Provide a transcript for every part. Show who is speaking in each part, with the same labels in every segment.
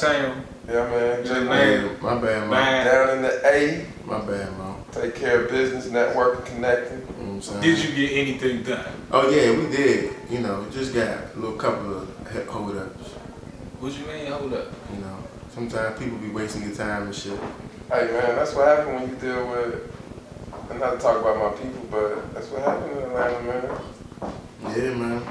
Speaker 1: Jake was out of town.
Speaker 2: Yeah, man.
Speaker 1: Yeah,
Speaker 2: Jay,
Speaker 1: man.
Speaker 3: My bad, man.
Speaker 1: Man.
Speaker 2: Down in the A.
Speaker 3: My bad, man.
Speaker 2: Take care of business, networking, connecting.
Speaker 3: You know what I'm saying?
Speaker 1: Did you get anything done?
Speaker 3: Oh yeah, we did. You know, we just got a little couple of he- hold ups.
Speaker 1: What you mean? Hold up.
Speaker 3: You know, sometimes people be wasting your time and shit.
Speaker 2: Hey, man, that's what happened when you deal with, and not to talk about my people, but that's what happened in Atlanta, man.
Speaker 3: Yeah, man.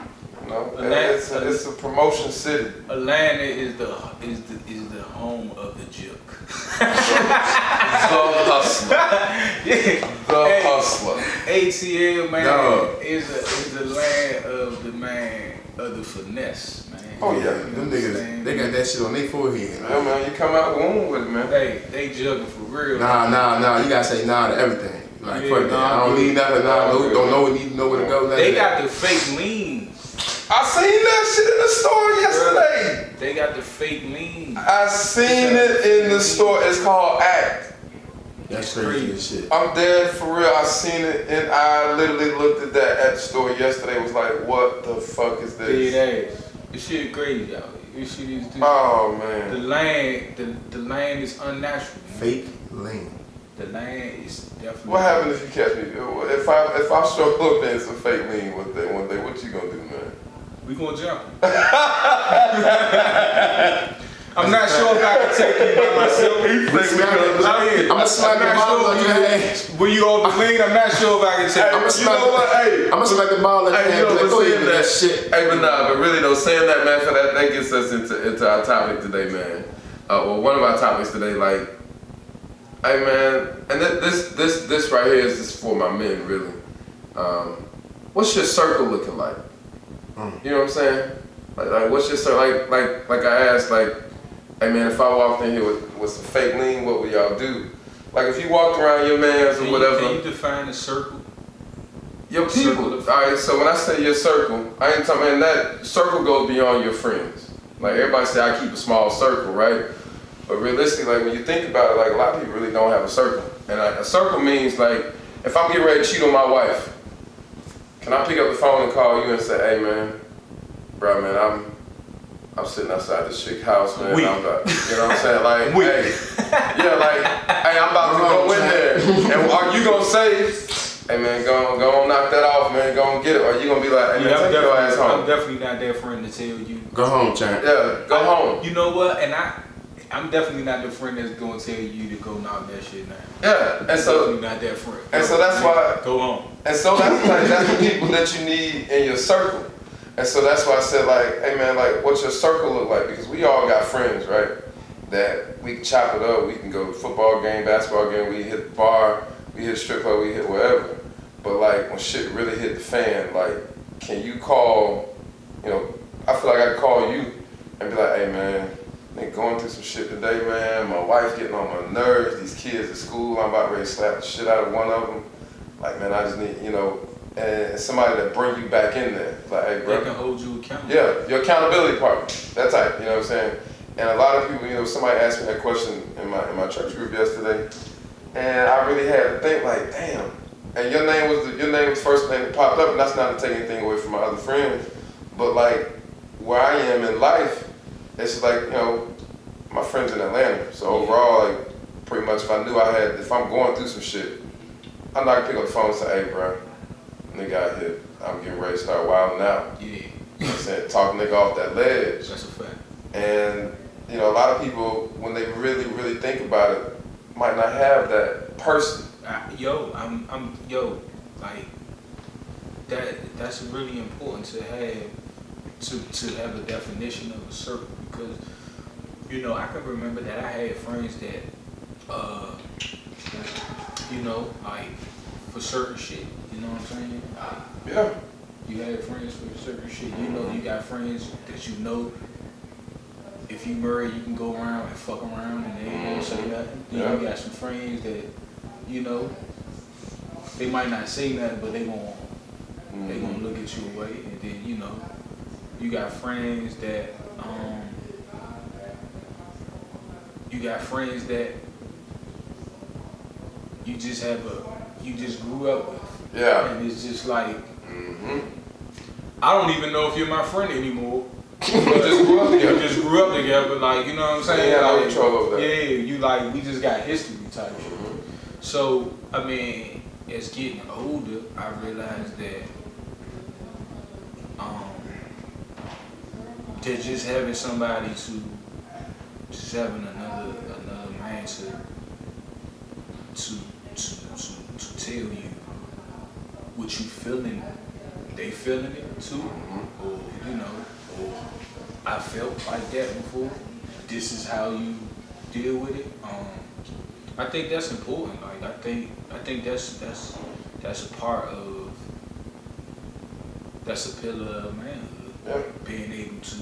Speaker 2: You know,
Speaker 1: Atlanta-
Speaker 2: it's a, it's a promotion city.
Speaker 1: Atlanta is the is the is the home of the juke.
Speaker 2: The hustler.
Speaker 1: yeah.
Speaker 2: The
Speaker 1: Hey.
Speaker 2: hustler.
Speaker 1: ATL man
Speaker 3: Dog.
Speaker 1: is a is the land of the man of the finesse, man.
Speaker 2: Oh, yeah.
Speaker 1: You
Speaker 3: Them niggas, they got that shit on their forehead.
Speaker 2: Yeah, man, you come out womb with it, man.
Speaker 1: They they jugging for real.
Speaker 3: Nah, nah, nah. You gotta say nah to everything. Like
Speaker 1: Yeah,
Speaker 3: fuck that.
Speaker 1: nah,
Speaker 3: I don't need nothing. Nah,
Speaker 2: nah,
Speaker 3: no, don't know. Need to know where to go.
Speaker 1: They
Speaker 3: that.
Speaker 1: got the fake lean.
Speaker 2: I seen that shit in the store yesterday.
Speaker 1: They got the fake lean.
Speaker 2: I seen it in the store. It's called Act.
Speaker 3: That's crazy as shit.
Speaker 2: I'm dead for real. I seen it and I literally looked at that at the store yesterday. Was like, what the fuck is this?
Speaker 1: Dead ass. This shit crazy out here. This shit is just,
Speaker 2: Oh
Speaker 1: the
Speaker 2: man.
Speaker 1: land. The the land is unnatural. man.
Speaker 3: Fake lean.
Speaker 1: The land is definitely.
Speaker 2: What happened if you catch me? If I if I show up in some fake lean one day, one day, what you gonna do, man?
Speaker 1: We gonna jump. I'm not sure if I can take you by myself.
Speaker 3: I'm gonna smack the
Speaker 1: I'm not
Speaker 3: ball
Speaker 1: sure
Speaker 3: on your
Speaker 1: you-
Speaker 3: head.
Speaker 1: Were you over lean? I'm not sure if I can take
Speaker 2: Hey,
Speaker 1: you.
Speaker 2: You know what? Hey,
Speaker 3: I'm gonna smack the ball at your
Speaker 2: Hey,
Speaker 3: head. Like, go ahead that, shit.
Speaker 2: Hey, but nah, but really though, saying that, man, for that, that gets us into into our topic today, man. Uh, well, one of our topics today, like, hey, man, and th- this this this right here is just for my men, really. Um, what's your circle looking like?
Speaker 3: Mm.
Speaker 2: You know what I'm saying? Like, like what's your circle? Like, like, like I asked, like, hey, man, if I walked in here with, with some fake lean, what would y'all do? Like, if you walked around your man's
Speaker 1: Can
Speaker 2: or
Speaker 1: you,
Speaker 2: whatever.
Speaker 1: can you define a circle?
Speaker 2: Your
Speaker 1: Circle
Speaker 2: people. All right. So when I say your circle, I ain't talking. And that circle goes beyond your friends. Like everybody say, I keep a small circle, right? But realistically, like when you think about it, like a lot of people really don't have a circle. And like, a circle means like if I'm getting ready to cheat on my wife, can I pick up the phone and call you and say, Hey man, bro, man, I'm I'm sitting outside this chick house, man.
Speaker 1: Weak.
Speaker 2: I'm about, you know what I'm saying? Like,
Speaker 1: Weak.
Speaker 2: hey, yeah, like, hey, I'm about to go in there. And are you gonna say, hey man, go on, go on, knock that off, man, go on get it? Or you gonna be like, hey man,
Speaker 1: Yeah, I'm
Speaker 2: take your ass
Speaker 1: definitely, I'm definitely not that friend to tell you.
Speaker 3: Go home, champ.
Speaker 2: Yeah, go home.
Speaker 1: You know what? And I, I'm definitely not the friend that's gonna tell you to go knock that shit down.
Speaker 2: Yeah, and so
Speaker 1: definitely not that friend.
Speaker 2: and so that's why-
Speaker 1: Go home.
Speaker 2: And so that's like that's the people that you need in your circle. And so that's why I said like, hey man, like what's your circle look like? Because we all got friends, right? That we can chop it up, we can go to football game, basketball game, we hit the bar, we hit strip club, we hit wherever. But like when shit really hit the fan, like can you call, you know, I feel like I call you and be like, hey man, going through some shit today, man. My wife getting on my nerves. These kids at school, I'm about ready to slap the shit out of one of them. Like, man, I just need, you know, and somebody that bring you back in there. Like, hey,
Speaker 1: They can hold you accountable.
Speaker 2: Yeah, your accountability partner. That type, you know what I'm saying? And a lot of people, you know, somebody asked me that question in my in my church group yesterday, and I really had to think like, damn. And your name was the, your name was the first name that popped up, and that's not to take anything away from my other friends, but like where I am in life, it's like you know, my friends in Atlanta. So overall, like pretty much, if I knew I had, if I'm going through some shit, I'm not gonna pick up the phone and say, hey, bro, nigga out here, I'm getting ready to start wilding out.
Speaker 1: Yeah,
Speaker 2: You know I'm saying? Talk nigga off that ledge.
Speaker 1: that's a fact.
Speaker 2: And, you know, a lot of people, when they really, really think about it, might not have that person.
Speaker 1: I, yo, I'm, I'm, yo, like that. That's really important to have to to have a definition of a circle because you know I can remember that I had friends that, uh, you know, like for certain shit. You know what I'm saying?
Speaker 2: Yeah.
Speaker 1: you had friends for certain shit. You know, you got friends that you know. If you marry, you can go around and fuck around, and they gonna say nothing. Then you got some friends that, you know, they might not say nothing, but they they
Speaker 2: Mm-hmm.
Speaker 1: gonna look at you away, and then you know, you got friends that um, you got friends that you just have a, you just grew up with.
Speaker 2: Yeah.
Speaker 1: And it's just like,
Speaker 2: hmm
Speaker 1: I don't even know if you're my friend anymore.
Speaker 2: We just grew up
Speaker 1: We
Speaker 2: together.
Speaker 1: just grew up together, like, you know what I'm saying?
Speaker 2: Yeah, no
Speaker 1: like,
Speaker 2: that.
Speaker 1: Yeah, you like, we just got history type shit.
Speaker 2: Mhm.
Speaker 1: So, I mean, as getting older, I realized that um, that just having somebody to, just having another another man to to to to, to tell you what you feeling, they feeling it too,
Speaker 2: Mhm.
Speaker 1: or you know, or I felt like that before. This is how you deal with it. Um, I think that's important. Like I think I think that's that's that's a part of that's a pillar of manhood. Being able to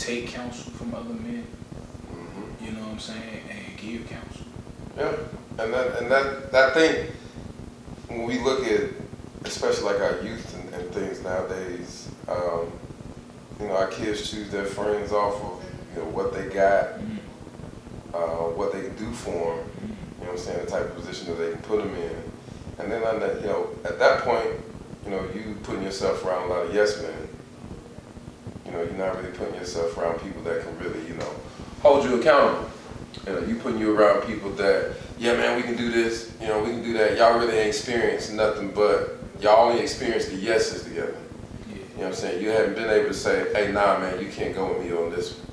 Speaker 1: take counsel from other men,
Speaker 2: Mhm.
Speaker 1: you know what I'm saying, and give counsel.
Speaker 2: Yeah, and that and that that thing when we look at especially like our youth and, and things nowadays, um, you know, our kids choose their friends off of you know what they got, uh, what they can do for them. You know what I'm saying? The type of position that they can put them in, and then on that, you know, at that point, you know, you putting yourself around a lot of yes men. You know, you're not really putting yourself around people that can really, you know, hold you accountable. You know, you putting you around people that, yeah, man, we can do this. You know, we can do that. Y'all really ain't experienced nothing but y'all only experienced the yeses together.
Speaker 1: Yeah.
Speaker 2: You know what I'm saying? You haven't been able to say, hey, nah, man, you can't go with me on this one.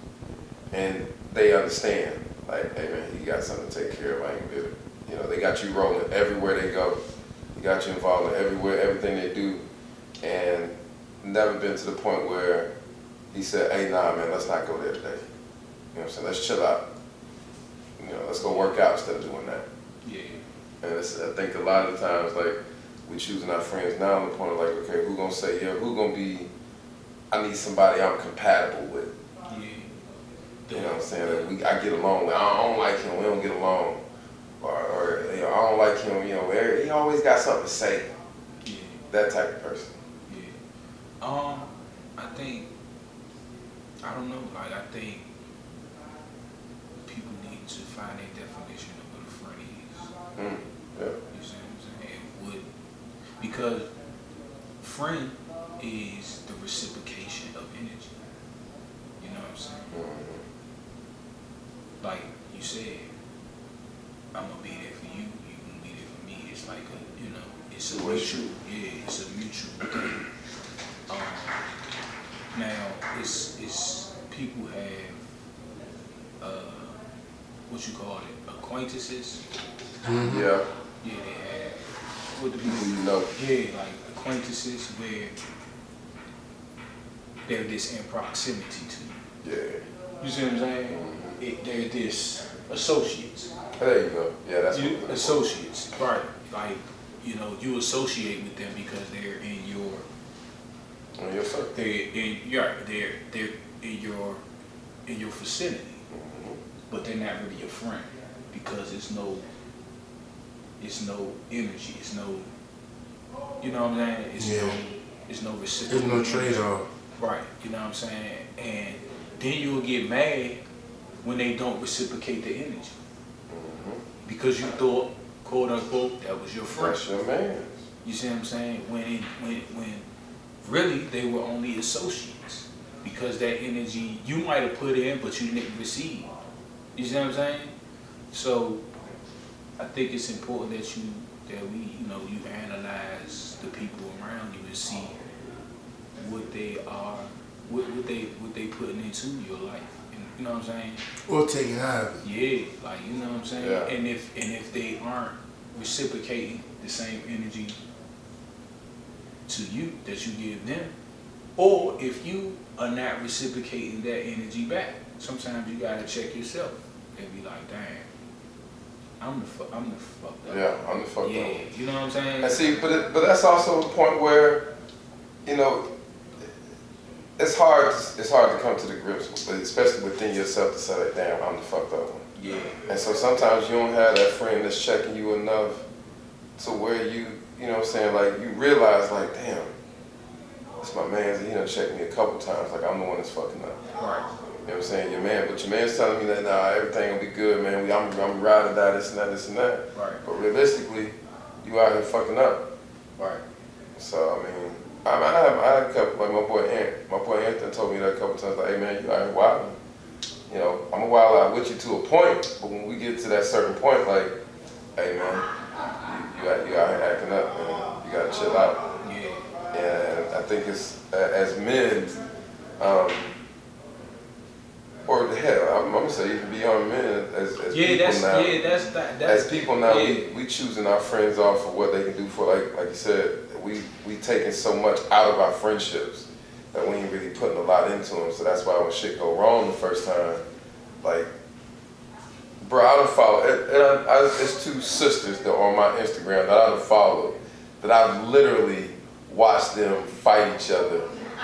Speaker 2: And they understand, like, hey, man, you got something to take care of. I ain't it. You know, they got you rolling everywhere they go. They got you involved in everywhere, everything they do. And never been to the point where he said, hey, nah, man, let's not go there today. You know what I'm saying? Let's chill out. You know, let's go work out instead of doing that.
Speaker 1: Yeah.
Speaker 2: And it's, I think a lot of the times, like, we choosing our friends now on the point of like, okay, who gonna say, yeah, who gonna be, I need somebody I'm compatible with.
Speaker 1: Yeah.
Speaker 2: You know what I'm saying? That we, I get along with. I don't like him. We don't get along. Or, or you know, I don't like him. You know, he always got something to say.
Speaker 1: Yeah.
Speaker 2: That type of person.
Speaker 1: Yeah. Um, I think I don't know, like I think people need to find a definition of what a friend is.
Speaker 2: Mm, yeah.
Speaker 1: You see what I'm saying? And what because friend is the reciprocation of energy. You know what I'm saying?
Speaker 2: Mhm.
Speaker 1: Like you said, I'm gonna be there for you, you gonna be there for me. It's like a you know, it's a
Speaker 2: mutual
Speaker 1: yeah, it's a mutual thing. Um, now it's it's people have uh what you call it, acquaintances.
Speaker 3: Mm-hmm.
Speaker 2: Yeah.
Speaker 1: Yeah, they have what the
Speaker 2: People
Speaker 1: people
Speaker 2: you know.
Speaker 1: yeah, like acquaintances where they're this in proximity to you.
Speaker 2: Yeah.
Speaker 1: You see what I'm saying?
Speaker 2: Mhm.
Speaker 1: It, they're this associates.
Speaker 2: There you go. Yeah, that's
Speaker 1: You,
Speaker 2: what
Speaker 1: associates, right? Like, you know, you associate with them because they're in your,
Speaker 2: On your circle.
Speaker 1: they're in, yeah, they're they're in your, in your vicinity,
Speaker 2: Mhm.
Speaker 1: but they're not really your friend because it's no, it's no energy, it's no, you know what I'm saying? It's no, it's no
Speaker 3: There's
Speaker 1: reciprocal.
Speaker 3: no trade-off.
Speaker 1: Right, you know what I'm saying? And then you'll get mad when they don't reciprocate the energy
Speaker 2: Mhm.
Speaker 1: because you thought, quote unquote, that was your friend.
Speaker 2: That's your man.
Speaker 1: You see what I'm saying? When it, when when really they were only associates because that energy you might have put in but you didn't receive. You see what I'm saying? So I think it's important that you that we you know you analyze the people around you and see what they are, what, what they what they putting into your life. And, you know what I'm saying?
Speaker 3: Or take it out of it.
Speaker 1: Yeah, like you know what I'm saying.
Speaker 2: Yeah.
Speaker 1: And if and if they aren't reciprocating the same energy to you that you give them, or if you are not reciprocating that energy back, sometimes you gotta check yourself and be like, damn, I'm the fu- I'm the fucked up.
Speaker 2: Yeah, I'm the fucked
Speaker 1: Yeah,
Speaker 2: up.
Speaker 1: you know what I'm saying?
Speaker 2: And see, but it, but that's also a point where, you know, it's hard. It's hard to come to the grips, with, especially within yourself, to say like, "Damn, I'm the fucked up one."
Speaker 1: yeah,
Speaker 2: And so sometimes you don't have that friend that's checking you enough to where you, you know, what I'm saying like you realize like, "Damn, it's my man's. He done checked me a couple times. Like I'm the one that's fucking up."
Speaker 1: right.
Speaker 2: You know what I'm saying, your man, but your man's telling me that nah, everything will be good, man. We, I'm, I'm riding die, this and that, this and that.
Speaker 1: Right.
Speaker 2: But realistically, you out here fucking up.
Speaker 1: Right.
Speaker 2: So I mean, I, I have I had a couple like my boy Ant, my boy Anthony told me that a couple times. Like, hey man, you out here wilding. You know, I'm a wild out with you to a point, but when we get to that certain point, like, hey man, you, you, out, you out here acting up, man. You gotta chill out. And I think it's uh, as men, um, or hell, I'm, I'm gonna say even beyond men, as, as
Speaker 1: Yeah,
Speaker 2: people
Speaker 1: that's
Speaker 2: now.
Speaker 1: yeah, that's that. That's
Speaker 2: As people now,
Speaker 1: yeah.
Speaker 2: we, we choosing our friends off of what they can do for, like like you said, we we taking so much out of our friendships that we ain't really putting a lot into them. So that's why when shit go wrong the first time, like, bro, I don't follow. I, it's two sisters that are on my Instagram that I don't follow, that I've literally watched them fight each other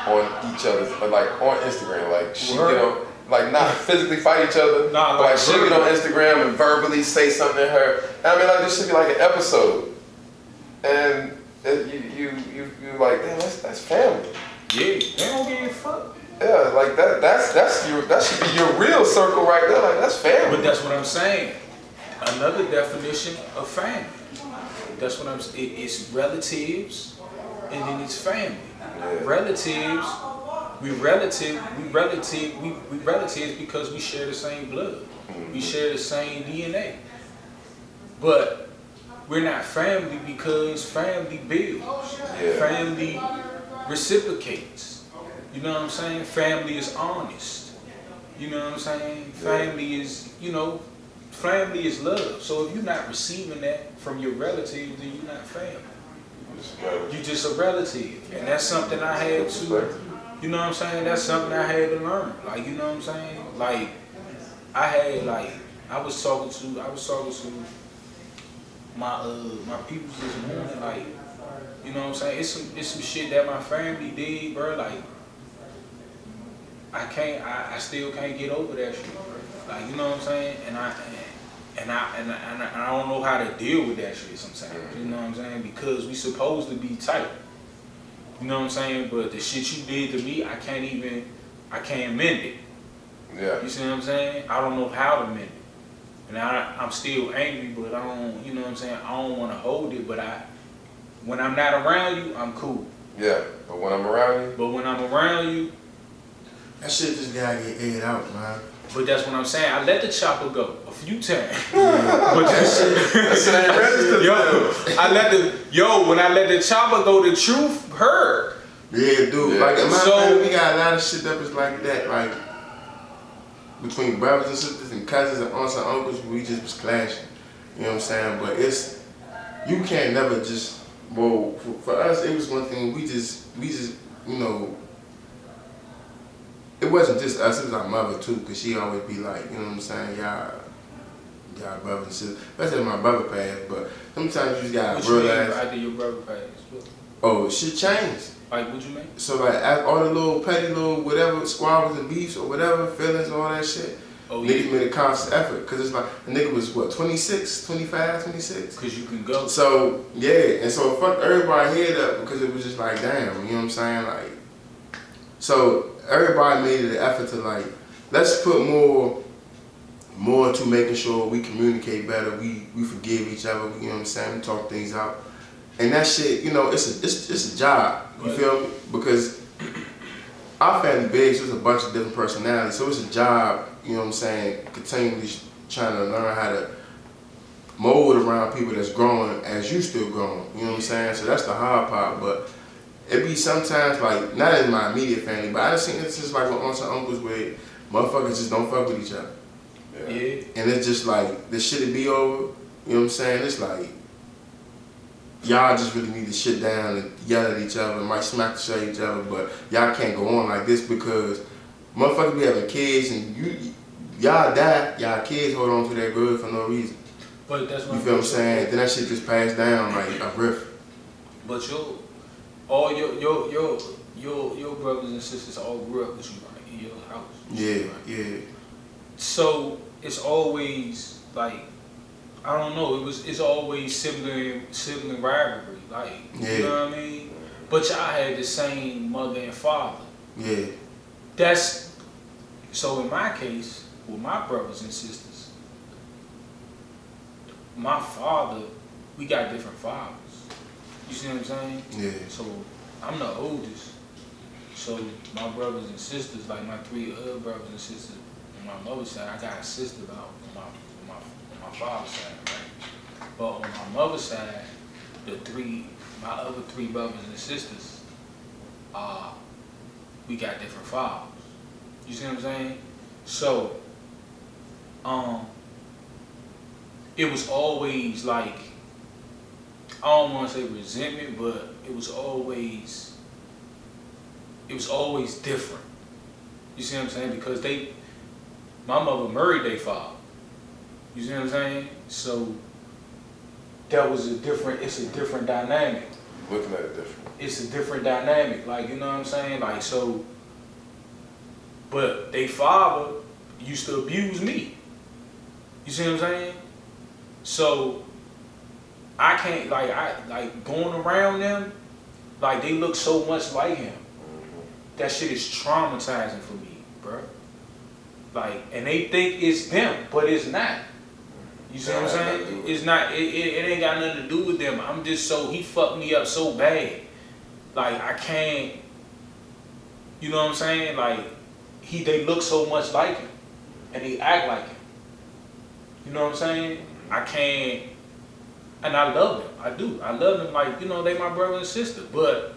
Speaker 2: on each other's like on Instagram. Like she
Speaker 1: Word.
Speaker 2: get on, like not physically fight each other,
Speaker 1: Nah,
Speaker 2: but like
Speaker 1: like
Speaker 2: she get on. Instagram and verbally say something to her. And I mean, like this should be like an episode, and it, you you you you like, damn, that's that's family.
Speaker 1: Yeah, they don't give a fuck.
Speaker 2: Yeah, like that. That's that's your that should be your real circle right there. Like that's family.
Speaker 1: But that's what I'm saying. Another definition of family. That's what I'm. It, it's relatives, and then it's family.
Speaker 2: Yeah.
Speaker 1: Relatives. We relative. We relative. We, we relatives because we share the same blood. We mm-hmm. share the same DNA. But we're not family because family builds.
Speaker 2: Yeah.
Speaker 1: Family reciprocates. You know what I'm saying? Family is honest. You know what I'm saying?
Speaker 2: Yeah.
Speaker 1: Family is, you know, family is love. So if you're not receiving that from your relatives, then you're not family. You're just a relative. And that's something I had to, you know what I'm saying? That's something I had to learn. Like, you know what I'm saying? Like, I had, like, I was talking to, I was talking to my, uh, my people this morning, like, you know what I'm saying? It's some, it's some shit that my family did, bro. Like, I can't, I, I still can't get over that shit, bro. Like, you know what I'm saying? And I, and I, and I, and I, don't know how to deal with that shit sometimes. You know what I'm saying? Because we supposed to be tight. You know what I'm saying? But the shit you did to me, I can't even, I can't mend it.
Speaker 2: Yeah.
Speaker 1: You see what I'm saying? I don't know how to mend it. And I, I'm still angry, but I don't, you know what I'm saying? I don't want to hold it, but I, when I'm not around you, I'm cool.
Speaker 2: Yeah. But when I'm around you,
Speaker 1: But when I'm around you,
Speaker 3: That shit just gotta get aired out, man.
Speaker 1: But that's what I'm saying. I let the chopper go a few times. but that shit,
Speaker 2: that shit
Speaker 1: yo, I let the, yo, when I let the chopper go, the truth hurt.
Speaker 3: Yeah, dude.
Speaker 2: Yeah.
Speaker 3: Like in my
Speaker 1: So-
Speaker 3: family, we got a lot of shit that was like that. Like between brothers and sisters and cousins and aunts and uncles, we just was clashing. You know what I'm saying? But it's you can't never just. Well, for, for us, it was one thing. We just, we just, you know. It wasn't just us; it was our mother too, cause she always be like, you know what I'm saying, y'all, y'all brothers and sisters. Especially my brother passed, but sometimes you just gotta
Speaker 1: What you mean
Speaker 3: realize,
Speaker 1: after your brother passed?
Speaker 3: oh, shit changed.
Speaker 1: Like, what you mean?
Speaker 3: So like all the little petty little whatever squabbles and beefs or whatever feelings and all that shit,
Speaker 1: Oh,
Speaker 3: niggas
Speaker 1: yeah.
Speaker 3: made a conscious effort because it's like the nigga was what 26, 25, 26.
Speaker 1: Because you can go.
Speaker 3: So yeah, and so fuck everybody head up because it was just like damn, you know what I'm saying? Like, so everybody made it an effort to like let's put more more into making sure we communicate better, we we forgive each other, you know what I'm saying? We talk things out, and that shit, you know, it's a it's, it's a job. You
Speaker 1: Right.
Speaker 3: feel me? Because our family big, so it's a bunch of different personalities, so it's a job. You know what I'm saying? Continually trying to learn how to mold around people that's growing as you still growing. You know what I'm saying? So that's the hard part. But it be sometimes like not in my immediate family, but I just seen instances like with aunts and uncles where motherfuckers just don't fuck with each other.
Speaker 2: Yeah.
Speaker 1: Yeah.
Speaker 3: And it's just like the shit it be over. You know what I'm saying? It's like y'all just really need to sit down and yell at each other, and might smack the shit at each other, but y'all can't go on like this because motherfuckers be having kids and you y'all die, y'all kids hold on to that good for no reason.
Speaker 1: But that's what
Speaker 3: You feel what I'm saying? Then that shit just passed down like a riff.
Speaker 1: But your, all your, your, your, your, your brothers and sisters all grew up with you, right? In your house.
Speaker 3: Yeah,
Speaker 1: Right?
Speaker 3: yeah.
Speaker 1: So it's always like, I don't know. It was it's always sibling sibling rivalry, like
Speaker 3: Yeah.
Speaker 1: you know what I mean. But y'all had the same mother and father.
Speaker 3: Yeah.
Speaker 1: That's so in my case, with my brothers and sisters, my father, we got different fathers. You see what I'm saying?
Speaker 3: Yeah.
Speaker 1: So I'm the oldest. So my brothers and sisters, like my three other brothers and sisters, on my mother's side, I got a sister about on my on my on my father's side, right? But on my mother's side, the three my other three brothers and sisters, uh, we got different fathers. You see what I'm saying? So, um, it was always like I don't want to say resentment, but it was always it was always different. You see what I'm saying? Because they, my mother married their father. You see what I'm saying? So that was a different. It's a different dynamic.
Speaker 2: Looking at it different.
Speaker 1: It's a different dynamic. Like you know what I'm saying? Like so. But they father used to abuse me. You see what I'm saying? So I can't like I like going around them, like they look so much like him. That shit is traumatizing for me, bro. Like, and they think it's them, but it's not. You see what I'm saying?
Speaker 2: nothing to do with
Speaker 1: It's not. It, it, it ain't got nothing to do with them. I'm just so he fucked me up so bad. Like I can't. You know what I'm saying? Like he, they look so much like him, and they act like him. You know what I'm saying? I can't. And I love them. I do. I love them like you know they my brother and sister. But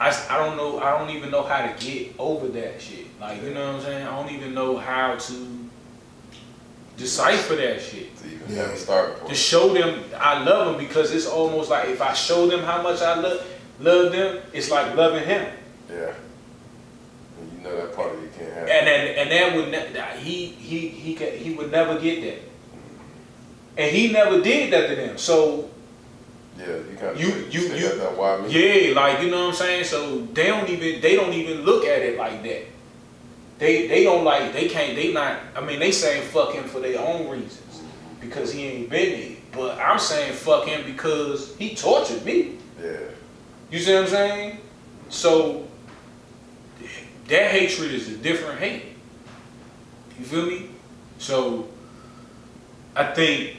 Speaker 1: I, s- I don't know. I don't even know how to get over that shit. Like you know what I'm saying? I don't even know how to decipher that shit.
Speaker 2: To even
Speaker 3: Yeah.
Speaker 2: have a starting
Speaker 1: To show them I love them because it's almost like if I show them how much I love love them, it's like loving him.
Speaker 2: Yeah. And you know that part of you can't have.
Speaker 1: And then and that would ne- he he he could, he would never get that. And he never did that to them. So
Speaker 2: yeah, you kind of
Speaker 1: You- you- you-
Speaker 2: that why me?
Speaker 1: Yeah, like you know what I'm saying. So they don't even they don't even look at it like that. They they don't like they can't they not. I mean they saying fuck him for their own reasons because he ain't been there. But I'm saying fuck him because he tortured me.
Speaker 2: Yeah.
Speaker 1: You see what I'm saying? So that hatred is a different hate. You feel me? So I think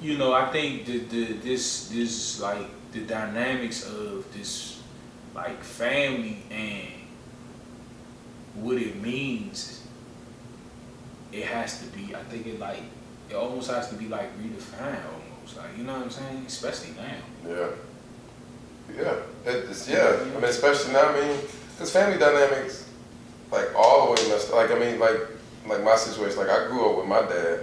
Speaker 1: you know I think the the this this like the dynamics of this like family and what it means. It has to be. I think it like it almost has to be like redefined almost like you know what I'm saying, especially now.
Speaker 2: Yeah. Yeah. It's, yeah. I mean, especially now, I mean, because family dynamics, like, all the way messed. Like, I mean, like, like my situation, like, I grew up with my dad.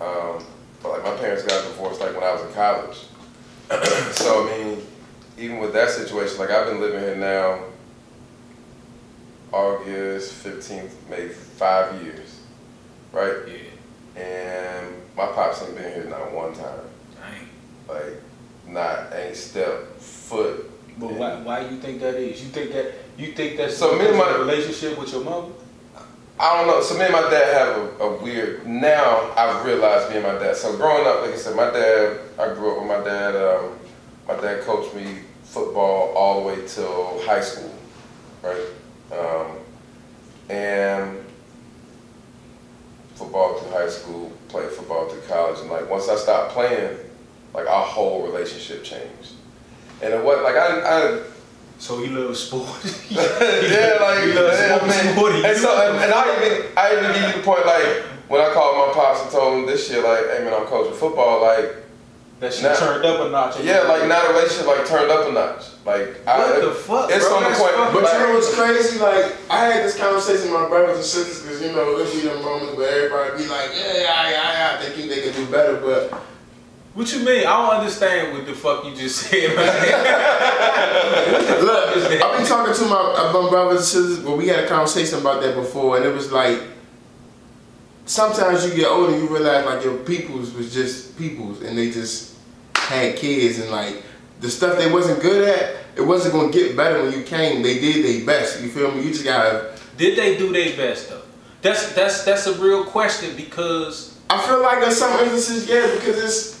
Speaker 2: Um, but, like, my parents got divorced, like, when I was in college. so, I mean, even with that situation, like, I've been living here now, August 15th, maybe five years, right?
Speaker 1: Yeah,
Speaker 2: And my pops ain't been here not one time.
Speaker 1: dang.
Speaker 2: Like, not ain't stepped foot.
Speaker 1: But why, why you think that is? You think that you think that's
Speaker 2: So me and
Speaker 1: of
Speaker 2: my-
Speaker 1: relationship with your mother?
Speaker 2: I don't know. So me and my dad have a, a weird. Now I've realized me and my dad. So growing up, like I said, my dad. I grew up with my dad. Um, my dad coached me football all the way till high school, right? Um, and football through high school, played football through college, and like once I stopped playing, like our whole relationship changed. And it was like I, I
Speaker 1: So he loves sports.
Speaker 2: yeah, like
Speaker 1: he loves
Speaker 2: yeah,
Speaker 1: sports
Speaker 2: man.
Speaker 1: more
Speaker 2: And so, and, and I even, I even give you the point, like when I called my pops and told him this year, like, hey man, I'm coaching football, like,
Speaker 1: that shit
Speaker 2: Nah.
Speaker 1: turned up a notch.
Speaker 2: yeah, like now the relationship like turned up a notch, like, I,
Speaker 1: What the fuck,
Speaker 2: It's
Speaker 1: bro?
Speaker 2: on the point,
Speaker 3: But
Speaker 2: like,
Speaker 3: you know what's crazy? Like I had this conversation with my brothers and sisters because you know there'll be them moments where everybody be like, yeah, yeah, yeah, yeah, they think they can do better, but
Speaker 1: What you mean? I don't understand what the fuck you just said.
Speaker 3: Look. I've been talking to my, uh, my brothers and sisters, but we had a conversation about that before, and it was like sometimes you get older, you realize like your peoples was just peoples, and they just had kids, and like the stuff they wasn't good at, it wasn't gonna get better when you came. They did their best. You feel me? You just gotta.
Speaker 1: Did they do their best though? That's that's that's a real question because
Speaker 3: I feel like in some instances, yeah, because it's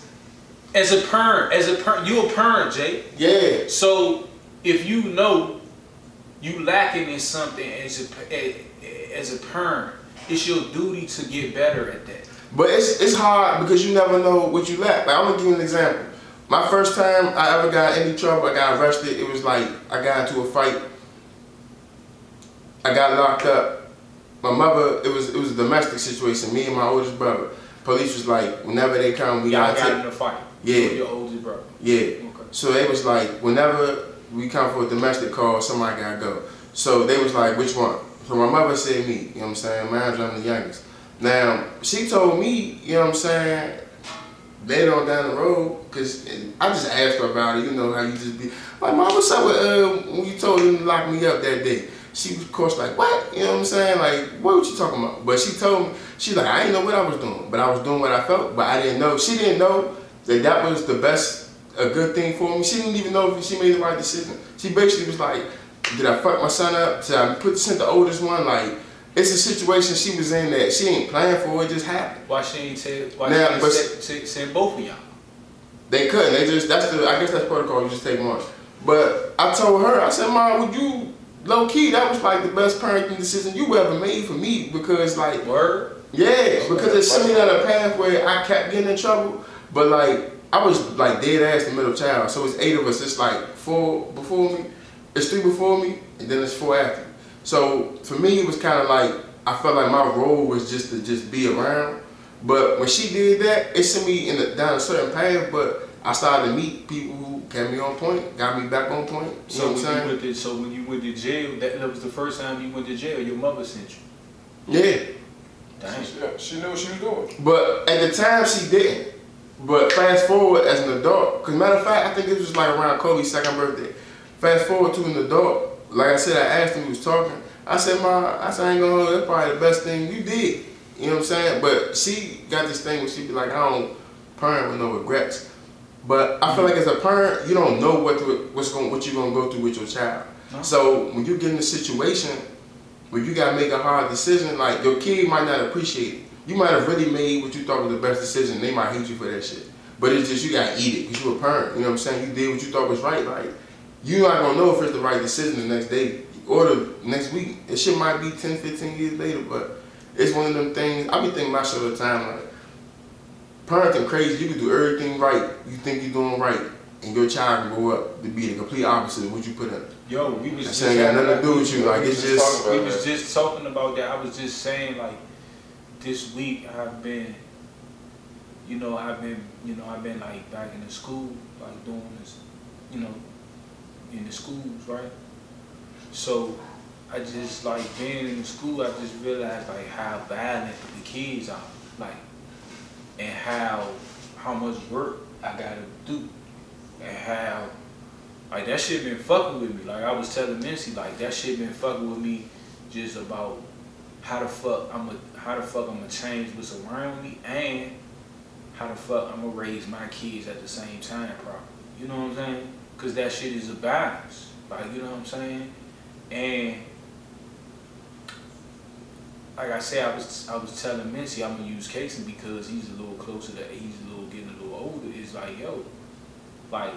Speaker 1: as a parent, as a parent, you a parent, Jay.
Speaker 3: yeah.
Speaker 1: So if you know you lacking in something as a, as a parent, it's your duty to get better at that.
Speaker 3: But it's it's hard because you never know what you lack. Like I'm gonna give you an example. My first time I ever got any trouble, I got arrested. It was like I got into a fight. I got locked up. My mother, it was it was a domestic situation. Me and my oldest brother. Police was like, whenever they come, we
Speaker 1: Y'all
Speaker 3: gotta
Speaker 1: got
Speaker 3: take.
Speaker 1: in a fight.
Speaker 3: Yeah.
Speaker 1: Your oldest brother.
Speaker 3: Yeah.
Speaker 1: Okay.
Speaker 3: So they was like, whenever we come for a domestic call, somebody gotta go. So they was like, which one? So my mother said me, you know what I'm saying? Mine's I'm the youngest. Now, she told me, you know what I'm saying, later on down the road, because I just asked her about it, you know how you just be, like, mom, what's up with, uh, when you told them to lock me up that day? She was, of course, like, what? You know what I'm saying? Like, what was you talking about? But she told me, she's like, I didn't know what I was doing, but I was doing what I felt, but I didn't know. She didn't know that that was the best, a good thing for me. She didn't even know if she made the right decision. She basically was like, did I fuck my son up? Did I put sent the oldest one? Like, it's a situation she was in that she ain't planning for. It just happened.
Speaker 1: Why she ain't tell? Why
Speaker 3: Now,
Speaker 1: she ain't
Speaker 3: but-
Speaker 1: send, send, send both of y'all?
Speaker 3: They couldn't. They just that's the I guess that's protocol. You just take one. But I told her, I said, Mom, would you low key? That was like the best parenting decision you ever made for me because like
Speaker 1: Word.
Speaker 3: yeah, because it sent me down a path where I kept getting in trouble. But like I was like dead ass in the middle child. So it's eight of us. It's like four before me. It's three before me, and then it's four after. me. So for me, it was kind of like I felt like my role was just to just be around. But when she did that, it sent me in the, down a certain path. But I started to meet people who kept me on point, got me back on point.
Speaker 1: So when you went to so when you went to jail, that, that was the first time you went to jail. Your mother sent you.
Speaker 3: Yeah.
Speaker 1: Dang.
Speaker 2: She, she knew what she was doing.
Speaker 3: But at the time, she didn't. But fast forward as an adult, because matter of fact, I think it was like around Kobe's second birthday. Fast forward to an adult, like I said, I asked him, he was talking. I said, Ma, I said, I ain't gonna hold that's probably the best thing you did. You know what I'm saying? But she got this thing where she be like, I don't parent with no regrets. But I feel like as a parent, you don't know what to, what's going, what you're gonna go through with your child.
Speaker 1: No.
Speaker 3: So when you get in a situation where you gotta make a hard decision, like your kid might not appreciate it. You might have really made what you thought was the best decision. They might hate you for that shit. But it's just you gotta eat it because you're a parent. You know what I'm saying? You did what you thought was right. Like you're not gonna know if it's the right decision the next day or the next week. It shit might be 10, 15 years later, but it's one of them things. I be thinking my shit all the time. Like parenting crazy. You can do everything right. You think you're doing right, and your child can grow up to be the complete opposite of what you put in.
Speaker 1: Yo, we was
Speaker 3: That
Speaker 1: just
Speaker 3: got nothing to do with you. Like it's
Speaker 2: just.
Speaker 1: we was just talking about that. I was just saying like this week I've been, you know, I've been, you know, I've been like back in the school, like doing this, you know, in the schools, right? So I just like being in the school. I just realized like how violent the kids are, like, and how how much work I gotta do, and how like that shit been fucking with me. Like I was telling Missy, like that shit been fucking with me just about how the fuck I'm a how the fuck I'm gonna change what's around me and how the fuck I'm gonna raise my kids at the same time properly. You know what I'm saying? Cause that shit is a balance. Like you know what I'm saying? And like I said, I was I was telling Missy I'm gonna use Casey because he's a little closer to he's a little getting a little older. It's like yo, like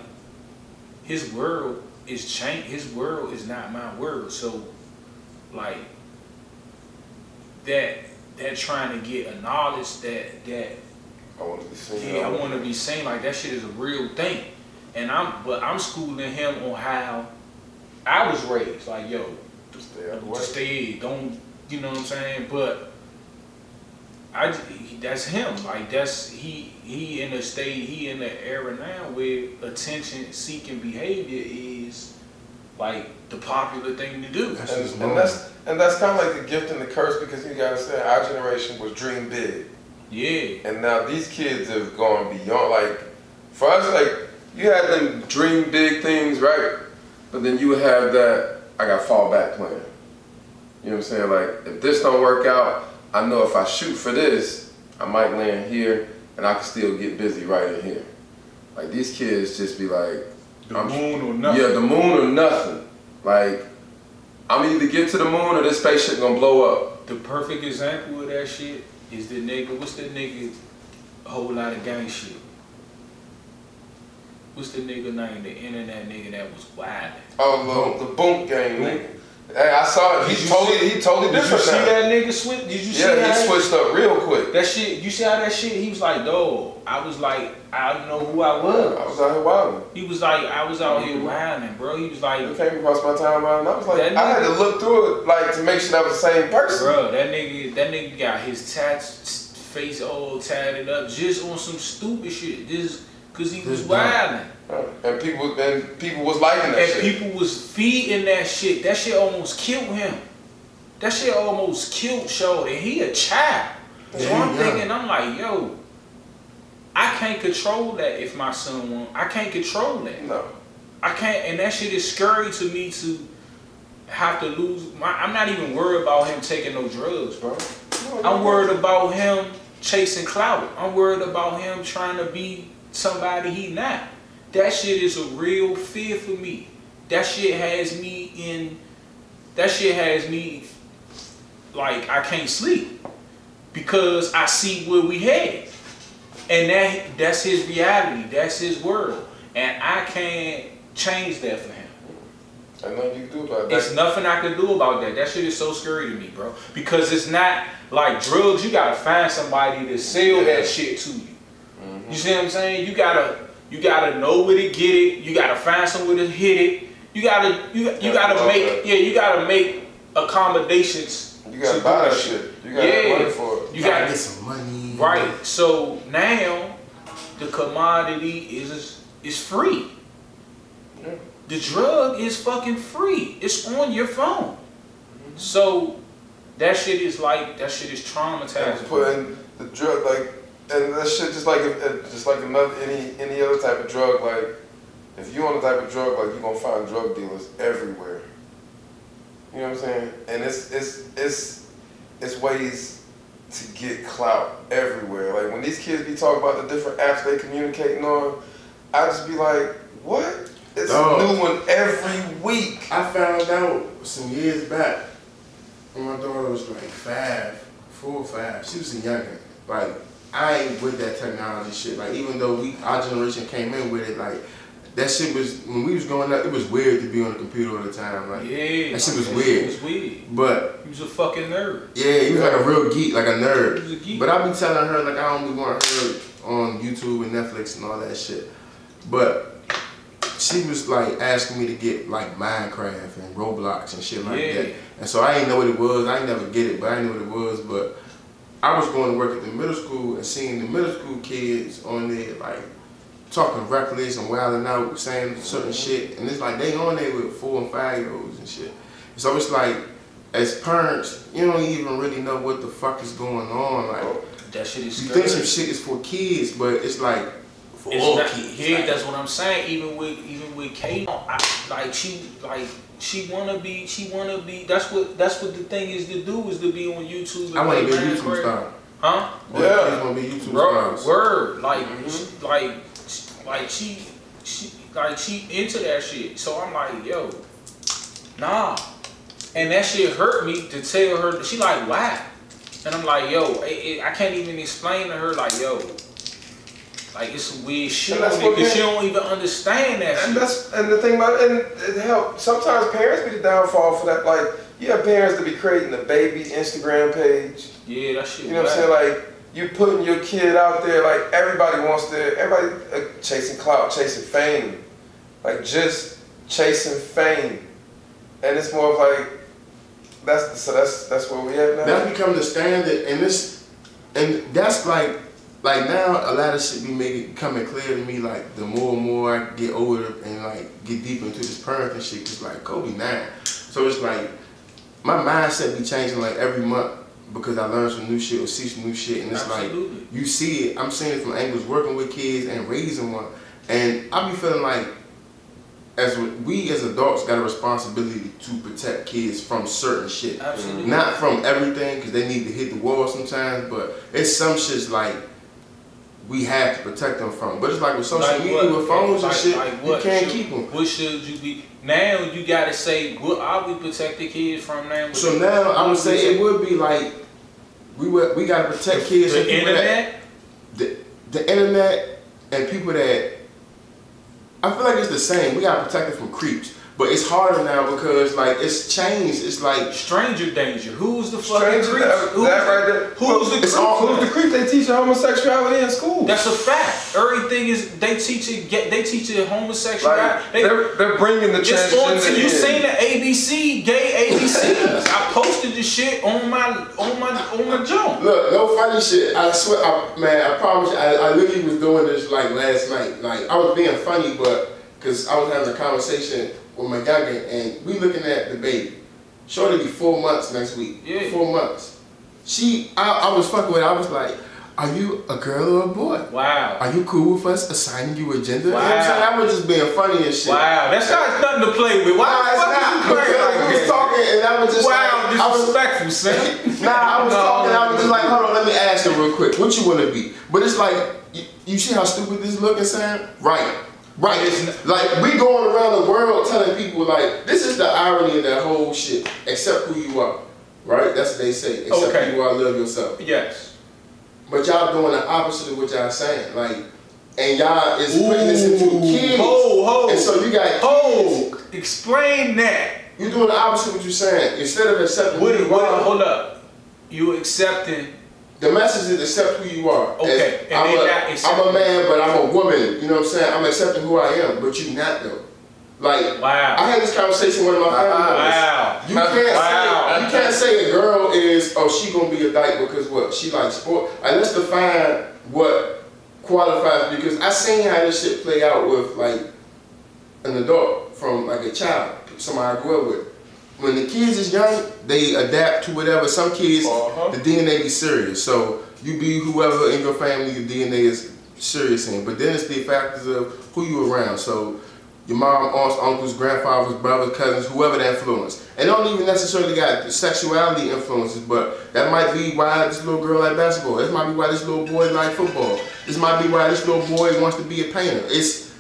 Speaker 1: his world is change. His world is not my world. So, like that that trying to get a knowledge that that
Speaker 2: I want to be seen.
Speaker 1: yeah I want to be seen like that shit is a real thing. And I'm but I'm schooling him on how I was raised. Like yo,
Speaker 2: Just stay out the way.
Speaker 1: just stay. Don't you know what I'm saying? But I that's him. Like that's he he in the state he in the era now where attention seeking behavior is like the popular thing to do.
Speaker 3: That's
Speaker 2: And,
Speaker 3: just
Speaker 2: and that's and that's kind of like the gift and the curse because you gotta say our generation was dream big,
Speaker 1: Yeah.
Speaker 2: and now these kids have gone beyond. Like for us, like you had them dream big things, right? But then you would have that I got fallback plan. You know what I'm saying? Like if this don't work out, I know if I shoot for this, I might land here, and I can still get busy right in here. Like these kids just be like,
Speaker 1: The
Speaker 2: I'm-
Speaker 1: moon or nothing.
Speaker 2: yeah, the moon or nothing. Like, I'm either get to the moon or this spaceship gonna blow up.
Speaker 1: The perfect example of that shit is the nigga. What's the nigga? A whole lot of gang shit. What's the nigga name? The internet nigga that was wild.
Speaker 2: Oh, the, the Boonk Gang nigga. Hey, I saw it.
Speaker 1: Did
Speaker 2: He
Speaker 1: you
Speaker 2: totally,
Speaker 1: see-
Speaker 2: he totally
Speaker 1: Did you
Speaker 2: different
Speaker 1: see
Speaker 2: now.
Speaker 1: that nigga switch? Did you see
Speaker 2: Yeah,
Speaker 1: how
Speaker 2: he switched up real quick.
Speaker 1: that shit? You see how that shit? He was like, dog. I was like, I don't know who I was.
Speaker 2: I
Speaker 1: was.
Speaker 2: was out here wilding.
Speaker 1: He was like, I was out here wilding, bro. He was like,
Speaker 2: It came across my timeline, and I was like,
Speaker 1: That
Speaker 2: I had to look through it, like, to make sure that was the same person.
Speaker 1: bro, that nigga, that nigga got his tats, face all tatted up, just on some stupid shit, just cause he was
Speaker 3: Just dumb.
Speaker 1: wilding.
Speaker 2: Uh, And people, and people was liking that
Speaker 1: And
Speaker 2: shit.
Speaker 1: people was feeding that shit. That shit almost killed him. That shit almost killed Shorty. He a child. So
Speaker 3: Yeah,
Speaker 1: I'm
Speaker 3: young.
Speaker 1: thinking, I'm like, yo, I can't control that if my son want. I can't control that.
Speaker 2: no.
Speaker 1: I can't, and that shit is scary to me to have to lose. My, I'm not even worried about him taking no drugs, bro. I'm worried about him chasing clout. I'm worried about him trying to be somebody he not. That shit is a real fear for me. That shit has me in. That shit has me like I can't sleep because I see where we head, and that that's his reality. That's his world, and I can't change that for him.
Speaker 2: Ain't nothing you can do about that.
Speaker 1: It's nothing I can do about that. That shit is so scary to me, bro. Because it's not like drugs. You gotta find somebody to sell
Speaker 2: Yeah.
Speaker 1: that shit to you. You mm-hmm. see what I'm saying? You gotta you gotta know where to get it. You gotta find somewhere to hit it. You gotta you you gotta
Speaker 2: love
Speaker 1: make yeah you gotta make accommodations.
Speaker 2: You gotta
Speaker 1: to
Speaker 2: buy that shit. You gotta
Speaker 1: Yeah.
Speaker 2: have money for it.
Speaker 1: You
Speaker 3: gotta
Speaker 1: gotta
Speaker 3: get some money.
Speaker 1: right. So now the commodity is is free.
Speaker 2: Yeah.
Speaker 1: The drug is fucking free. It's on your phone. Mm-hmm. So that shit is like that shit is
Speaker 2: And
Speaker 1: traumatizing.
Speaker 2: putting the drug like, and that shit just like just like another any any other type of drug. Like, if you on a type of drug, like you gonna find drug dealers everywhere. You know what I'm saying? And it's it's it's it's ways to get clout everywhere. Like when these kids be talking about the different apps they communicating on, I just be like, what? It's
Speaker 3: Dog.
Speaker 2: a new one every week.
Speaker 3: I found out some years back when my daughter was like five, four or five. She was a youngin. Like I ain't with that technology shit. Like even though we our generation came in with it, like that shit was when we was growing up. It was weird to be on the computer all the time. Like,
Speaker 1: yeah,
Speaker 3: that shit was
Speaker 1: It
Speaker 3: weird.
Speaker 1: was weird.
Speaker 3: but
Speaker 1: He was a fucking nerd.
Speaker 3: yeah, he was like a real geek, like a nerd.
Speaker 1: was a geek.
Speaker 3: But I be telling her like I don't want her on YouTube and Netflix and all that shit. But she was like asking me to get like Minecraft and Roblox and shit like
Speaker 1: Yeah.
Speaker 3: that. And so I didn't know what it was. I ain't never get it, but I knew what it was. But I was going to work at the middle school and seeing the middle school kids on there like talking reckless and wilding out, saying certain mm-hmm. shit. And it's like they on there with four and five year olds and shit. So it's like as parents, you don't even really know what the fuck is going on. Like oh,
Speaker 1: that shit is
Speaker 3: you
Speaker 1: scary.
Speaker 3: think some shit is for kids, but it's like for
Speaker 1: It's
Speaker 3: all
Speaker 1: not,
Speaker 3: kids.
Speaker 1: yeah,
Speaker 3: Like,
Speaker 1: that's what I'm saying. Even with even with Kate, I, like she like she wanna be she wanna be. That's what that's what the thing is to do is to be on YouTube. and
Speaker 3: I want to be YouTube star.
Speaker 1: Huh?
Speaker 3: All
Speaker 2: Yeah.
Speaker 3: the kids want to be YouTube
Speaker 1: Word,
Speaker 3: stars.
Speaker 1: word. Like
Speaker 2: Mhm.
Speaker 1: like like she she like she into that shit. So I'm like, yo, nah. And that shit hurt me to tell her. She like, why? And I'm like, yo, it, it, I can't even explain to her like, yo, like it's some weird shit
Speaker 2: And that's
Speaker 1: on it
Speaker 2: what
Speaker 1: because she don't even understand that
Speaker 2: And
Speaker 1: shit.
Speaker 2: that's and the thing about it, and it help. Sometimes parents be the downfall for that. Like you have parents to be creating the baby Instagram page.
Speaker 1: Yeah, that shit.
Speaker 2: You know what I'm saying? Like you putting your kid out there. Like everybody wants to. Everybody uh, chasing clout, chasing fame. Like just chasing fame, and it's more of like that's so that's that's where we at now.
Speaker 3: That's become the standard, and this, and that's like, like now a lot of shit be making coming clear to me. Like the more and more I get older and like get deep into this parenting shit, it's like Kobe nine. So it's like my mindset be changing like every month because I learn some new shit or see some new shit, and it's
Speaker 1: Absolutely.
Speaker 3: like you see it. I'm seeing it from angles working with kids and raising one, and I be feeling like as we as adults got a responsibility to protect kids from certain shit.
Speaker 1: Absolutely.
Speaker 3: Not from everything, because they need to hit the wall sometimes, but it's some shits like we have to protect them from. But it's like with social
Speaker 1: Like
Speaker 3: media,
Speaker 1: what?
Speaker 3: with phones
Speaker 1: Like-
Speaker 3: and shit,
Speaker 1: like
Speaker 3: you can't
Speaker 1: should-
Speaker 3: keep them.
Speaker 1: What should you be? Now you gotta say, what are we protect the kids from now?
Speaker 3: So now I would say it would be like we would we gotta protect kids from
Speaker 1: the
Speaker 3: people that
Speaker 1: internet.
Speaker 3: the, the internet and people that I feel like it's the same. We gotta protect it from creeps. But it's harder now because like it's changed. It's like
Speaker 1: Stranger danger. Who's the fucking creep?
Speaker 2: that,
Speaker 1: Who's
Speaker 2: that
Speaker 1: the-
Speaker 2: right there.
Speaker 1: Who's the
Speaker 3: It's
Speaker 1: creep?
Speaker 3: all-
Speaker 2: Who's the creep? They teach homosexuality in school.
Speaker 1: That's a fact. Everything is they teach it. Get they teach it homosexuality.
Speaker 2: like
Speaker 1: They-
Speaker 2: they're, they're bringing the
Speaker 1: It's on
Speaker 2: transgender
Speaker 1: you
Speaker 2: in.
Speaker 1: seen the ABC gay ABC? I posted the shit on my on my on my jump.
Speaker 3: Look, no funny shit. I swear, I, man, I promise you, I, I literally was doing this like last night. Like, I was being funny, but, because I was having a conversation with my youngin, and we looking at the baby. Shorty be four months next week.
Speaker 1: Yeah.
Speaker 3: Four months. She, I, I was fucking with her. I was like, are you a girl or a boy?
Speaker 1: Wow.
Speaker 3: Are you cool with us assigning you a gender? You know what I'm
Speaker 1: Wow.
Speaker 3: saying? I was just being funny and shit.
Speaker 1: Wow. That's not nothing to play with. Why
Speaker 3: Nah, it's not.
Speaker 1: you playing
Speaker 3: because
Speaker 1: like
Speaker 3: we was talking, and I was just
Speaker 1: Wow,
Speaker 3: like, I was,
Speaker 1: disrespectful, son.
Speaker 3: Nah, I was
Speaker 1: No.
Speaker 3: talking. I was just like, hold on, let me ask you real quick. What you want to be? But it's like, you, you see how stupid this looking, Sam? Right, right.
Speaker 1: It's
Speaker 3: like we going around the world telling people like, this is the irony of that whole shit. Accept who you are, right? That's what they say. Accept
Speaker 1: Okay.
Speaker 3: who you are, love yourself.
Speaker 1: Yes.
Speaker 3: But y'all doing the opposite of what y'all saying, like, and y'all is putting this into kids.
Speaker 1: ho, ho.
Speaker 3: And so you got kids.
Speaker 1: Oh, explain that.
Speaker 3: You're doing the opposite of what you're saying. Instead of accepting
Speaker 1: What?
Speaker 3: who you
Speaker 1: What?
Speaker 3: are,
Speaker 1: Hold up. You accepting?
Speaker 3: The message is accept who you are.
Speaker 1: Okay,
Speaker 3: As I'm, a, I'm a man, but I'm a woman. You know what I'm saying? I'm accepting who I am, but you not though. Like
Speaker 1: Wow.
Speaker 3: I had this conversation with one of my family members.
Speaker 1: Wow.
Speaker 3: You can't
Speaker 1: Wow.
Speaker 3: say you can't say a girl is oh she gonna be a dyke because what she likes sport. Like let's define what qualifies because I seen how this shit play out with like an adult from like a child, somebody I grew up with. When the kids is young, they adapt to whatever. Some kids,
Speaker 2: Uh-huh.
Speaker 3: the DNA be serious. So you be whoever in your family your DNA is serious in. But then it's the factors of who you around. So your mom, aunts, uncles, grandfathers, brothers, cousins, whoever that influence. And don't even necessarily got sexuality influences, but that might be why this little girl like basketball. This might be why this little boy like football. This might be why this little boy wants to be a painter. It's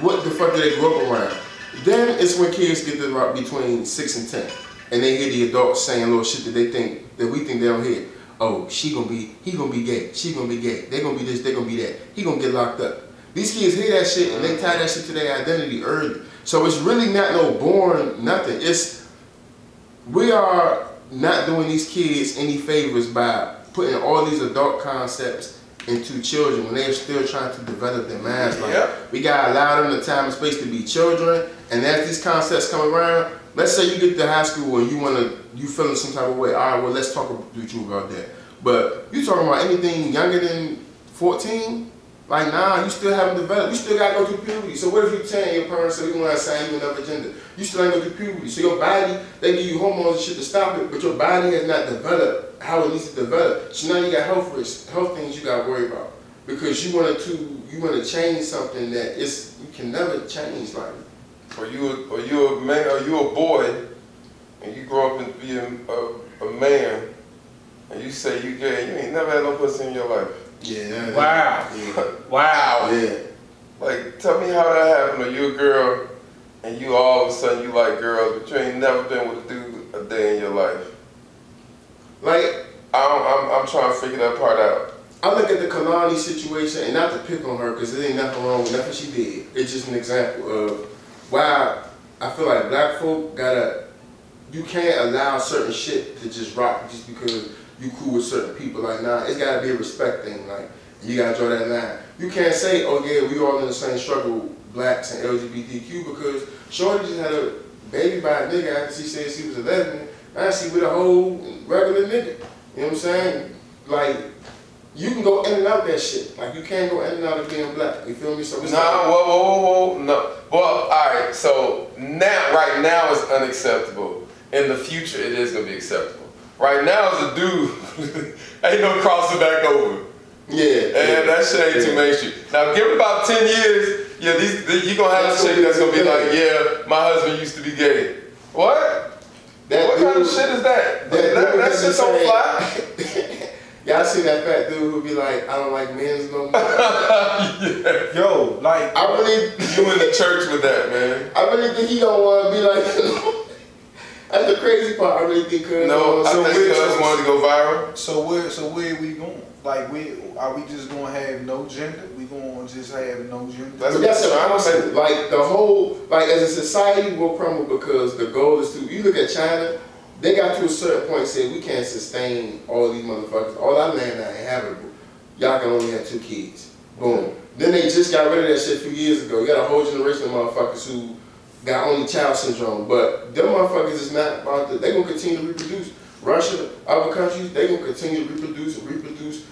Speaker 3: what the fuck do they grow up around? Then it's when kids get to about between six and ten, and they hear the adults saying little shit that they think that we think they don't hear. Oh, she gonna be, he gonna be gay, she gonna be gay. They gonna be this, they gonna be that. He gonna get locked up. These kids hear that shit and they tie that shit to their identity early. So it's really not no born nothing. It's we are not doing these kids any favors by putting all these adult concepts into children when they're still trying to develop their minds. Like
Speaker 2: Yep.
Speaker 3: we gotta allow them the time and space to be children. And as these concepts come around, let's say you get to high school and you wanna you feeling some type of way. All right, well let's talk with you about that. But you talking about anything younger than 14? Like nah, you still haven't developed. You still gotta go through puberty. So what if you tell your parents say you want to assign you another gender? You still ain't go through puberty. So your body, they give you hormones and shit to stop it, but your body has not developed how it needs to develop. So now you got health risks, health things you gotta worry about. Because you wanted to you wanna change something that is you can never change like
Speaker 2: Or you, a, or you a man, or you a boy, and you grow up and be a, a, a man, and you say you gay, you ain't never had no pussy in your life.
Speaker 3: Yeah.
Speaker 1: Wow.
Speaker 3: Yeah.
Speaker 1: Wow.
Speaker 3: Yeah.
Speaker 2: Like, tell me how that happened. Or you a girl, and you all of a sudden you like girls, but you ain't never been with a dude a day in your life.
Speaker 3: Like
Speaker 2: I'm, I'm, I'm trying to figure that part out.
Speaker 3: I look at the Kehlani situation, and not to pick on her, because there ain't nothing wrong with nothing she did. It's just an example of why I feel like black folk gotta, you can't allow certain shit to just rock just because you cool with certain people. Like, nah, it's gotta be a respect thing. Like, you gotta draw that line. You can't say, oh yeah, we all in the same struggle, blacks and LGBTQ, because Shorty just had a baby by a nigga after she said she was 11. Now she with a whole regular nigga. You know what I'm saying? Like, you can go in and out that shit. Like you can't go in and out of being black. You feel me? So it's
Speaker 2: Nah,
Speaker 3: like-
Speaker 2: whoa, whoa, whoa, whoa, no. Well, all right. So now, right now, it's unacceptable. In the future, it is gonna be acceptable. Right now, as a dude, ain't no crossing back over.
Speaker 3: yeah,
Speaker 2: And that shit ain't too
Speaker 3: yeah.
Speaker 2: mainstream. Now, give it about ten years. Yeah, these, these you gonna have
Speaker 3: That's
Speaker 2: a chick that's gonna be like, yeah, my husband used to be gay. What?
Speaker 3: That
Speaker 2: what kind of shit is that?
Speaker 3: That,
Speaker 2: That, that,
Speaker 3: dude
Speaker 2: that shit don't fly.
Speaker 3: Y'all seen that fat dude who be like, I don't like men's no more.
Speaker 2: yeah.
Speaker 1: Yo, like
Speaker 3: I really,
Speaker 2: You in the church with that, man.
Speaker 3: I really think he don't want to be like. That's the crazy part. I really think Cuz.
Speaker 2: No, I
Speaker 1: So
Speaker 2: think
Speaker 1: we're-
Speaker 2: Cuz wanted to go viral.
Speaker 1: So where so where are we going? Like we are we just gonna have no gender? We gonna just have no gender?
Speaker 2: That's
Speaker 3: that's
Speaker 2: I'm
Speaker 3: what I'm
Speaker 2: say.
Speaker 3: saying. Like the whole, like as a society, we'll crumble because the goal is to. You look at China, they got to a certain point, said we can't sustain all these motherfuckers. All our land not inhabitable. Y'all can only have two kids. Boom. Then they just got rid of that shit a few years ago. You got a whole generation of motherfuckers who got only child syndrome. But them motherfuckers is not about to. They gonna continue to reproduce. Russia, other countries, they gonna continue to reproduce and reproduce.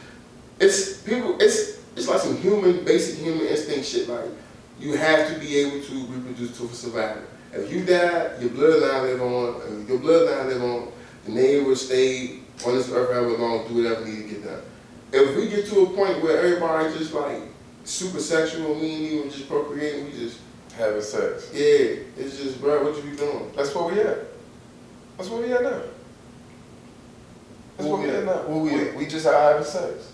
Speaker 3: It's people. It's it's like some human, basic human instinct shit. Like you have to be able to reproduce to survive. If you die, your bloodline live on. If your bloodline live on, the name will stay on this earth however long, do whatever we need to get done. If we get to a point where everybody just like super sexual, we ain't even just procreating, we just
Speaker 2: Having sex.
Speaker 3: yeah, it's just bro, what you be doing?
Speaker 2: That's where we at. That's where we at now. That's where we at now.
Speaker 1: Where we
Speaker 2: We,
Speaker 1: at?
Speaker 2: we just having sex.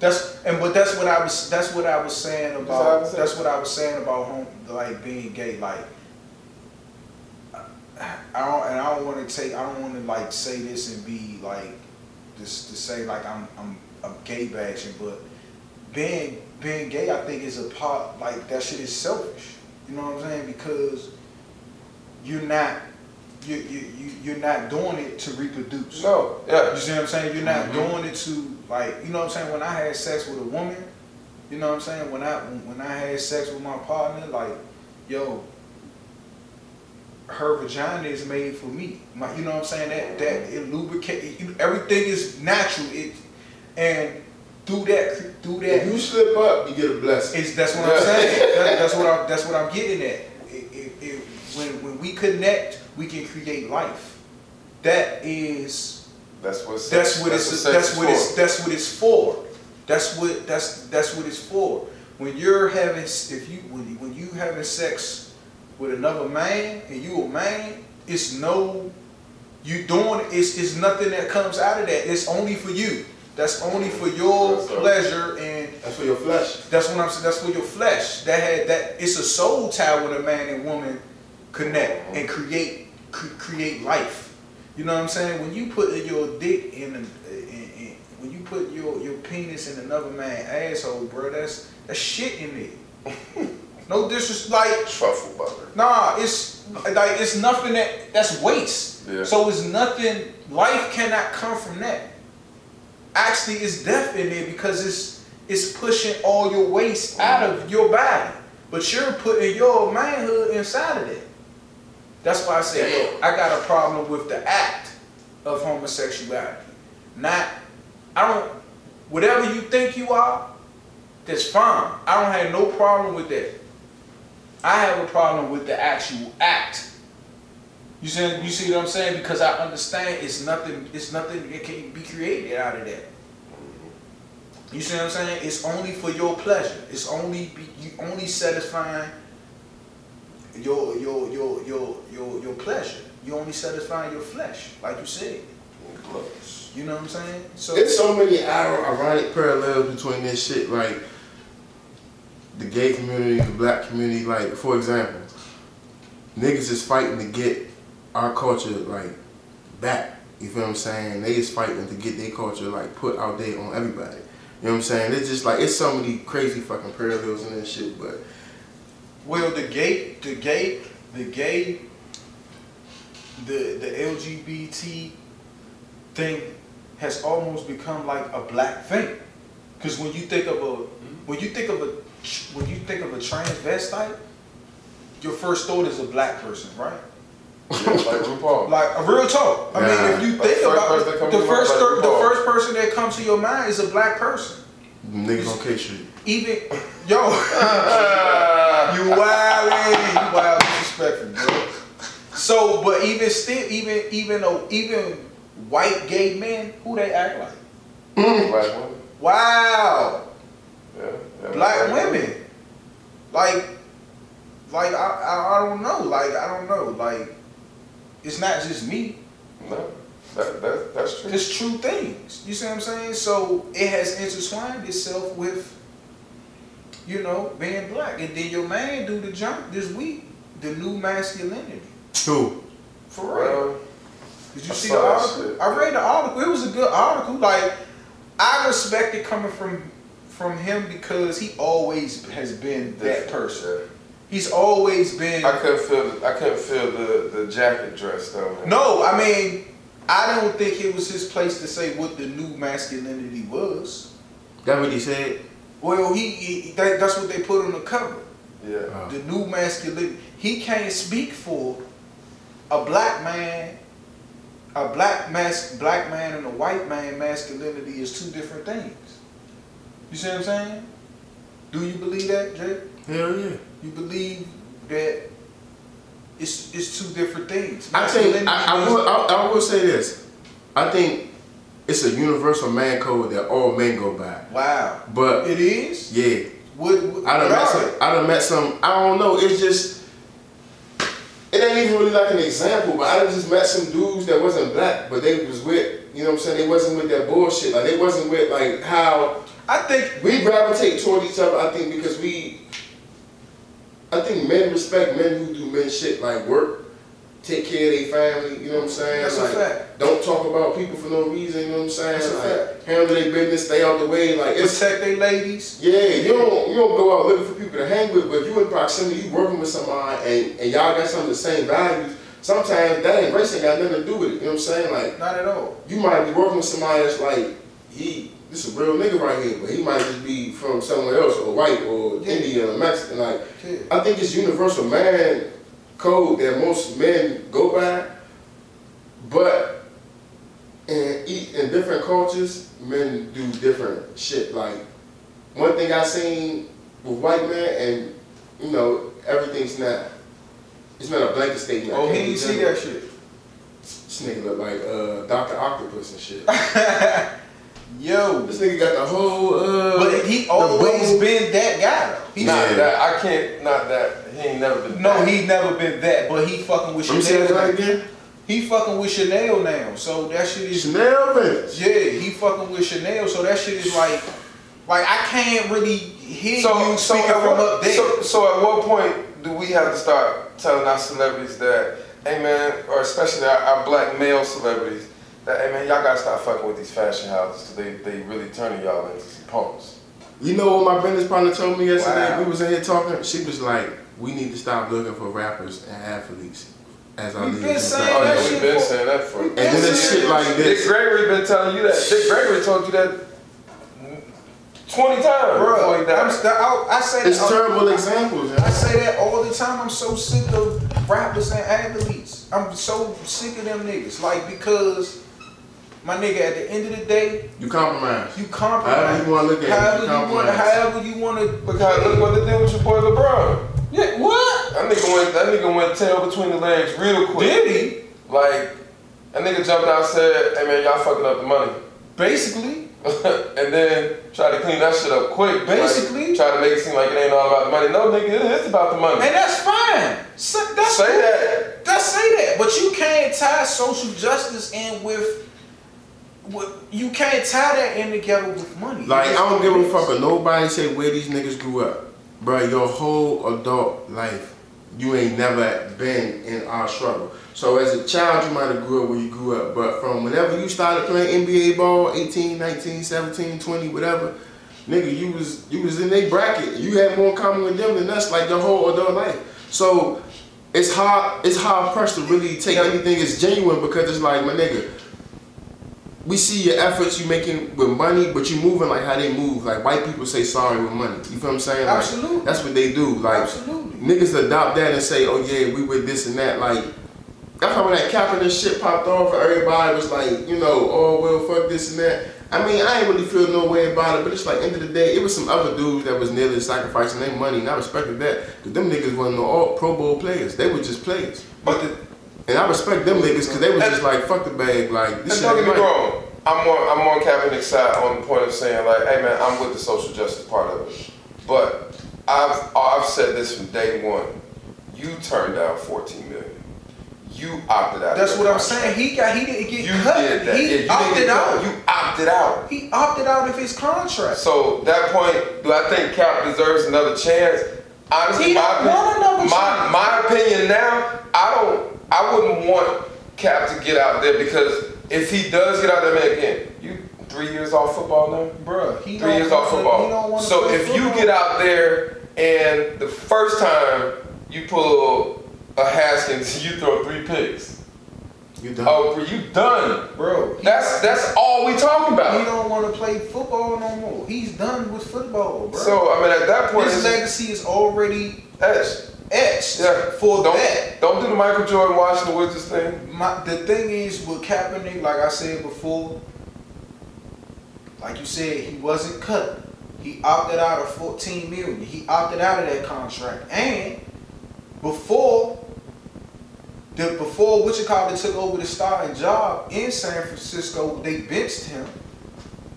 Speaker 1: That's and but that's what I was that's what I was saying about
Speaker 2: was saying.
Speaker 1: that's what I was saying about home like being gay like I don't and I don't want to take I don't want to like say this and be like just to say like I'm I'm I'm gay bashing but being being gay I think is a part like that shit is selfish you know what I'm saying because you're not you you you you're not doing it to reproduce
Speaker 2: No, yeah.
Speaker 1: you see what I'm saying? You're not
Speaker 2: Mhm.
Speaker 1: doing it to like, you know what I'm saying? When I had sex with a woman, you know what I'm saying? When I when I had sex with my partner, like, yo, her vagina is made for me. My, you know what I'm saying? That that it lubricate. You, everything is natural. It and through that through that
Speaker 3: If you slip up, you get a blessing.
Speaker 1: it's, that's what I'm saying. That- that's what I'm. That's what I'm getting at. It, it, it, when when we connect, we can create life. That is.
Speaker 2: That's what
Speaker 1: That's what
Speaker 2: that's
Speaker 1: it's.
Speaker 2: sex
Speaker 1: That's what it's.
Speaker 2: for.
Speaker 1: That's what it's for. That's what. That's that's what it's for. When you're having, if you when you, when you having sex with another man and you a man, it's no. You doing it's it's nothing that comes out of that. It's only for you. That's only for your
Speaker 2: That's
Speaker 1: pleasure and
Speaker 3: That's for your flesh.
Speaker 1: that's what I'm saying. That's for your flesh. That had that. It's a soul tie when a man and woman connect and uh-huh. create cre- create life. You know what I'm saying? When you put your dick in, a, in, in when you put your your penis in another man's asshole, bro, that's that's shit in there. no disrespect. Like
Speaker 2: Truffle butter.
Speaker 1: Nah, it's like it's nothing that that's waste.
Speaker 2: Yeah.
Speaker 1: So it's nothing. Life cannot come from that. Actually, it's death in there because it's it's pushing all your waste out of your body, but you're putting your manhood inside of it. That's why I say, look, I got a problem with the act of homosexuality. Not, I don't. Whatever you think you are, that's fine. I don't have no problem with that. I have a problem with the actual act. You see, you see what I'm saying? Because I understand it's nothing. It's nothing that can be created out of that. You see what I'm saying? It's only for your pleasure. It's only you only satisfying your your your your your your pleasure. You only satisfying your flesh, like you said. You know what I'm saying? So
Speaker 3: There's so many ir- ironic parallels between this shit, like the gay community, the black community. Like, for example, niggas is fighting to get our culture like back. You feel what I'm saying? They is fighting to get their culture like put out there on everybody. You know what I'm saying? It's just like it's so many crazy fucking parallels in this shit, but
Speaker 1: Well, the gay, the gay, the gay, the the LGBT thing has almost become like a black thing. Because when you think of a, when you think of a, when you think of a transvestite, your first thought is a black person, right?
Speaker 2: Yeah, like RuPaul.
Speaker 1: Like a real talk. I mean, if you think about it, the first,
Speaker 2: like
Speaker 1: the first person that comes to your mind is a black person.
Speaker 3: niggas on K Street.
Speaker 1: Even yo. You wildin', you wild disrespectful, bro. So, but even still, even even though even white gay men, who they act like? Mm.
Speaker 2: Black women.
Speaker 1: Wow,
Speaker 2: Yeah. yeah
Speaker 1: black women. Like, like I, I I don't know. Like I don't know. Like it's not just me.
Speaker 2: No, that, that, that's true.
Speaker 1: It's true things. You see what I'm saying? So it has intertwined itself with, you know, being black. And then your man do the jump this week, the new masculinity.
Speaker 3: Who?
Speaker 1: For real.
Speaker 2: Well,
Speaker 1: Did you
Speaker 2: I
Speaker 1: see the article?
Speaker 2: shit.
Speaker 1: I read the article. It was a good article. Like I respect it coming from from him because he always has been that person.
Speaker 2: yeah.
Speaker 1: He's always been.
Speaker 2: I couldn't feel. The, I couldn't feel the the jacket dress though. Man.
Speaker 1: No, I mean, I don't think it was his place to say what the new masculinity was.
Speaker 3: That what he said?
Speaker 1: Well, he, he that, that's what they put on the cover.
Speaker 2: Yeah.
Speaker 3: Uh,
Speaker 1: The new masculinity. He can't speak for a black man. A black mas- black man and a white man masculinity is two different things. You see what I'm saying? Do you believe that, Jay?
Speaker 3: hell yeah.
Speaker 1: You believe that it's it's two different things.
Speaker 3: I think I, I, will, I, I will say this. I think it's a universal man code that all men go by.
Speaker 1: Wow.
Speaker 3: But
Speaker 1: It is.
Speaker 3: yeah,
Speaker 1: What, what,
Speaker 3: I done
Speaker 1: what
Speaker 3: met some. I done met some. I don't know. It's just. It ain't even really like an example, but I done just met some dudes that wasn't black, but they was with. You know what I'm saying? They wasn't with that bullshit. Like they wasn't with like how
Speaker 1: I think
Speaker 3: we gravitate toward each other. I think because we. I think men respect men who do men shit like work, take care of their family. You know what I'm saying?
Speaker 1: that's
Speaker 3: like,
Speaker 1: a fact.
Speaker 3: Don't talk about people for no reason. You know what I'm saying?
Speaker 1: That's a
Speaker 3: like, handle their business, stay out the way. Like it's
Speaker 1: Protect they ladies.
Speaker 3: yeah, you don't you don't go out looking for people to hang with, but if you in proximity, you working with somebody, and, and y'all got some of the same values. Sometimes that ain't race ain't got nothing to do with it. You know what I'm saying? Like
Speaker 1: Not at all.
Speaker 3: you might be working with somebody that's like he this is a real nigga right here, but he might just be from somewhere else or white or
Speaker 1: Yeah.
Speaker 3: Indian or Mexican. Like
Speaker 1: Yeah.
Speaker 3: I think it's universal man code that most men go by, but in in different cultures, men do different shit. Like one thing I seen with white men, and you know everything's not. It's not a blanket statement.
Speaker 1: Oh, he didn't see that shit.
Speaker 3: This nigga look like uh, Doctor Octopus and shit.
Speaker 1: Yo.
Speaker 3: this nigga got the whole. Uh,
Speaker 1: But he always
Speaker 3: bow.
Speaker 1: been that guy though. He's
Speaker 2: Not
Speaker 3: Yeah.
Speaker 2: that. I can't. Not that. He ain't never been.
Speaker 1: No,
Speaker 2: that.
Speaker 1: he never been that, but he fucking with
Speaker 3: Let me say
Speaker 1: Chanel.
Speaker 3: that right
Speaker 1: now.
Speaker 3: again.
Speaker 1: He fucking with Chanel now, so that shit is
Speaker 3: Chanel vintage.
Speaker 1: yeah. He fucking with Chanel, so that shit is like, like I can't really hear
Speaker 2: So,
Speaker 1: you
Speaker 2: so,
Speaker 1: speaking
Speaker 2: at
Speaker 1: from
Speaker 2: what,
Speaker 1: up there.
Speaker 2: so, so at what point do we have to start telling our celebrities that, hey man, or especially our, our black male celebrities, that hey man, y'all gotta stop fucking with these fashion houses because they, they really turning y'all into some punks.
Speaker 3: You know what my business partner told me yesterday?
Speaker 1: Wow.
Speaker 3: We was in here talking. She was like, "We need to stop looking for rappers and athletes as our
Speaker 1: We've been
Speaker 3: and
Speaker 1: saying
Speaker 3: stuff.
Speaker 2: Oh
Speaker 1: that
Speaker 2: yeah, we've been saying that for.
Speaker 3: And then
Speaker 1: been
Speaker 3: this shit like this.
Speaker 2: Dick
Speaker 3: this.
Speaker 2: Gregory been telling you that. Dick Gregory told you that twenty times before
Speaker 1: Bro,
Speaker 2: he
Speaker 1: I'm,
Speaker 2: died.
Speaker 1: I, I say
Speaker 3: It's
Speaker 1: that.
Speaker 3: terrible examples.
Speaker 1: I
Speaker 3: man.
Speaker 1: say that all the time. I'm so sick of rappers and athletes. I'm so sick of them niggas. Like because my nigga, at the end of the day,
Speaker 3: You compromise.
Speaker 1: you compromise.
Speaker 3: However you wanna look at it,
Speaker 1: However
Speaker 3: you
Speaker 1: you want.
Speaker 3: compromise.
Speaker 1: However you want to.
Speaker 2: Look how look what they did with your boy LeBron.
Speaker 1: Yeah. What?
Speaker 2: That nigga went. That nigga went tail between the legs real quick.
Speaker 1: Did he?
Speaker 2: Like, that nigga jumped out and said, hey man, y'all fucking up the money.
Speaker 1: Basically.
Speaker 2: and then tried to clean that shit up quick.
Speaker 1: Basically.
Speaker 2: Like, try to make it seem like it ain't all about the money. No, nigga, it is about the money.
Speaker 1: And that's fine. So, that's
Speaker 2: Say
Speaker 1: cool.
Speaker 2: that.
Speaker 1: That's say that. But you can't tie social justice in with. With you can't tie that in together with money.
Speaker 3: Like
Speaker 1: It's
Speaker 3: I don't give a fuck nobody say where these niggas grew up, bro. Your whole adult life, you ain't never been in our struggle. So as a child, you might have grew up where you grew up, but from whenever you started playing NBA ball, 18, 19, 17, 20, whatever, nigga, you was you was in their bracket. You had more common with them than us, like your whole adult life. So it's hard it's hard pressed to really take anything as genuine because it's like my nigga we see your efforts you making with money, but you moving like how they move. Like white people say sorry with money. You feel what I'm saying? Like,
Speaker 1: Absolutely.
Speaker 3: That's what they do. Like
Speaker 1: Absolutely.
Speaker 3: niggas adopt that and say, oh yeah, we with this and that. Like that's how when that Kaepernick shit popped off, and everybody was like, you know, oh well, fuck this and that. I mean, I ain't really feel no way about it, but it's like end of the day, it was some other dudes that was nearly sacrificing their money, and I respected that. Cause them niggas wasn't no all Pro Bowl players. They were just players.
Speaker 1: But the,
Speaker 3: And I respect them niggas because they was just like, fuck the bag, like
Speaker 2: And
Speaker 3: this shit
Speaker 2: don't get me wrong. I'm on I'm on Kaepernick's side on the point of saying like, hey man, I'm with the social justice part of it. But I've I've said this from day one. You turned down 14 million. You opted out.
Speaker 1: that's
Speaker 2: your
Speaker 1: what I'm saying. He got he didn't get
Speaker 2: You
Speaker 1: cut.
Speaker 2: did that.
Speaker 1: He
Speaker 2: Yeah, you
Speaker 1: opted out.
Speaker 2: cut. You opted out.
Speaker 1: He opted out of his contract.
Speaker 2: So that point, do I think Cap deserves another chance? Honestly,
Speaker 1: He
Speaker 2: my
Speaker 1: don't want
Speaker 2: opinion,
Speaker 1: another
Speaker 2: my,
Speaker 1: chance.
Speaker 2: my opinion now, I don't. I wouldn't want Cap to get out there because if he does get out there, man, again, you three years off football now.
Speaker 1: Bruh,
Speaker 2: Three years off
Speaker 1: wanna- he don't
Speaker 2: football.
Speaker 1: wanna
Speaker 2: So
Speaker 1: play
Speaker 2: if you get out there and the first time you pull a Haskins, you throw three picks.
Speaker 3: You done.
Speaker 2: Oh, you done.
Speaker 1: bro,
Speaker 2: That's that's all we talking about.
Speaker 1: he don't want to play football no more. He's done with football, bro.
Speaker 2: So I mean, at that point,
Speaker 1: his legacy is already
Speaker 2: etched.
Speaker 1: Etched
Speaker 2: Yeah.
Speaker 1: for
Speaker 2: Don't
Speaker 1: that.
Speaker 2: don't do the Michael Jordan Washington Wizards thing.
Speaker 1: My, the thing is with Kaepernick, like I said before, like you said, he wasn't cut. He opted out of 14 million. He opted out of that contract. And before the before you took over the starting job in San Francisco, they benched him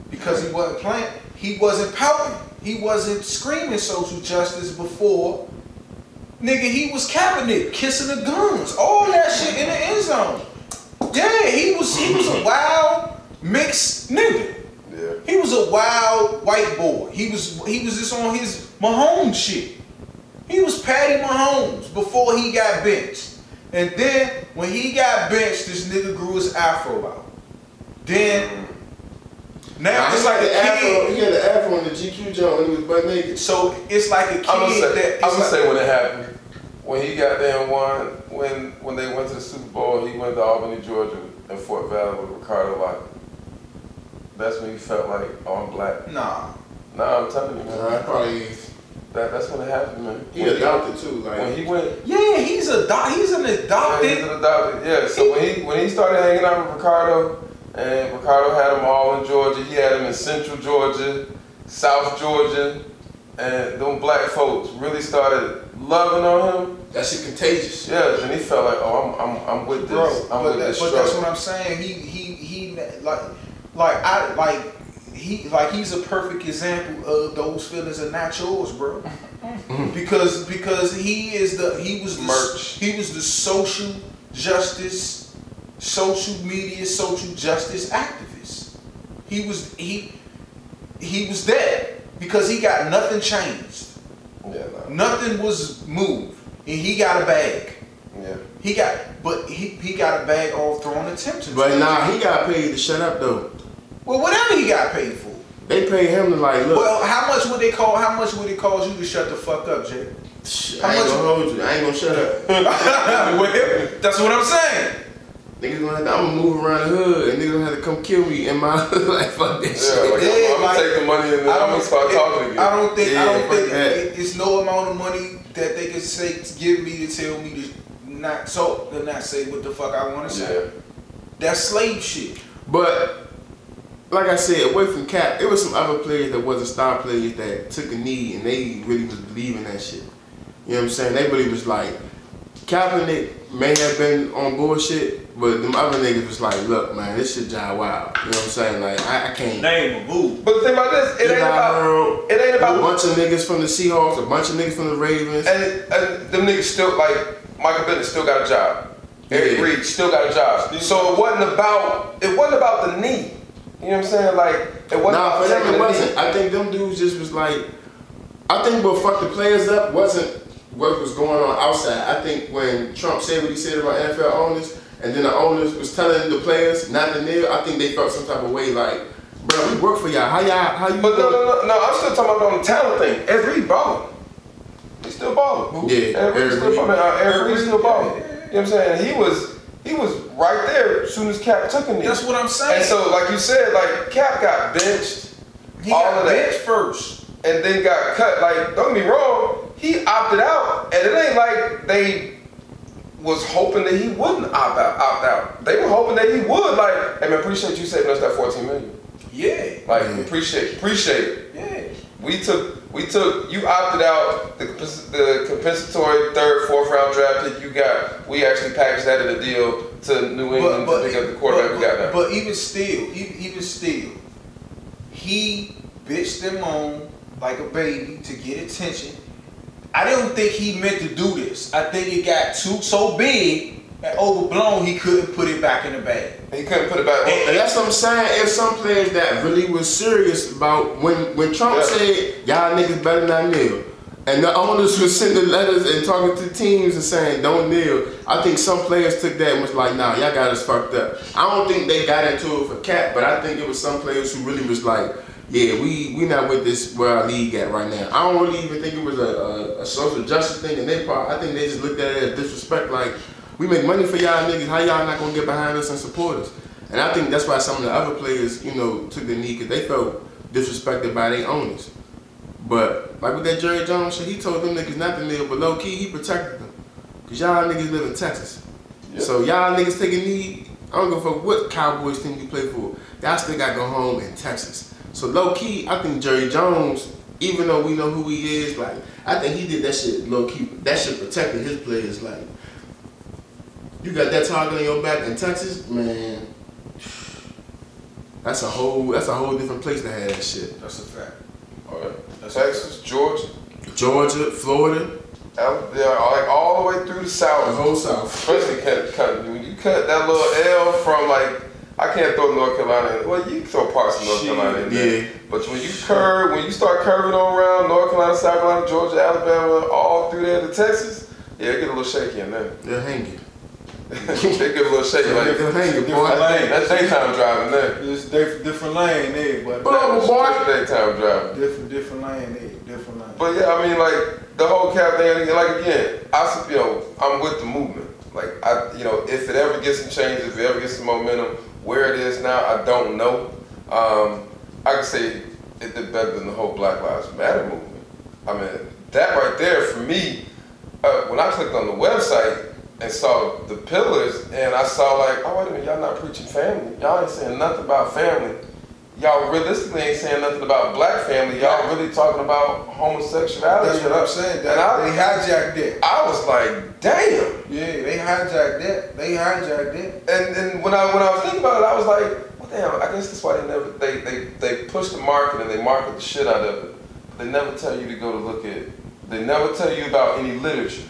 Speaker 1: because he wasn't playing. He wasn't pouting. He wasn't screaming social justice before. Nigga, he was Kaepernick, kissing the guns, all that shit in the end zone. Yeah, he was he was a wild mixed nigga.
Speaker 2: Yeah.
Speaker 1: He was a wild white boy. He was he was just on his Mahomes shit. He was Patty Mahomes before he got benched. And then when he got benched, this nigga grew his afro out. Then mm. now
Speaker 3: Nah,
Speaker 1: it's
Speaker 3: he
Speaker 1: like a
Speaker 3: the afro.
Speaker 1: kid.
Speaker 3: He had the afro on the GQ joint when he was butt naked.
Speaker 1: So it's like a kid
Speaker 2: I'm gonna say,
Speaker 1: that
Speaker 2: I'm
Speaker 1: it's
Speaker 2: gonna
Speaker 1: like-
Speaker 2: say when it happened. When he got there and won, when when they went to the Super Bowl, he went to Albany, Georgia, and Fort Valley with Ricardo Lockette. That's when he felt like, oh, I'm black.
Speaker 1: Nah.
Speaker 2: Nah, I'm telling you, man.
Speaker 3: Nah, probably.
Speaker 2: That, that's when it happened, man.
Speaker 3: He
Speaker 2: When
Speaker 3: adopted too. like When
Speaker 2: he went,
Speaker 1: Yeah, he's a doc, he's an adopted.
Speaker 2: yeah,
Speaker 1: adopted.
Speaker 2: he's an adopted. Yeah. So when he when he started hanging out with Ricardo, and Ricardo had him all in Georgia. He had him in Central Georgia, South Georgia, and them black folks really started loving on him.
Speaker 3: that shit contagious.
Speaker 2: Yeah, and he felt like, oh, I'm I'm, I'm with this.
Speaker 1: Bro,
Speaker 2: I'm
Speaker 1: but,
Speaker 2: with
Speaker 1: that,
Speaker 2: this
Speaker 1: but that's what I'm saying. He he he like like I like he like he's a perfect example of those feelings are not yours, bro. because because he is the he was the
Speaker 2: Merch.
Speaker 1: he was the social justice, social media, social justice activist. He was he he was that because he got nothing changed.
Speaker 2: Yeah, nah.
Speaker 1: Nothing was moved. And he got a bag.
Speaker 2: Yeah.
Speaker 1: He got, but he, he got a bag all thrown attention.
Speaker 3: But nah, he got paid to shut up though.
Speaker 1: well, whatever he got paid for.
Speaker 3: They paid him to like look.
Speaker 1: Well, how much would they call? How much would it cost you to shut the fuck up, Jay? How
Speaker 3: I ain't
Speaker 1: much-
Speaker 3: gonna hold you. I ain't gonna shut up.
Speaker 1: well, that's what I'm saying.
Speaker 3: Niggas gonna have to, I'm gonna move around the hood and niggas gonna have to come kill me in my like fuck that
Speaker 2: Yeah,
Speaker 3: shit.
Speaker 2: like,
Speaker 1: Yeah,
Speaker 2: I'm, I'm
Speaker 1: like,
Speaker 2: gonna take the money and then I'm gonna start
Speaker 1: it-
Speaker 2: talking again.
Speaker 1: I don't think. I don't think it, it's no amount of money that they can say give me to tell me to not so to not say what the fuck I want to say.
Speaker 2: yeah.
Speaker 1: That's slave shit.
Speaker 3: But like I said, away from Cap, it was some other players that wasn't star players that took a knee and they really was believing that shit. You know what I'm saying? They really was like, Kaepernick may have been on bullshit, but them other niggas was like, look, man, this shit jive wild. You know what I'm saying? Like, I, I can't.
Speaker 1: Name a boo.
Speaker 2: But the thing about this, it ain't about
Speaker 3: Earl,
Speaker 2: it ain't about.
Speaker 3: a bunch of niggas from the Seahawks, a bunch of niggas from the Ravens.
Speaker 2: and, and them niggas still like Michael Bennett still got a job. Eric
Speaker 3: Yeah.
Speaker 2: Reid still got a job. So it wasn't about it wasn't about the knee. You know what I'm saying? Like it wasn't
Speaker 3: Nah,
Speaker 2: about
Speaker 3: for them it
Speaker 2: the
Speaker 3: wasn't.
Speaker 2: knee.
Speaker 3: I think them dudes just was like, I think what fucked the players up wasn't what was going on outside. I think when Trump said what he said about NFL owners, and then the owners was telling the players not to kneel, I think they felt some type of way like, bro, we work for y'all. How y'all, how you?
Speaker 2: But no,
Speaker 3: gonna-"
Speaker 2: no, no, no. I'm still talking about on the talent thing. Eric Reid balling. He's still balling.
Speaker 3: Yeah,
Speaker 2: Eric
Speaker 3: Reid
Speaker 2: still balling. Uh, Eric
Speaker 1: Eric
Speaker 2: Reid
Speaker 1: Reid,
Speaker 2: still
Speaker 1: yeah,
Speaker 2: balling.
Speaker 1: yeah,
Speaker 2: You know what I'm saying? He was he was right there as soon as Cap took him. knee.
Speaker 1: That's what I'm saying.
Speaker 2: And so, like you said, like Cap got benched
Speaker 1: he
Speaker 2: all
Speaker 1: got
Speaker 2: of that.
Speaker 1: benched first.
Speaker 2: and then got cut. Like, don't get me wrong, he opted out, and it ain't like they was hoping that he wouldn't opt out. Opt out. They were hoping that he would. Like, hey man, appreciate you saving us that 14 million.
Speaker 1: Yeah.
Speaker 2: Like,
Speaker 3: Yeah.
Speaker 2: appreciate, appreciate it.
Speaker 1: Yeah.
Speaker 2: We took, we took, you opted out the, the compensatory third, fourth round draft pick you got. We actually packaged that in a deal to New England to pick up the quarterback
Speaker 1: but,
Speaker 2: we got now.
Speaker 1: But even still, even, even still, he bitched them on like a baby to get attention. I don't think he meant to do this. I think it got too so big and overblown. He couldn't put it back in the bag.
Speaker 2: he couldn't put it back.
Speaker 1: And-
Speaker 3: And that's what I'm saying. If some players that really was serious about when when Trump
Speaker 2: Yeah.
Speaker 3: said y'all niggas better not kneel, And the owners were sending letters and talking to teams and saying, don't kneel. I think some players took that and was like, nah, y'all got us fucked up. I don't think they got into it for Cat, but I think it was some players who really was like, yeah, we we not with this where our league at right now. I don't really even think it was a, a, a social justice thing in their part. I think they just looked at it as disrespect, like, we make money for y'all niggas, how y'all not gonna get behind us and support us? And I think that's why some of the other players, you know, took the knee because they felt disrespected by their owners. But like with that Jerry Jones shit, he told them niggas not to kneel, but low key he protected them. Cause y'all niggas live in Texas.
Speaker 2: Yep.
Speaker 3: So y'all niggas take a knee, I don't give a fuck what Cowboys team you play for. Y'all still gotta go home in Texas. So low key, I think Jerry Jones, even though we know who he is, like I think he did that shit low key. That shit protected his players. Like you got that target on your back in Texas, man. That's a whole that's a whole different place to have that shit.
Speaker 1: That's a fact.
Speaker 2: All right. Texas, Georgia,
Speaker 3: Georgia, Florida,
Speaker 2: Alabama, like all the way through the South.
Speaker 3: the whole South.
Speaker 2: Especially cut, cut, when you cut that little L from like, I can't throw North Carolina in. Well, you can throw parts of North
Speaker 1: Shit,
Speaker 2: Carolina in there.
Speaker 3: Yeah.
Speaker 2: But when you curve, when you start curving on around North Carolina, South Carolina, Georgia, Alabama, all through there to Texas, yeah, it get a little shaky in there.
Speaker 3: They're hanging.
Speaker 2: they get a little shaky. Like,
Speaker 3: They're hanging, boy.
Speaker 1: Different lane.
Speaker 2: that's daytime driving there.
Speaker 1: It's diff- different lane there, but
Speaker 3: Boom, boy.
Speaker 2: Daytime driving.
Speaker 1: different different lane there, different lane.
Speaker 2: But yeah, I mean, like the whole cap thing. Like again, I, s- you know, I'm with the movement. Like I, you know, if it ever gets some change, if it ever gets some momentum, where it is now, I don't know. Um, I can say it did better than the whole Black Lives Matter movement. I mean, that right there for me. Uh, when I clicked on the website and saw the pillars, and I saw like, oh wait a minute, y'all not preaching family. Y'all ain't saying nothing about family. Y'all realistically ain't saying nothing about black family. Y'all really talking about homosexuality.
Speaker 1: That's what I'm saying. That,
Speaker 2: And I-
Speaker 1: they hijacked that.
Speaker 2: I was like, damn.
Speaker 1: Yeah, they hijacked that. They hijacked it.
Speaker 2: And and when I when I was thinking about it, I was like, well, damn. I guess that's why they never they they they push the market and they market the shit out of it. But They never tell you to go to look at. They never tell you about any literature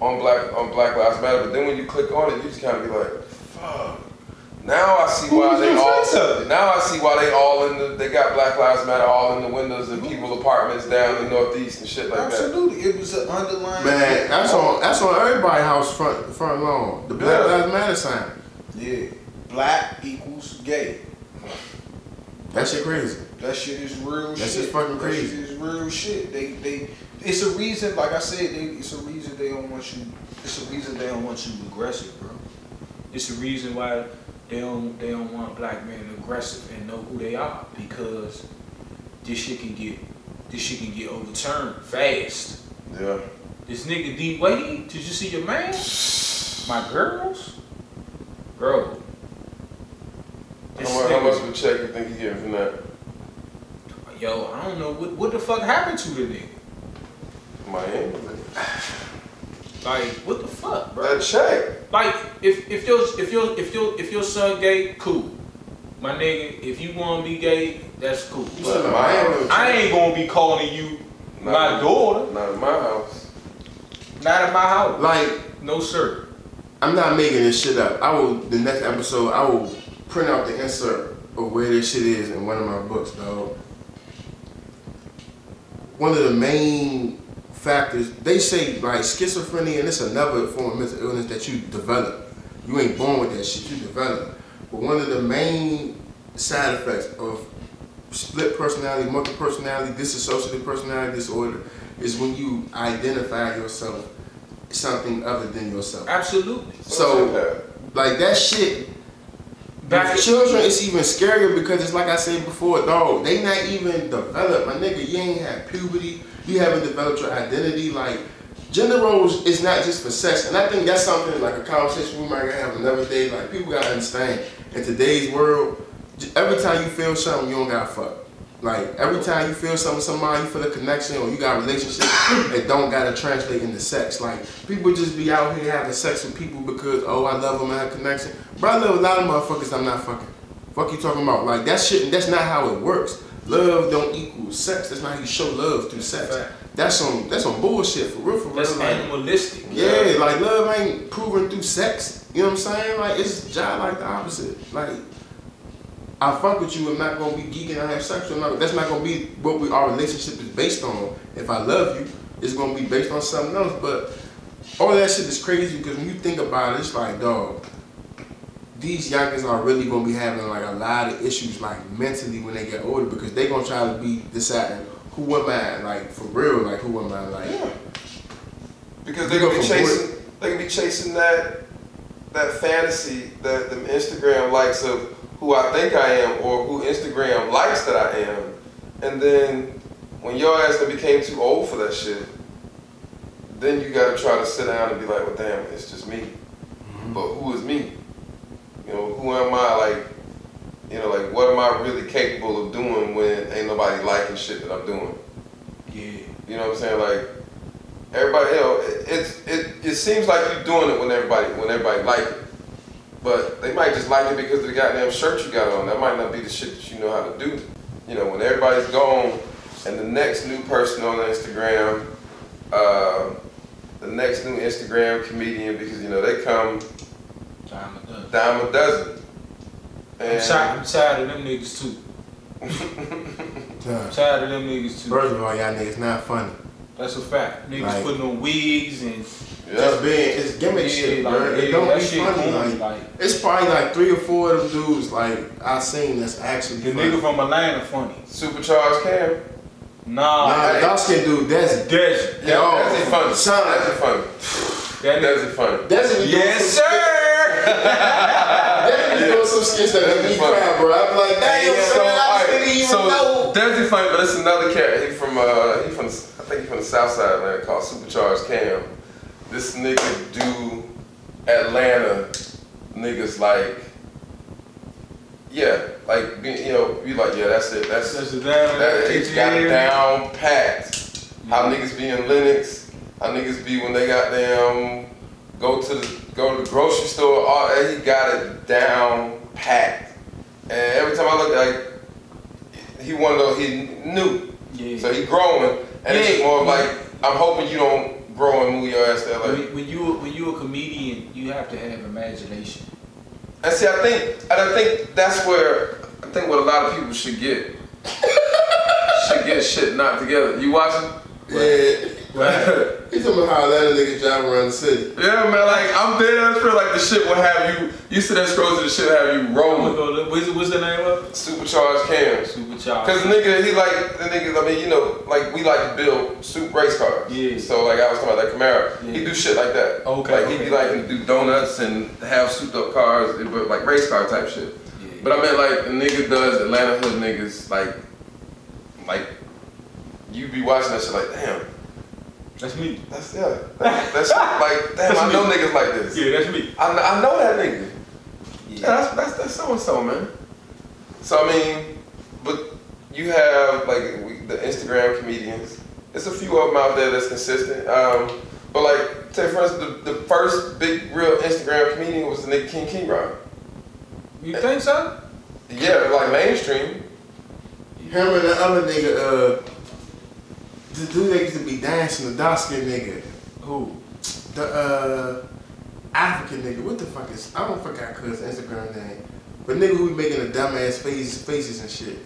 Speaker 2: on black on Black Lives Matter. But then when you click on it, you just kind of be like, fuck. Now I see why they
Speaker 1: gonna
Speaker 2: all.
Speaker 1: say something?
Speaker 2: Now I see why they all in the. They got Black Lives Matter all in the windows of people apartments down in the Northeast and shit like that.
Speaker 1: Absolutely, it was an underlying.
Speaker 3: Man, that's on that's on everybody's house front front lawn. The Black
Speaker 2: Yeah.
Speaker 3: Lives Matter sign.
Speaker 1: Yeah, black equals gay.
Speaker 3: That shit crazy.
Speaker 1: That shit is real
Speaker 3: That
Speaker 1: shit.
Speaker 3: shit's fucking
Speaker 1: That
Speaker 3: crazy.
Speaker 1: shit is real shit. They they it's a reason, like I said, they, it's a reason they don't want you it's a reason they don't want you aggressive, bro. It's a reason why they don't they don't want black men aggressive and know who they are because this shit can get this shit can get overturned fast.
Speaker 2: Yeah.
Speaker 1: This nigga D Wade, did you see your man? My girls? Bro. This
Speaker 2: How much, how much of a check you think he getting from that?
Speaker 1: Yo, I don't know what what the fuck happened to the nigga.
Speaker 2: Miami.
Speaker 1: Like, what the fuck, bro?
Speaker 2: That check.
Speaker 1: Like, if if your if your if your if your son gay, cool. My nigga, if you wanna be gay, that's cool.
Speaker 3: You
Speaker 2: But
Speaker 3: still in
Speaker 2: Miami-
Speaker 3: Miami.
Speaker 1: I ain't gonna be calling you my
Speaker 2: Not-
Speaker 1: daughter.
Speaker 2: Not in my house.
Speaker 1: Not in my house.
Speaker 3: Like
Speaker 1: No sir.
Speaker 3: I'm not making this shit up. I will the next episode I will print out the insert of where this shit is in one of my books, dog. One of the main factors they say like schizophrenia and it's another form of mental illness that you develop. You ain't born with that shit, you develop. But one of the main side effects of split personality, multiple personality, dissociative personality disorder is when you identify yourself something other than yourself.
Speaker 1: Absolutely.
Speaker 3: So, like that shit.
Speaker 1: Back
Speaker 3: children, it's even scarier because it's like I said before, dog. They not even developed, my nigga. You ain't had puberty. You haven't developed your identity. Like gender roles is not just for sex, and I think that's something like a conversation we might have another day. Like people gotta understand in today's world, every time you feel something, you don't gotta fuck. Like every time you feel something, with somebody, you feel a connection, or you got a relationship, it don't gotta translate into sex. Like people just be out here having sex with people because oh I love them, I have a connection. Bro, I love a lot of motherfuckers I'm not fucking. Fuck you talking about? Like that shit. That's not how it works. Love don't equal sex. That's not how you show love through sex.
Speaker 1: Fact.
Speaker 3: That's some that's some bullshit for real. For real.
Speaker 1: That's
Speaker 3: Like,
Speaker 1: animalistic.
Speaker 3: yeah, like love ain't proven through sex. You know what I'm saying? Like it's just like the opposite. Like I fuck with you, I'm not gonna be geeking. I have sex with you. That's not gonna be what we our relationship is based on. If I love you, it's gonna be based on something else. But all that shit is crazy because when you think about it, it's like, dog, these youngins are really gonna be having like a lot of issues like mentally when they get older because they gonna try to be deciding who am I, like for real, like who am I, like.
Speaker 2: Yeah. Because
Speaker 3: They
Speaker 2: they
Speaker 3: go
Speaker 2: can be
Speaker 3: from
Speaker 2: chasing, they gonna be chasing that that fantasy, that the Instagram likes of who I think I am or who Instagram likes that I am, and then when your ass then became too old for that shit, then you gotta try to sit down and be like, well, damn, it's just me. Mm-hmm. But who is me? You know, who am I? Like, you know, like what am I really capable of doing when ain't nobody liking shit that I'm doing?
Speaker 1: Yeah.
Speaker 2: You know what I'm saying? Like everybody, you know, it, it's it, it seems like you're doing it when everybody when everybody like it, but they might just like it because of the goddamn shirt you got on. That might not be the shit that you know how to do. You know, when everybody's gone and the next new person on Instagram, uh, the next new Instagram comedian, because you know they come
Speaker 1: Time of done.
Speaker 2: dime a dozen.
Speaker 1: I'm
Speaker 2: And
Speaker 1: tired, I'm tired of them niggas too. I'm tired of them niggas too.
Speaker 3: First of all, y'all niggas not funny.
Speaker 1: That's a fact. Niggas
Speaker 3: Like-
Speaker 1: putting on wigs and
Speaker 2: yeah.
Speaker 3: Just being, it's gimmick
Speaker 1: Yeah,
Speaker 3: shit,
Speaker 1: like,
Speaker 3: bro. It
Speaker 1: yeah,
Speaker 3: don't
Speaker 1: that
Speaker 3: be
Speaker 1: shit
Speaker 3: funny.
Speaker 1: corny,
Speaker 3: Like,
Speaker 1: like-
Speaker 3: it's probably like three or four of them dudes like I seen that's actually
Speaker 1: the
Speaker 3: funny.
Speaker 1: nigga from Atlanta funny.
Speaker 2: Supercharged Cam.
Speaker 1: Nah,
Speaker 3: Nah, the dark skinned dude, Desi.
Speaker 1: Desi.
Speaker 2: Yeah,
Speaker 3: Yo,
Speaker 2: that's it funny.
Speaker 3: son.
Speaker 2: That's it funny.
Speaker 1: That
Speaker 2: That's
Speaker 1: nigga.
Speaker 2: it funny.
Speaker 3: Desi be doing
Speaker 1: Yes,
Speaker 3: some
Speaker 1: sir.
Speaker 3: Desi be doing some skits that make me cry, bro. I'm like, damn,
Speaker 2: so,
Speaker 3: son, I
Speaker 2: alright,
Speaker 3: didn't even
Speaker 2: so
Speaker 3: know.
Speaker 2: There's the funny, but it's another cat. He from uh, he from I think he from the South Side of Atlanta called Supercharged Cam. This nigga do Atlanta niggas like yeah, like be- you know, be like yeah, that's it, that's
Speaker 1: That's the down.
Speaker 2: that, it's got down packed. How niggas be in Lenox, how niggas be when they got them go to the go to the grocery store, all that he got it down packed. And every time I look like he one of those he knew.
Speaker 1: Yeah.
Speaker 2: So he growing and it's
Speaker 1: Yeah.
Speaker 2: more of like I'm hoping you don't grow and move your ass to LA.
Speaker 1: when, when you when you a comedian, you have to have imagination.
Speaker 2: And see I think and I think that's where I think what a lot of people should get. should get shit knocked together. You watching?
Speaker 3: Yeah.
Speaker 1: Right.
Speaker 3: He's talking about how Atlanta niggas drive around the city.
Speaker 2: Yeah, man, like I'm dead ass feel like the shit will have you. You see that scroll to the shit have you rolling.
Speaker 1: go. What's, what's the name of it?
Speaker 2: Supercharged cams.
Speaker 1: Supercharged.
Speaker 2: Cause the nigga, he like the nigga. I mean, you know, like we like to build super race cars.
Speaker 1: Yeah.
Speaker 2: So like I was talking about that Camaro, he do shit like that.
Speaker 1: Okay,
Speaker 2: Like he
Speaker 1: okay.
Speaker 2: be like to do donuts and have souped up cars, but like race car type shit.
Speaker 1: Yeah.
Speaker 2: But I mean, like the nigga does Atlanta hood niggas like, like you be watching that shit like, damn,
Speaker 1: that's me.
Speaker 2: that's yeah, that, that's like, damn, I know niggas like this.
Speaker 1: Yeah, that's me.
Speaker 2: I, I know that nigga. Yeah,
Speaker 1: Yeah.
Speaker 2: that's that's that's so and so, man. So I mean, but you have like we, the Instagram comedians. There's a few of them out there that's consistent. Um, but like, say for instance, the, the first big real Instagram comedian was the nigga King King Rod.
Speaker 1: You think so?
Speaker 2: Yeah, like mainstream.
Speaker 3: Him and the other nigga, uh, the dude that used to be dancing, the dark skinned nigga.
Speaker 1: Who?
Speaker 3: The uh African nigga, what the fuck is I don't forgot cuz Instagram name. But nigga who be making the dumbass faces faces and shit.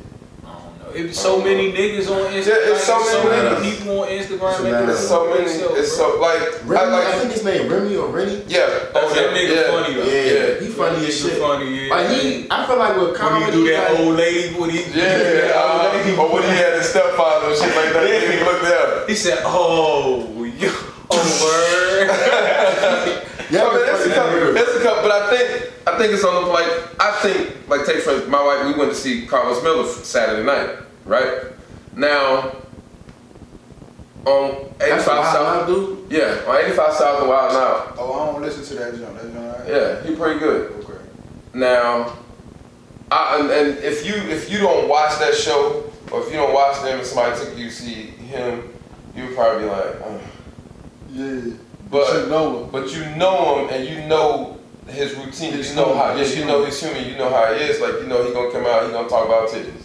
Speaker 1: I don't know. It be so many niggas on Instagram.
Speaker 2: Yeah, it's so
Speaker 1: so
Speaker 2: many
Speaker 1: many people on Instagram.
Speaker 3: So
Speaker 1: making
Speaker 3: now-
Speaker 2: There's so many.
Speaker 1: themselves,
Speaker 2: It's so like
Speaker 3: Remy,
Speaker 2: I
Speaker 3: I, think his name Remy or Rennie.
Speaker 2: Yeah.
Speaker 1: Oh, that nigga
Speaker 2: yeah.
Speaker 1: funny though.
Speaker 3: Yeah,
Speaker 2: Yeah.
Speaker 3: he funny
Speaker 1: That
Speaker 3: as shit.
Speaker 1: Funny, yeah.
Speaker 3: Like he, I feel like with
Speaker 1: when
Speaker 3: comedy,
Speaker 1: he do that
Speaker 3: like,
Speaker 1: old lady, when he
Speaker 2: Yeah, uh, or when he had his stepfather and shit like that,
Speaker 1: Yeah.
Speaker 2: nigga look there.
Speaker 1: he said, "Oh, you, oh word."
Speaker 3: yeah,
Speaker 2: I mean, it's a
Speaker 3: funny
Speaker 2: couple.
Speaker 3: nigga.
Speaker 2: It's a couple, but I think I think it's on the like. I think like take for my wife. We went to see Carlos Miller Saturday night, right? Now on 85
Speaker 3: a wild
Speaker 2: South.
Speaker 3: dude.
Speaker 2: Yeah, on 85 South and Wild Now.
Speaker 4: Oh, I don't listen to that jump. That jump, right?
Speaker 2: Yeah, he pretty good.
Speaker 4: Okay.
Speaker 2: Now, I, and, and if you if you don't watch that show, or if you don't watch them, and somebody took you to see him, you would probably be like, oh.
Speaker 4: Yeah.
Speaker 2: but
Speaker 4: you know him.
Speaker 2: but you know him and you know his routine.
Speaker 4: His
Speaker 2: you know how yes, you know he's human. You know how he is. Like you know he gonna come out. He gonna talk about titties.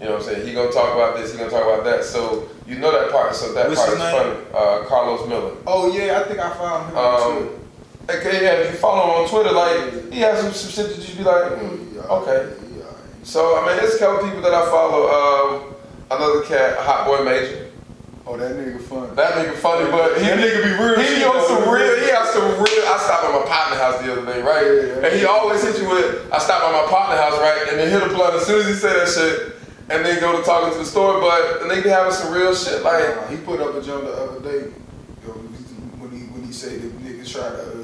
Speaker 2: You know what I'm saying? He gonna talk about this. He gonna talk about that. So you know that part. So that
Speaker 1: What's
Speaker 2: part is
Speaker 1: name?
Speaker 2: funny. Uh, Carlos Miller.
Speaker 4: Oh yeah, I think I found him.
Speaker 2: Um,
Speaker 4: too.
Speaker 2: okay, yeah. If you follow him on Twitter, like he has some, some shit that you be like,
Speaker 4: Yeah,
Speaker 2: okay. So I mean, there's a couple people that I follow. Um, another cat, Hot Boy Major.
Speaker 4: Oh that nigga funny.
Speaker 2: That nigga funny, but he
Speaker 4: That nigga be real
Speaker 2: He on some real. He has some real. I stopped at my partner house the other day, right?
Speaker 4: Yeah, yeah.
Speaker 2: And he always hit you with, "I stopped at my partner house, right?" And then hit a blunt as soon as he said that shit, and then go to talking to the store. But they be having some real shit, like
Speaker 4: he put up a joke the other day yo, when he when he said that nigga tried to uh, nigga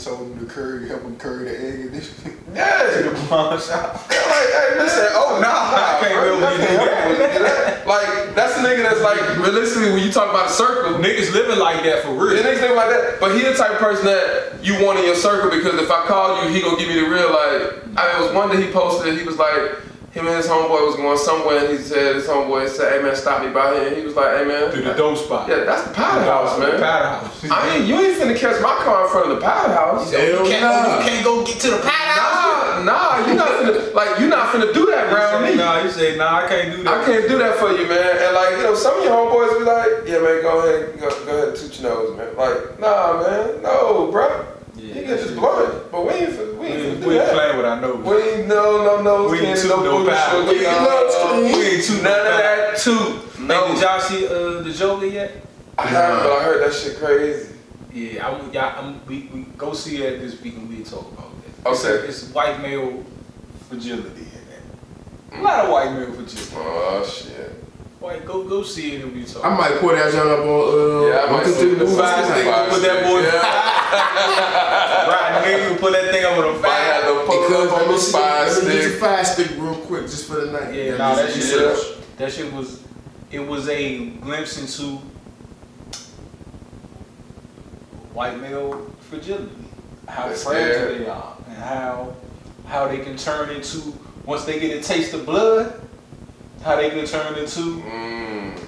Speaker 4: told him to curry help him curry the egg and this
Speaker 2: yeah.
Speaker 4: to the shop.
Speaker 2: Yeah, like, hey, listen, oh
Speaker 1: nah, I can't really that.
Speaker 2: really do that. Like, that's the nigga that's like, realistically, when you talk about a circle,
Speaker 1: Niggas living like that for real.
Speaker 2: Yeah, niggas think like that. But he the type of person that you want in your circle because if I call you, he gonna give me the real like. I mean, it was one day he posted. He was like, him and his homeboy was going somewhere, and he said his homeboy said, "Hey man, stop me by here." And he was like, "Hey man,
Speaker 1: to the dope spot.
Speaker 2: yeah, that's the powder house,
Speaker 1: The
Speaker 2: man."
Speaker 1: powder house.
Speaker 2: I mean, you ain't finna catch my car in front of the powder house.
Speaker 3: Hell
Speaker 1: you, can't,
Speaker 3: nah.
Speaker 1: you can't go get to the powder house.
Speaker 2: Nah, nah, you not finna like you not finna do that around me.
Speaker 1: Nah, you say, nah, I can't do that.
Speaker 2: I can't do that for you, man. And like, you know, some of your homeboys be like, yeah, man, go ahead, go, go ahead and toot your nose, man. Like, nah, man, no, bro.
Speaker 1: Yeah,
Speaker 2: get this blunt, but we ain't we
Speaker 1: We
Speaker 2: ain't finna
Speaker 1: we ain't playing with our nose.
Speaker 2: We ain't no, no, no,
Speaker 1: We ain't
Speaker 2: skin, no
Speaker 1: no
Speaker 2: booty
Speaker 1: powder.
Speaker 2: sugar,
Speaker 1: We ain't-
Speaker 2: no,
Speaker 1: we ain't toot no
Speaker 2: none of that.
Speaker 1: Hey,
Speaker 2: No,
Speaker 1: did y'all see uh, the Joker yet?
Speaker 2: I haven't, but I heard that shit crazy.
Speaker 1: Yeah, I, want- y'all, I'm, we, we go see it this week and we talk about that. It's,
Speaker 2: Okay.
Speaker 1: it's white male fragility in that. A lot of white male fragility.
Speaker 2: Oh shit.
Speaker 1: White, go go see it and we talk.
Speaker 3: I might pour that joint up on uh
Speaker 2: Yeah, I might see the five stick.
Speaker 1: Put that boy-
Speaker 2: Yeah.
Speaker 1: right, nigga, put that thing up on the
Speaker 2: I had
Speaker 1: fire.
Speaker 2: pull it
Speaker 3: Because
Speaker 2: up on the
Speaker 3: me see-
Speaker 2: spy
Speaker 3: let me get your
Speaker 2: stick.
Speaker 3: fire stick real quick just for the night.
Speaker 1: Yeah,
Speaker 3: Let
Speaker 1: nah, that shit,
Speaker 2: Yeah.
Speaker 1: that shit was, it was a glimpse into white male fragility, how
Speaker 2: That's
Speaker 1: fragile
Speaker 2: scared.
Speaker 1: they are, and how how they can turn into once they get a taste of blood, how they can turn into
Speaker 2: Mmm,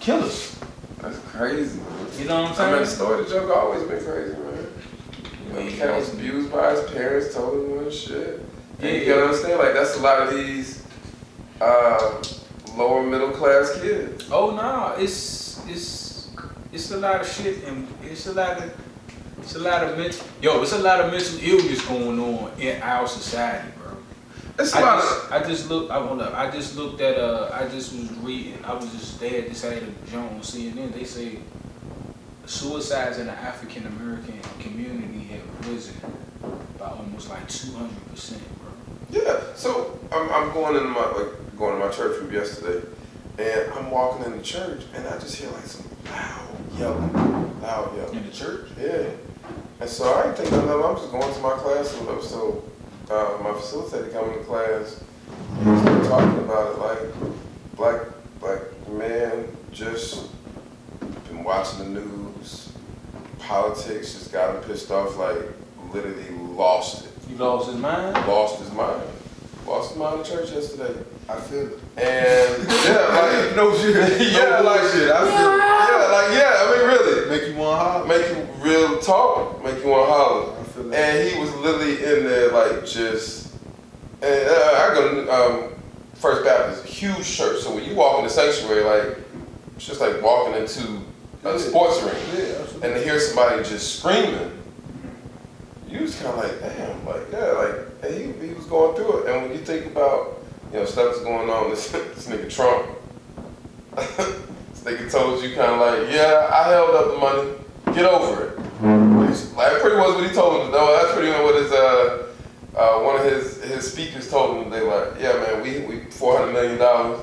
Speaker 1: killers.
Speaker 2: that's crazy.
Speaker 1: You know what
Speaker 2: I'm saying?
Speaker 1: I'm
Speaker 2: the story of the joke always been crazy, man.
Speaker 1: Yeah.
Speaker 2: the cat was abused by his parents, told him and shit. And you
Speaker 1: Yeah.
Speaker 2: gotta understand, like, that's a lot of these uh, lower middle class kids.
Speaker 1: Oh no, it's it's it's a lot of shit and it's a lot of it's a lot of mental yo, it's a lot of mental illness going on in our society.
Speaker 2: It's a
Speaker 1: I
Speaker 2: lot
Speaker 1: just,
Speaker 2: of.
Speaker 1: I just looked. I hold up. I just looked at. Uh, I just was reading. I was just they had just had a joint on CNN. They say suicides in the African American community have risen by almost like two hundred percent, bro.
Speaker 2: Yeah, so I'm, I'm going into my like going to my church group yesterday, and I'm walking in the church, and I just hear like some loud yelling, loud yelling.
Speaker 1: In the church.
Speaker 2: Yeah. And so I ain't think nothing. I'm just going to my class or whatever. So uh, my facilitator come into class and he started talking about it like black black men just been watching the news, politics just got him pissed off, like literally lost it.
Speaker 1: He lost his mind.
Speaker 2: Lost his mind. Lost his mind in church yesterday.
Speaker 4: I feel it.
Speaker 2: And yeah, like
Speaker 4: no shit.
Speaker 2: yeah,
Speaker 4: no
Speaker 2: like
Speaker 4: shit. I
Speaker 2: yeah, like yeah, I mean really.
Speaker 4: Make you want to holler.
Speaker 2: make you real talk, make you want to holler.
Speaker 4: I feel it.
Speaker 2: And he was literally in there like just, and uh, I go to um, First Baptist, huge church. So when you walk in the sanctuary, like it's just like walking into a
Speaker 4: Yeah.
Speaker 2: sports ring,
Speaker 4: yeah,
Speaker 2: and to hear somebody just screaming, you was kind of like, damn, like yeah, like and he he was going through it. And when you think about you know stuff that's going on, this this nigga Trump. this nigga told you kind of like, yeah, I held up the money, get over it. Like pretty much what he told him. No, that's pretty much what his uh, uh, one of his his speakers told him. They like, yeah, man, we we four hundred million dollars.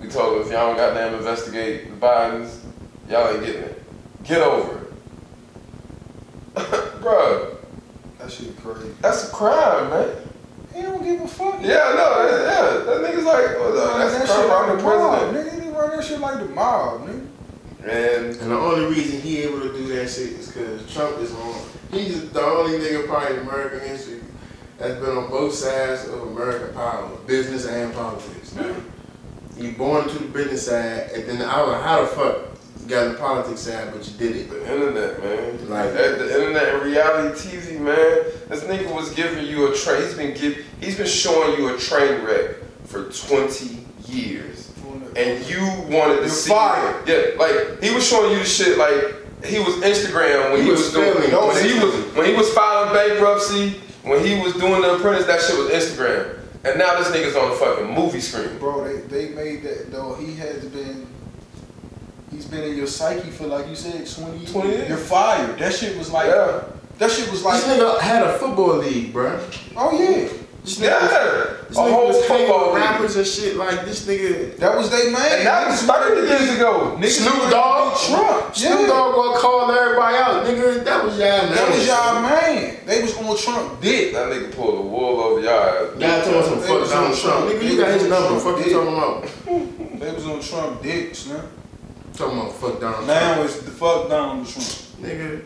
Speaker 2: We told him if y'all don't goddamn investigate the Bidens, y'all ain't getting it. Get over it, Bruh,
Speaker 4: That shit crazy.
Speaker 2: That's a crime, man.
Speaker 1: He don't give a fuck.
Speaker 2: Yeah, no, that- yeah, that nigga's like, oh, no, that's a
Speaker 4: that
Speaker 2: crime.
Speaker 4: shit
Speaker 2: I'm the president.
Speaker 4: nigga. He run that shit like the mob, nigga.
Speaker 2: And
Speaker 3: And the only reason he able to do that shit is because Trump is on. He's the only nigga probably in American history that's been on both sides of American power, business and politics. You born to the business side, and then I don't know how the fuck you got in the politics side, but you did it.
Speaker 2: the internet, man.
Speaker 3: Like-
Speaker 2: the internet and reality TV, man. This nigga was giving you a train. He's been give. He's been showing you a train wreck for 20 years, and you wanted to
Speaker 4: You're
Speaker 2: see.
Speaker 4: fired.
Speaker 2: Yeah, like he was showing you the shit. Like he was Instagram when
Speaker 3: He
Speaker 2: he,
Speaker 3: was
Speaker 2: was, doing.
Speaker 3: filming.
Speaker 2: When he was when he was filing bankruptcy. When he was doing the apprentice, that shit was Instagram. And now this nigga's on the fucking movie screen.
Speaker 4: Bro, they, they made that though. He has been He's been in your psyche for like you said, twenty years.
Speaker 2: 20 years.
Speaker 4: You're fired. That shit was like.
Speaker 2: Yeah.
Speaker 4: That shit was like.
Speaker 3: This nigga had a football league, bro.
Speaker 4: Oh yeah.
Speaker 3: This
Speaker 2: Yeah,
Speaker 3: nigga,
Speaker 2: a
Speaker 3: this nigga
Speaker 2: whole
Speaker 3: was hanging
Speaker 2: football
Speaker 3: rappers and shit. Like this nigga.
Speaker 4: That was they man.
Speaker 2: And that was 30 years ago.
Speaker 4: Niggas
Speaker 3: Snoop Dogg,
Speaker 4: to be Trump.
Speaker 3: Snoop. Dogg gonna call everybody out, nigga. That was y'all man.
Speaker 4: That was y'all man. They was on Trump dick.
Speaker 2: That nigga pulled the wool over y'all eyes.
Speaker 3: Y'all talking some fuck Donald Trump.
Speaker 4: Trump.
Speaker 3: Nigga, you got his number.
Speaker 4: Trump.
Speaker 3: Fuck you talking about?
Speaker 4: They was on Trump dicks, man.
Speaker 3: Talking about fuck Donald Trump.
Speaker 4: Now it's the fuck Donald Trump.
Speaker 3: Nigga.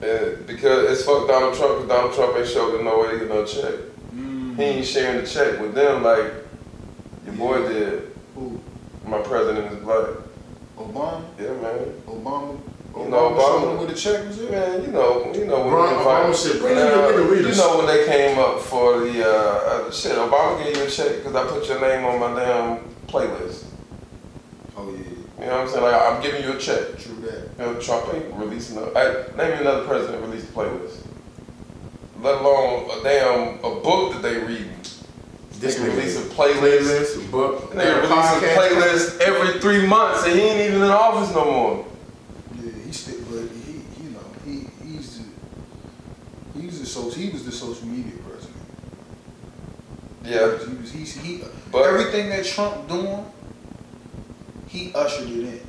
Speaker 2: Yeah, because it's fuck Donald Trump, because Donald Trump ain't showed them no way to get no check. He ain't sharing the check with them like your boy did.
Speaker 4: Who?
Speaker 2: My president is black.
Speaker 4: Obama?
Speaker 2: Yeah, man.
Speaker 4: Obama?
Speaker 2: You know Obama.
Speaker 4: them the check was at?
Speaker 2: Man, you know, you know when
Speaker 3: Obama-
Speaker 2: they
Speaker 3: Obama said, "Bring in
Speaker 2: Now,
Speaker 3: your nigga
Speaker 2: You know when they came up for the uh, uh, shit, Obama gave you a check because I put your name on my damn playlist.
Speaker 4: Oh yeah,
Speaker 2: You know what I'm saying? Like I'm giving you a check.
Speaker 4: true that.
Speaker 2: You know, Trump ain't releasing no. I, name me another president released a playlist. Let alone a damn a book that they read.
Speaker 3: This
Speaker 2: nigga release a playlist.
Speaker 3: playlist, book,
Speaker 2: Nigga release a playlist every three months and he ain't even in office no more.
Speaker 4: Yeah, he still, but he, you know, he he's the, he's the social, he was the social media president.
Speaker 2: Yeah,
Speaker 4: He was, he's, he,
Speaker 2: but
Speaker 4: everything that Trump doing, he ushered it in.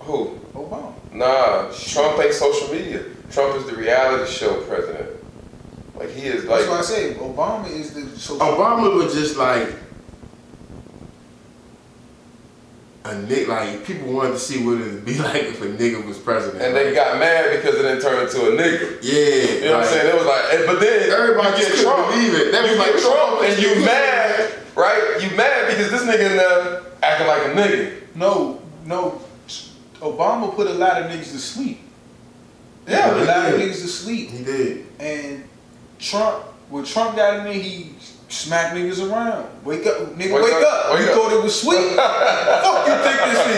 Speaker 2: who?
Speaker 4: Obama.
Speaker 2: Nah, Trump ain't social media. Trump is the reality show president. Like he is like
Speaker 4: That's why I say Obama is the social.
Speaker 3: Obama was just like a nigga. Like people wanted to see what it'd be like if a nigga was president.
Speaker 2: and they got mad because it didn't turn into a nigga.
Speaker 3: yeah,
Speaker 2: You know what I'm saying? It was like, but then
Speaker 3: Everybody
Speaker 2: you get
Speaker 3: couldn't
Speaker 2: Trump,
Speaker 3: believe it. That
Speaker 2: you
Speaker 3: was
Speaker 2: get
Speaker 3: like
Speaker 2: Trump,
Speaker 3: Trump
Speaker 2: and you mad, right? You mad because this nigga in there acting like a nigga.
Speaker 4: No, no. Obama put a lot of niggas to sleep.
Speaker 2: Yeah,
Speaker 4: put a
Speaker 3: he
Speaker 4: lot of niggas to sleep.
Speaker 3: He did.
Speaker 4: And Trump, when Trump got in there, he smacked niggas around. Wake up, nigga,
Speaker 2: Wake
Speaker 4: wake,
Speaker 2: up,
Speaker 4: up.
Speaker 2: wake
Speaker 4: you
Speaker 2: up.
Speaker 4: thought it was sweet. Fuck you think this is?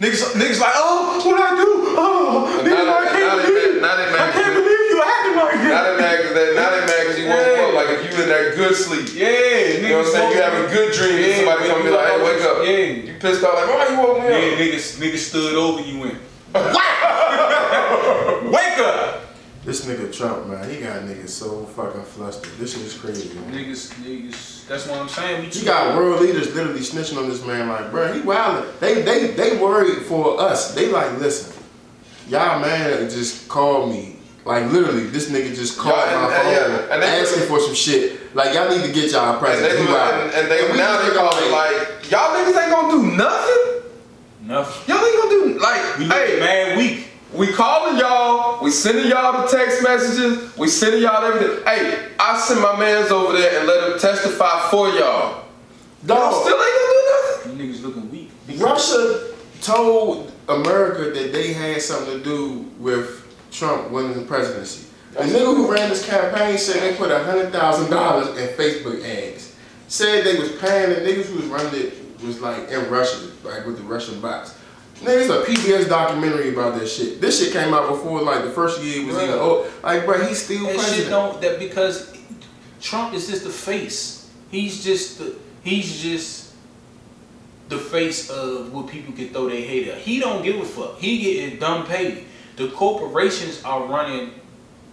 Speaker 4: Niggas, niggas like, oh, what I do? Oh, nigga, I can't believe, I can't believe you acting like
Speaker 2: Now
Speaker 4: that.
Speaker 2: they mad because they, now they mad because you woke
Speaker 4: Yeah.
Speaker 2: up. Like if you in that good sleep.
Speaker 4: Yeah,
Speaker 2: You know what I'm saying? You having good dreams.
Speaker 1: Yeah,
Speaker 2: somebody come be like, hey, wake up.
Speaker 1: Yeah.
Speaker 2: You pissed off like, why you woke me
Speaker 1: Yeah,
Speaker 2: up?
Speaker 1: niggas, niggas stood over you and wake up.
Speaker 3: This nigga Trump, man, he got niggas so fucking flustered. This shit is crazy, man.
Speaker 1: Niggas, niggas. That's what I'm saying. We
Speaker 3: You
Speaker 1: too-
Speaker 3: got world leaders literally snitching on this man, like, bro, he wildin'. They they they worried for us. They like, listen, y'all man just called me. Like literally, this nigga just called
Speaker 2: Yeah, and-
Speaker 3: my
Speaker 2: and-
Speaker 3: phone
Speaker 2: yeah, and they-
Speaker 3: asking for some shit. Like y'all need to get y'all
Speaker 2: And
Speaker 3: president.
Speaker 2: they,
Speaker 3: He
Speaker 2: and, and they
Speaker 3: we
Speaker 2: now they call
Speaker 3: looking
Speaker 2: it like, y'all niggas ain't gonna do nothing.
Speaker 1: Nothing.
Speaker 2: Y'all ain't gonna do like,
Speaker 1: We
Speaker 2: hey,
Speaker 1: mad weak.
Speaker 2: We calling y'all, we sending y'all the text messages, we sending y'all everything. Hey, I send my mans over there and let him testify for y'all. Y'all
Speaker 3: Dog.
Speaker 2: still ain't gonna do nothing.
Speaker 1: You niggas looking weak.
Speaker 3: Russia told America that they had something to do with Trump winning the presidency. The nigga who ran this campaign said they put hundred thousand dollars in Facebook ads. Said they was paying the niggas who was running it was like in Russia, like with the Russian bots. Niggas a PBS documentary about this shit. This shit came out before like the first year was
Speaker 1: Bruh.
Speaker 3: even oh like bro he's still
Speaker 1: That shit don't that because Trump is just the face. He's just the he's just the face of what people can throw their hate at. He don't give a fuck. He getting dumb paid. The corporations are running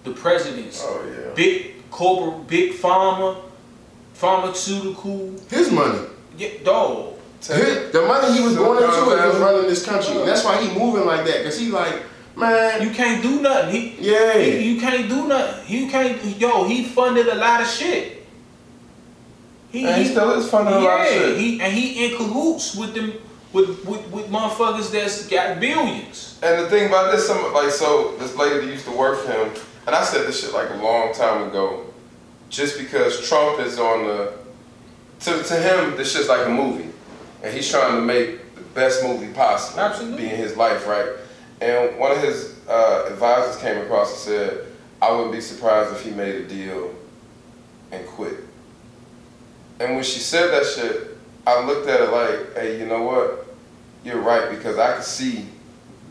Speaker 1: the presidents.
Speaker 2: Oh yeah.
Speaker 1: Big corporate, big pharma, pharmaceutical.
Speaker 3: His money.
Speaker 1: Yeah, dog.
Speaker 3: His- the money he was going into
Speaker 2: Silicon
Speaker 3: it was running this country. That's why he moving like that. Cause he like, man,
Speaker 1: You can't do nothing. He,
Speaker 3: yeah.
Speaker 1: he- you can't do nothing. You can't. Yo, he funded a lot of shit. He,
Speaker 2: And he still is funding a lot of shit.
Speaker 1: He and he in cahoots with them with, with with motherfuckers that's got billions.
Speaker 2: And the thing about this, some like so this lady that used to work for him, and I said this shit like a long time ago. Just because Trump is on the, to to him, this shit's like a movie, and he's trying to make the best movie possible.
Speaker 1: Absolutely.
Speaker 2: Be in his life, right? And one of his uh, advisors came across and said, "I wouldn't be surprised if he made a deal and quit." And when she said that shit, I looked at it like, "Hey, you know what? You're right because I could see."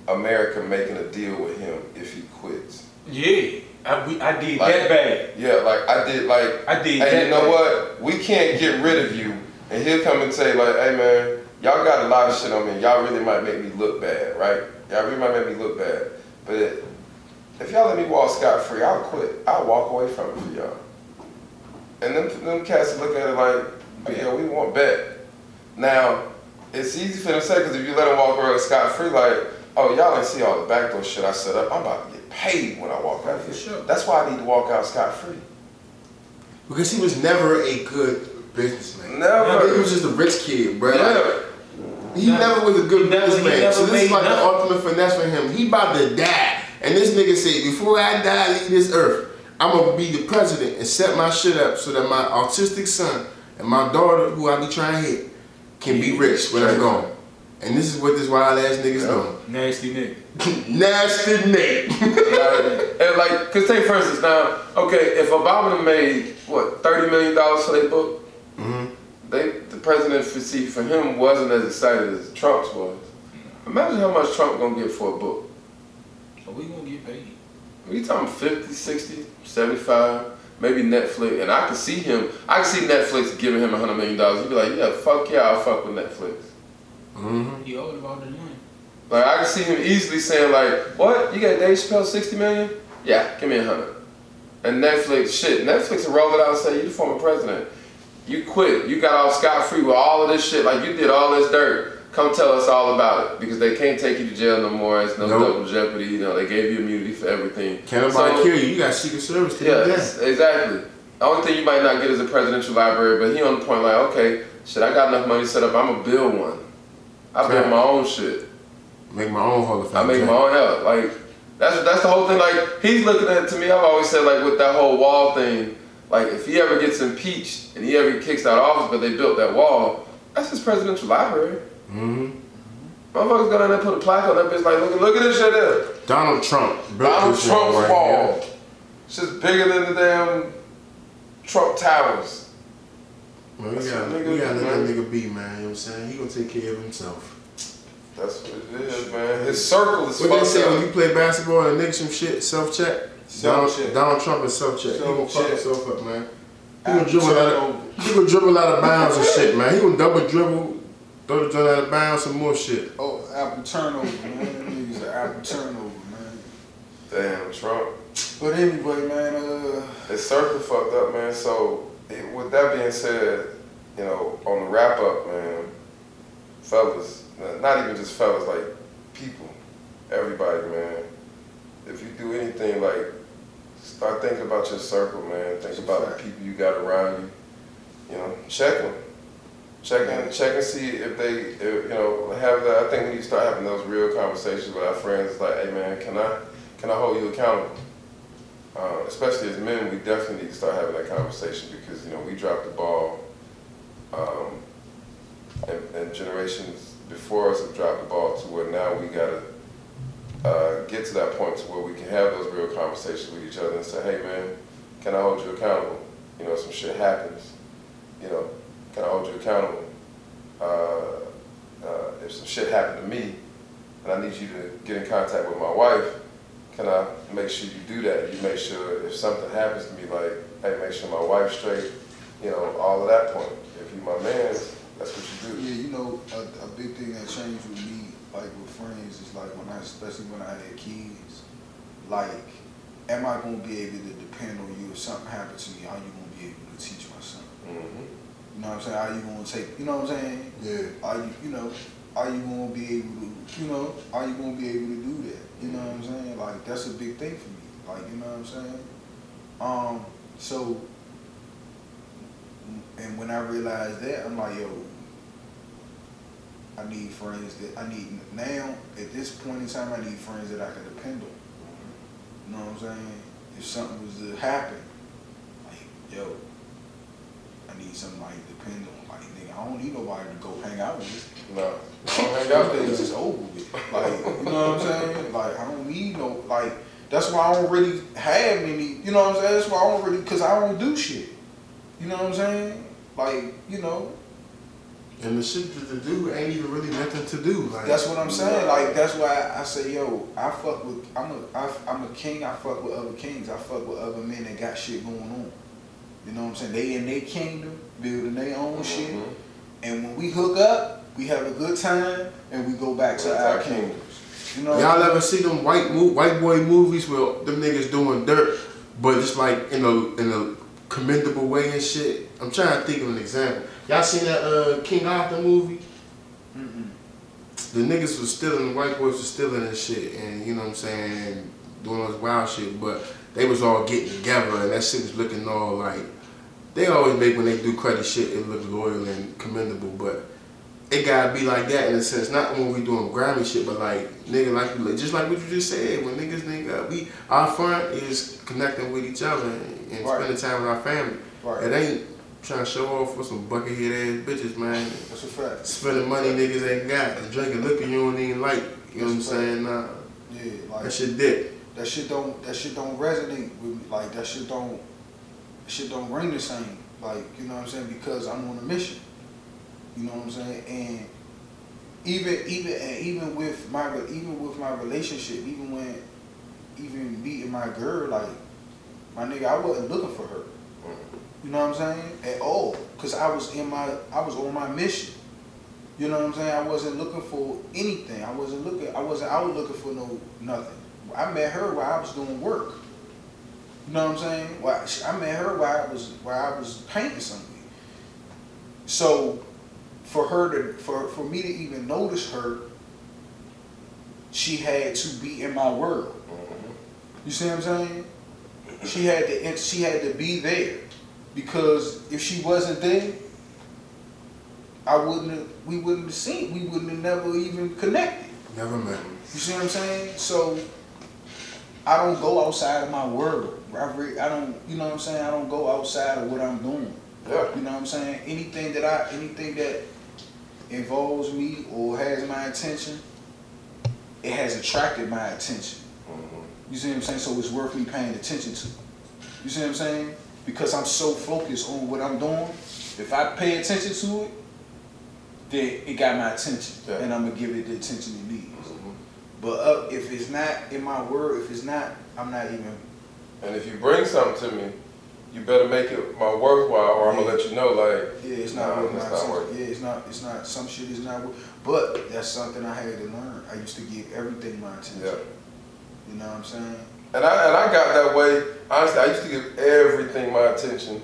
Speaker 2: America making a deal with him if he quits.
Speaker 1: Yeah, I, we, I did
Speaker 2: Like-
Speaker 1: that bad.
Speaker 2: Yeah, like I did, like,
Speaker 1: I did
Speaker 2: hey, you know
Speaker 1: bad.
Speaker 2: what? We can't get rid of you. And he'll come and say, like, hey man, y'all got a lot of shit on me. Y'all really might make me look bad, right? Y'all really might make me look bad. But it, if y'all let me walk scot free, I'll quit. I'll walk away from it for y'all. And them, them cats look at it like, oh, yeah, we want bet. Now, it's easy for them to say because if you let them walk away scot free, like, oh, y'all didn't see all the backdoor shit I set up. I'm about to get paid when I walk out
Speaker 1: For
Speaker 2: here.
Speaker 1: sure.
Speaker 2: That's why I need to walk out scot free.
Speaker 3: Because he was never a good businessman.
Speaker 2: Never.
Speaker 3: He was just a rich kid, bro.
Speaker 2: Yeah.
Speaker 3: He never was a good
Speaker 1: He never-
Speaker 3: businessman.
Speaker 1: never
Speaker 3: So this is like the ultimate finesse for him. He about to die. And this nigga said, before I die, leave this earth, I'm gonna be the president and set my shit up so that my autistic son and my daughter, who I be trying to hit, can be rich when I'm gone. And this is what this wild ass nigga's doing.
Speaker 1: Nasty nigga.
Speaker 3: Nasty Nate.
Speaker 2: and like, cause take for instance now, okay, if Obama made what thirty million dollars for their book,
Speaker 3: hmm
Speaker 2: they the presidency for him wasn't as excited as Trump's was. Imagine how much Trump gonna get for a book.
Speaker 1: So we gonna get paid.
Speaker 2: We talking 50, 60, 75, maybe Netflix, and I can see him. I can see Netflix giving him a hundred million dollars. He'd be like, yeah, fuck yeah, I'll fuck with Netflix.
Speaker 3: hmm
Speaker 1: He owed about the money.
Speaker 2: Like I can see him easily saying like, "What? You got Dave Chappelle sixty million? Yeah, give me a hundred. And Netflix, shit, Netflix will roll it out and say, "You the former president. You quit. You got off scot free with all of this shit. Like you did all this dirt. Come tell us all about it because they can't take you to jail no more. It's no
Speaker 3: Nope.
Speaker 2: double jeopardy. You know they gave you immunity for everything.
Speaker 3: Can't nobody
Speaker 2: So-
Speaker 3: kill you. You got Secret Service to
Speaker 2: Yeah,
Speaker 3: do
Speaker 2: it's-
Speaker 3: that.
Speaker 2: exactly. The only thing you might not get is a presidential library, but he on the point like, okay, shit, I got enough money set up. I'm gonna build one. I build my own shit.
Speaker 3: Make my own Hall of Fame.
Speaker 2: I make my own hell. Like that's that's the whole thing. Like he's looking at to me. I've always said like with that whole wall thing. Like if he ever gets impeached and he ever kicks out of office, but they built that wall, that's his presidential library.
Speaker 3: Mhm.
Speaker 2: Motherfuckers go down there and put a plaque on that bitch. Like look look at this shit there.
Speaker 3: Donald Trump
Speaker 2: Donald
Speaker 3: this wall
Speaker 2: Trump's
Speaker 3: right
Speaker 2: wall.
Speaker 3: here.
Speaker 2: It's just bigger than the damn Trump towers.
Speaker 3: Man, we gotta,
Speaker 2: nigga
Speaker 3: we gotta let
Speaker 2: man.
Speaker 3: that nigga be, man. You know what I'm saying? He gonna take care of himself.
Speaker 2: That's what it is, man. His circle is
Speaker 3: What they say when you play basketball and nigga some shit, self check? Donald, Donald Trump is self check. He gonna fuck himself up, man. He gonna dribble out of, he gonna dribble out of bounds and shit, man. He gonna double dribble, throw the joint out of bounds, some more shit.
Speaker 4: Oh, apple turnover, man. Niggas are apple turnover, man.
Speaker 2: Damn, Trump.
Speaker 4: But anyway, man, uh,
Speaker 2: His circle fucked up, man. So, it, with that being said, you know, on the wrap up, man, fellas, not even just fellas, like people, everybody, man. If you do anything, like, start thinking about your circle, man. Think about the people you got around you. You know, check them. Check and check and see if they, if, you know, have that. I think when you start having those real conversations with our friends, it's like, hey man, can I, can I hold you accountable? Uh, especially as men, we definitely need to start having that conversation because you know we dropped the ball, um, and, and generations before us have dropped the ball to where now we gotta uh, get to that point to where we can have those real conversations with each other and say, hey man, can I hold you accountable? You know, some shit happens. You know, can I hold you accountable? Uh, uh, if some shit happened to me, and I need you to get in contact with my wife, can I make sure you do that? You make sure if something happens to me, like, hey, make sure my wife's straight, you know, all of that point. If you my man, that's what you do.
Speaker 4: yeah, you know, a, a big thing that changed with me, like with friends, is like when I, especially when I had kids, like, am I gonna be able to depend on you if something happens to me? How you gonna be able to teach my son?
Speaker 2: hmm
Speaker 4: You know what I'm saying? How you gonna take? You know what I'm saying?
Speaker 3: Yeah.
Speaker 4: Are you, you know, are you gonna be able to, you know, are you gonna be able to do that? You know what I'm saying? Like that's a big thing for me. Like you know what I'm saying? Um, so, and when I realized that, I'm like, yo, I need friends that I need now. At this point in time, I need friends that I can depend on. You know what I'm saying? If something was to happen, like, yo, I need somebody to depend on. Like, nigga, I don't need nobody to go hang out with.
Speaker 2: No, hang out with
Speaker 4: days is over with. Like, you know what I'm saying? Like, I don't need no, like, that's why I don't really have any, you know what I'm saying? That's why I don't really, cause I don't do shit. You know what I'm saying? Like, you know,
Speaker 3: And the shit that to do ain't even really nothing to do. Like
Speaker 4: that's what I'm saying. Like, that's why I say, yo, I fuck with, I'm a, I, I'm a king, I fuck with other kings. I fuck with other men that got shit going on. You know what I'm saying? They in their kingdom, building their own shit.
Speaker 2: Mhm.
Speaker 4: And when we hook up, we have a good time, and we go back to our kingdoms. You know,
Speaker 3: Y'all ever see them white mo- white boy movies where them niggas doing dirt, but it's like in a in a commendable way and shit? I'm trying to think of an example. Y'all seen that uh, King Arthur movie? The niggas was stealing, the white boys was stealing and shit, and you know what I'm saying, doing all this wild shit, but they was all getting together and that shit was looking all like, they always make when they do crazy shit, it look loyal and commendable, but it gotta be like that in a sense, not when we doing grimy shit, but like, nigga, like, you- just like what you just said, when niggas, nigga, we, our fun is connecting with each other and, and
Speaker 4: Right.
Speaker 3: spending time with our family.
Speaker 4: Right.
Speaker 3: It ain't trying to show off with some buckethead ass bitches, man.
Speaker 4: That's a fact.
Speaker 3: Spending money niggas ain't got drinking liquor you don't even like. You know what I'm saying? Nah,
Speaker 4: Yeah, like
Speaker 3: that shit dick.
Speaker 4: that shit don't that shit don't resonate with me. Like that shit don't that shit don't ring the same. Like, you know what I'm saying? Because I'm on a mission. You know what I'm saying? And even even and even with my even with my relationship, even when even meeting my girl, like my nigga, I wasn't looking for her. You know what I'm saying? At all. Cause I was in my I was on my mission. You know what I'm saying? I wasn't looking for anything. I wasn't looking I wasn't out looking for no nothing. I met her while I was doing work. You know what I'm saying? While I met her while I was while I was painting something. So for her to for, for me to even notice her, she had to be in my world. Mm-hmm. You see what I'm saying? She had to she had to be there. Because if she wasn't there, I wouldn't have, we wouldn't have seen, we wouldn't have never even connected.
Speaker 3: Never met.
Speaker 4: You see what I'm saying? So I don't go outside of my world. I, I don't, you know what I'm saying? I don't go outside of what I'm doing.
Speaker 2: Yeah.
Speaker 4: You know what I'm saying? Anything that I, anything that involves me or has my attention, it has attracted my attention.
Speaker 2: Mhm.
Speaker 4: You see what I'm saying? So it's worth me paying attention to. You see what I'm saying? Because I'm so focused on what I'm doing. If I pay attention to it, then it got my attention,
Speaker 2: Yeah.
Speaker 4: and I'm gonna give it the attention it needs.
Speaker 2: Mhm.
Speaker 4: But uh, if it's not in my word, if it's not, I'm not even.
Speaker 2: And if you bring something to me, you better make it my worthwhile, or I'm gonna let you know, like,
Speaker 4: Yeah, it's not
Speaker 2: Nah,
Speaker 4: worth my
Speaker 2: it's not worth it.
Speaker 4: Yeah, it's not. It's not. Some shit is not worth. But that's something I had to learn. I used to give everything my attention.
Speaker 2: yeah.
Speaker 4: You know what I'm saying?
Speaker 2: And I and I got that way. Honestly, I used to give everything my attention.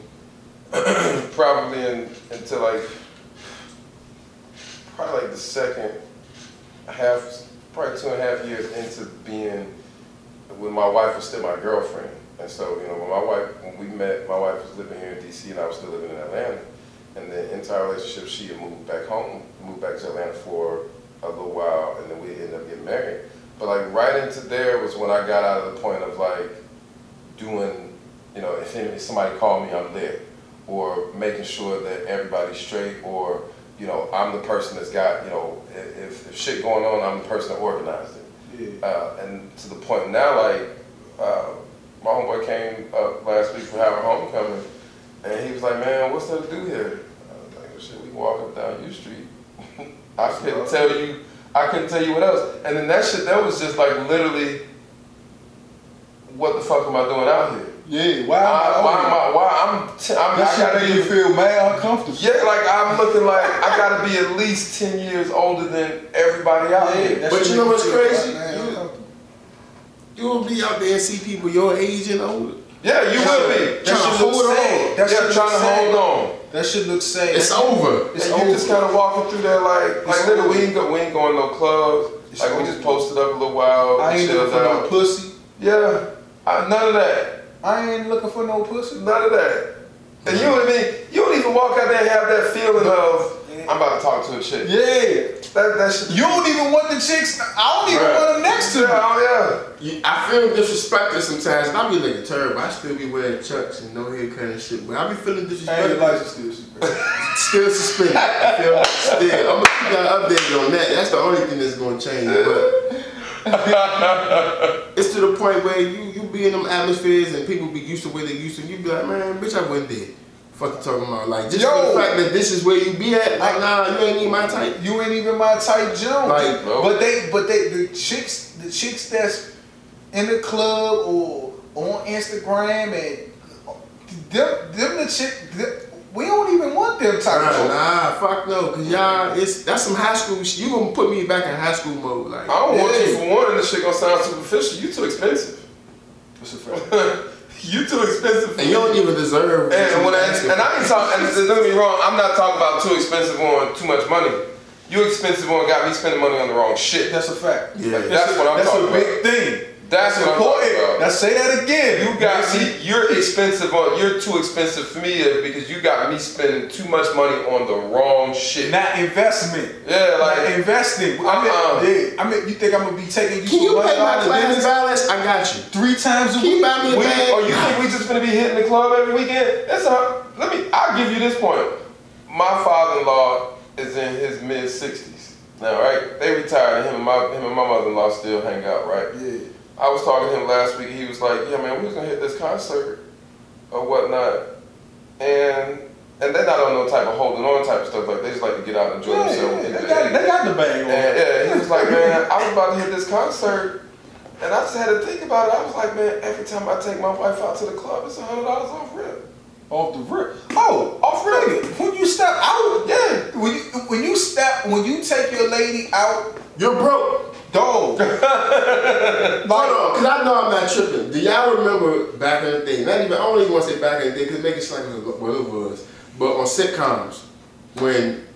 Speaker 2: probably in, until like probably like the second half, probably two and a half years into being when my wife was still my girlfriend. And so, you know, when my wife, when we met, my wife was living here in DC and I was still living in Atlanta. And the entire relationship, she had moved back home, moved back to Atlanta for a little while, and then we ended up getting married. But like right into there was when I got out of the point of like doing, you know, if somebody called me, I'm there, or making sure that everybody's straight, or you know, I'm the person that's got, you know, if, if shit going on, I'm the person that organized it.
Speaker 4: Yeah.
Speaker 2: Uh, and to the point now, like, uh, my homeboy came up last week for Howard Homecoming, and he was like, man, what's there to do here? I was like, shit, we can walk up down U Street. I couldn't tell you, I couldn't tell you what else. And then that shit, that was just like literally, what the fuck am I doing out here?
Speaker 4: Yeah. Why?
Speaker 2: I, why am I, why I'm, t- I'm
Speaker 4: That
Speaker 2: I gotta
Speaker 4: shit make
Speaker 2: be,
Speaker 4: you feel mad uncomfortable.
Speaker 2: yeah, like I'm looking like, I gotta be at least 10 years older than everybody out here.
Speaker 3: But you know what's
Speaker 4: feel
Speaker 3: crazy?
Speaker 4: mad
Speaker 3: You- You will be out there and see people your age and older.
Speaker 2: Yeah, you will be.
Speaker 4: That
Speaker 3: Trying to
Speaker 4: shit look
Speaker 3: hold
Speaker 4: sad.
Speaker 3: on.
Speaker 4: That
Speaker 2: yeah, trying to hold on.
Speaker 4: That shit looks sad.
Speaker 3: It's over.
Speaker 4: It's
Speaker 2: and
Speaker 4: over.
Speaker 2: you just kind of walking through there like, like nigga, we ain't go, we ain't going no clubs. Like we just posted up a little while,
Speaker 4: I ain't looking for no pussy.
Speaker 2: Yeah, I, none of that,
Speaker 4: I ain't looking for no pussy.
Speaker 2: none of that. And you know what I mean? You don't even walk out there and have that feeling of I'm about to talk to a chick.
Speaker 4: Yeah.
Speaker 2: That that shit.
Speaker 4: You don't even want the chicks. I don't even
Speaker 2: Right.
Speaker 4: want them next to
Speaker 2: Yeah,
Speaker 4: me.
Speaker 2: oh
Speaker 3: You, I feel disrespected sometimes. and I be looking terrible. I still be wearing chucks and no haircut and shit, but I be feeling
Speaker 4: Hey, your
Speaker 3: disrespected.
Speaker 4: license still secret.
Speaker 3: Still suspended. You feel me? Still, I'm gonna keep y'all updated on that. That's the only thing that's gonna change. But it's to the point where you you be in them atmospheres and people be used to where they used to. And you be like, man, bitch, I wouldn't there. Fuck talking about? Like just for
Speaker 4: Yo.
Speaker 3: the fact that this is where you be at. Like, nah, you ain't even my type.
Speaker 4: You ain't even my type, Joe.
Speaker 3: Like,
Speaker 2: no.
Speaker 4: but they, but they, the chicks, the chicks that's in the club or on Instagram and them, them the chick. Them,
Speaker 1: We don't even want them type
Speaker 3: Nah,
Speaker 1: of.
Speaker 3: nah, fuck no, cause y'all, it's that's some high school. Sh- you gonna put me back in high school mode, like.
Speaker 2: I don't want you for one, and this shit gonna sound superficial. You too expensive.
Speaker 1: What's the fact?
Speaker 2: you too expensive for
Speaker 3: And you don't even deserve. what
Speaker 2: And, when I,
Speaker 3: asking
Speaker 2: and I ain't talking, and don't get me wrong, I'm not talking about too expensive on too much money. You expensive on got me spending money on the wrong shit.
Speaker 1: That's a fact.
Speaker 3: Yeah.
Speaker 2: Like, that's what I'm
Speaker 1: That's
Speaker 2: talking about.
Speaker 1: That's a big thing.
Speaker 2: That's what I'm talking about.
Speaker 1: Now say that again.
Speaker 2: You got me. You're expensive on. You're too expensive for me uh, because you got me spending too much money on the wrong shit.
Speaker 1: Not investment.
Speaker 2: Yeah,
Speaker 1: Like
Speaker 2: like
Speaker 1: investing.
Speaker 2: Uh-uh.
Speaker 1: I mean, uh-uh. yeah, I mean, you think I'm gonna be taking you
Speaker 3: Can
Speaker 1: to
Speaker 3: you
Speaker 1: one
Speaker 3: pay my
Speaker 1: dollar
Speaker 3: class
Speaker 1: dinners
Speaker 3: balance? I got you.
Speaker 1: three times a
Speaker 3: Can you
Speaker 1: week?
Speaker 3: buy me a
Speaker 2: we,
Speaker 3: bag?
Speaker 2: or you think we just gonna be hitting the club every weekend? It's a. Let me. I'll give you this point. My father-in-law is in his mid 60s now, right? They retired, him and my him and my mother-in-law still hang out, right?
Speaker 1: Yeah.
Speaker 2: I was talking to him last week. He was like, "Yeah, man, we was gonna hit this concert or whatnot," and and they're not on no type of holding on type of stuff. Like they just like to get out and enjoy
Speaker 1: Yeah,
Speaker 2: themselves.
Speaker 1: yeah, they got, they got the bang on.
Speaker 2: And yeah, he was like, "Man, I was about to hit this concert." And I just had to think about it. I was like, man, every time I take my wife out to the club, it's a hundred dollars off rip.
Speaker 1: Off the rip. Oh, off rip. When you step out,
Speaker 2: Yeah.
Speaker 1: when you when you step when you take your lady out,
Speaker 3: You're broke.
Speaker 1: Dog.
Speaker 3: Hold on, cause I know I'm not tripping. Do y'all remember back in the day? Not even I don't even want to say back in the day, cause it make it sound like what it was. But on sitcoms, when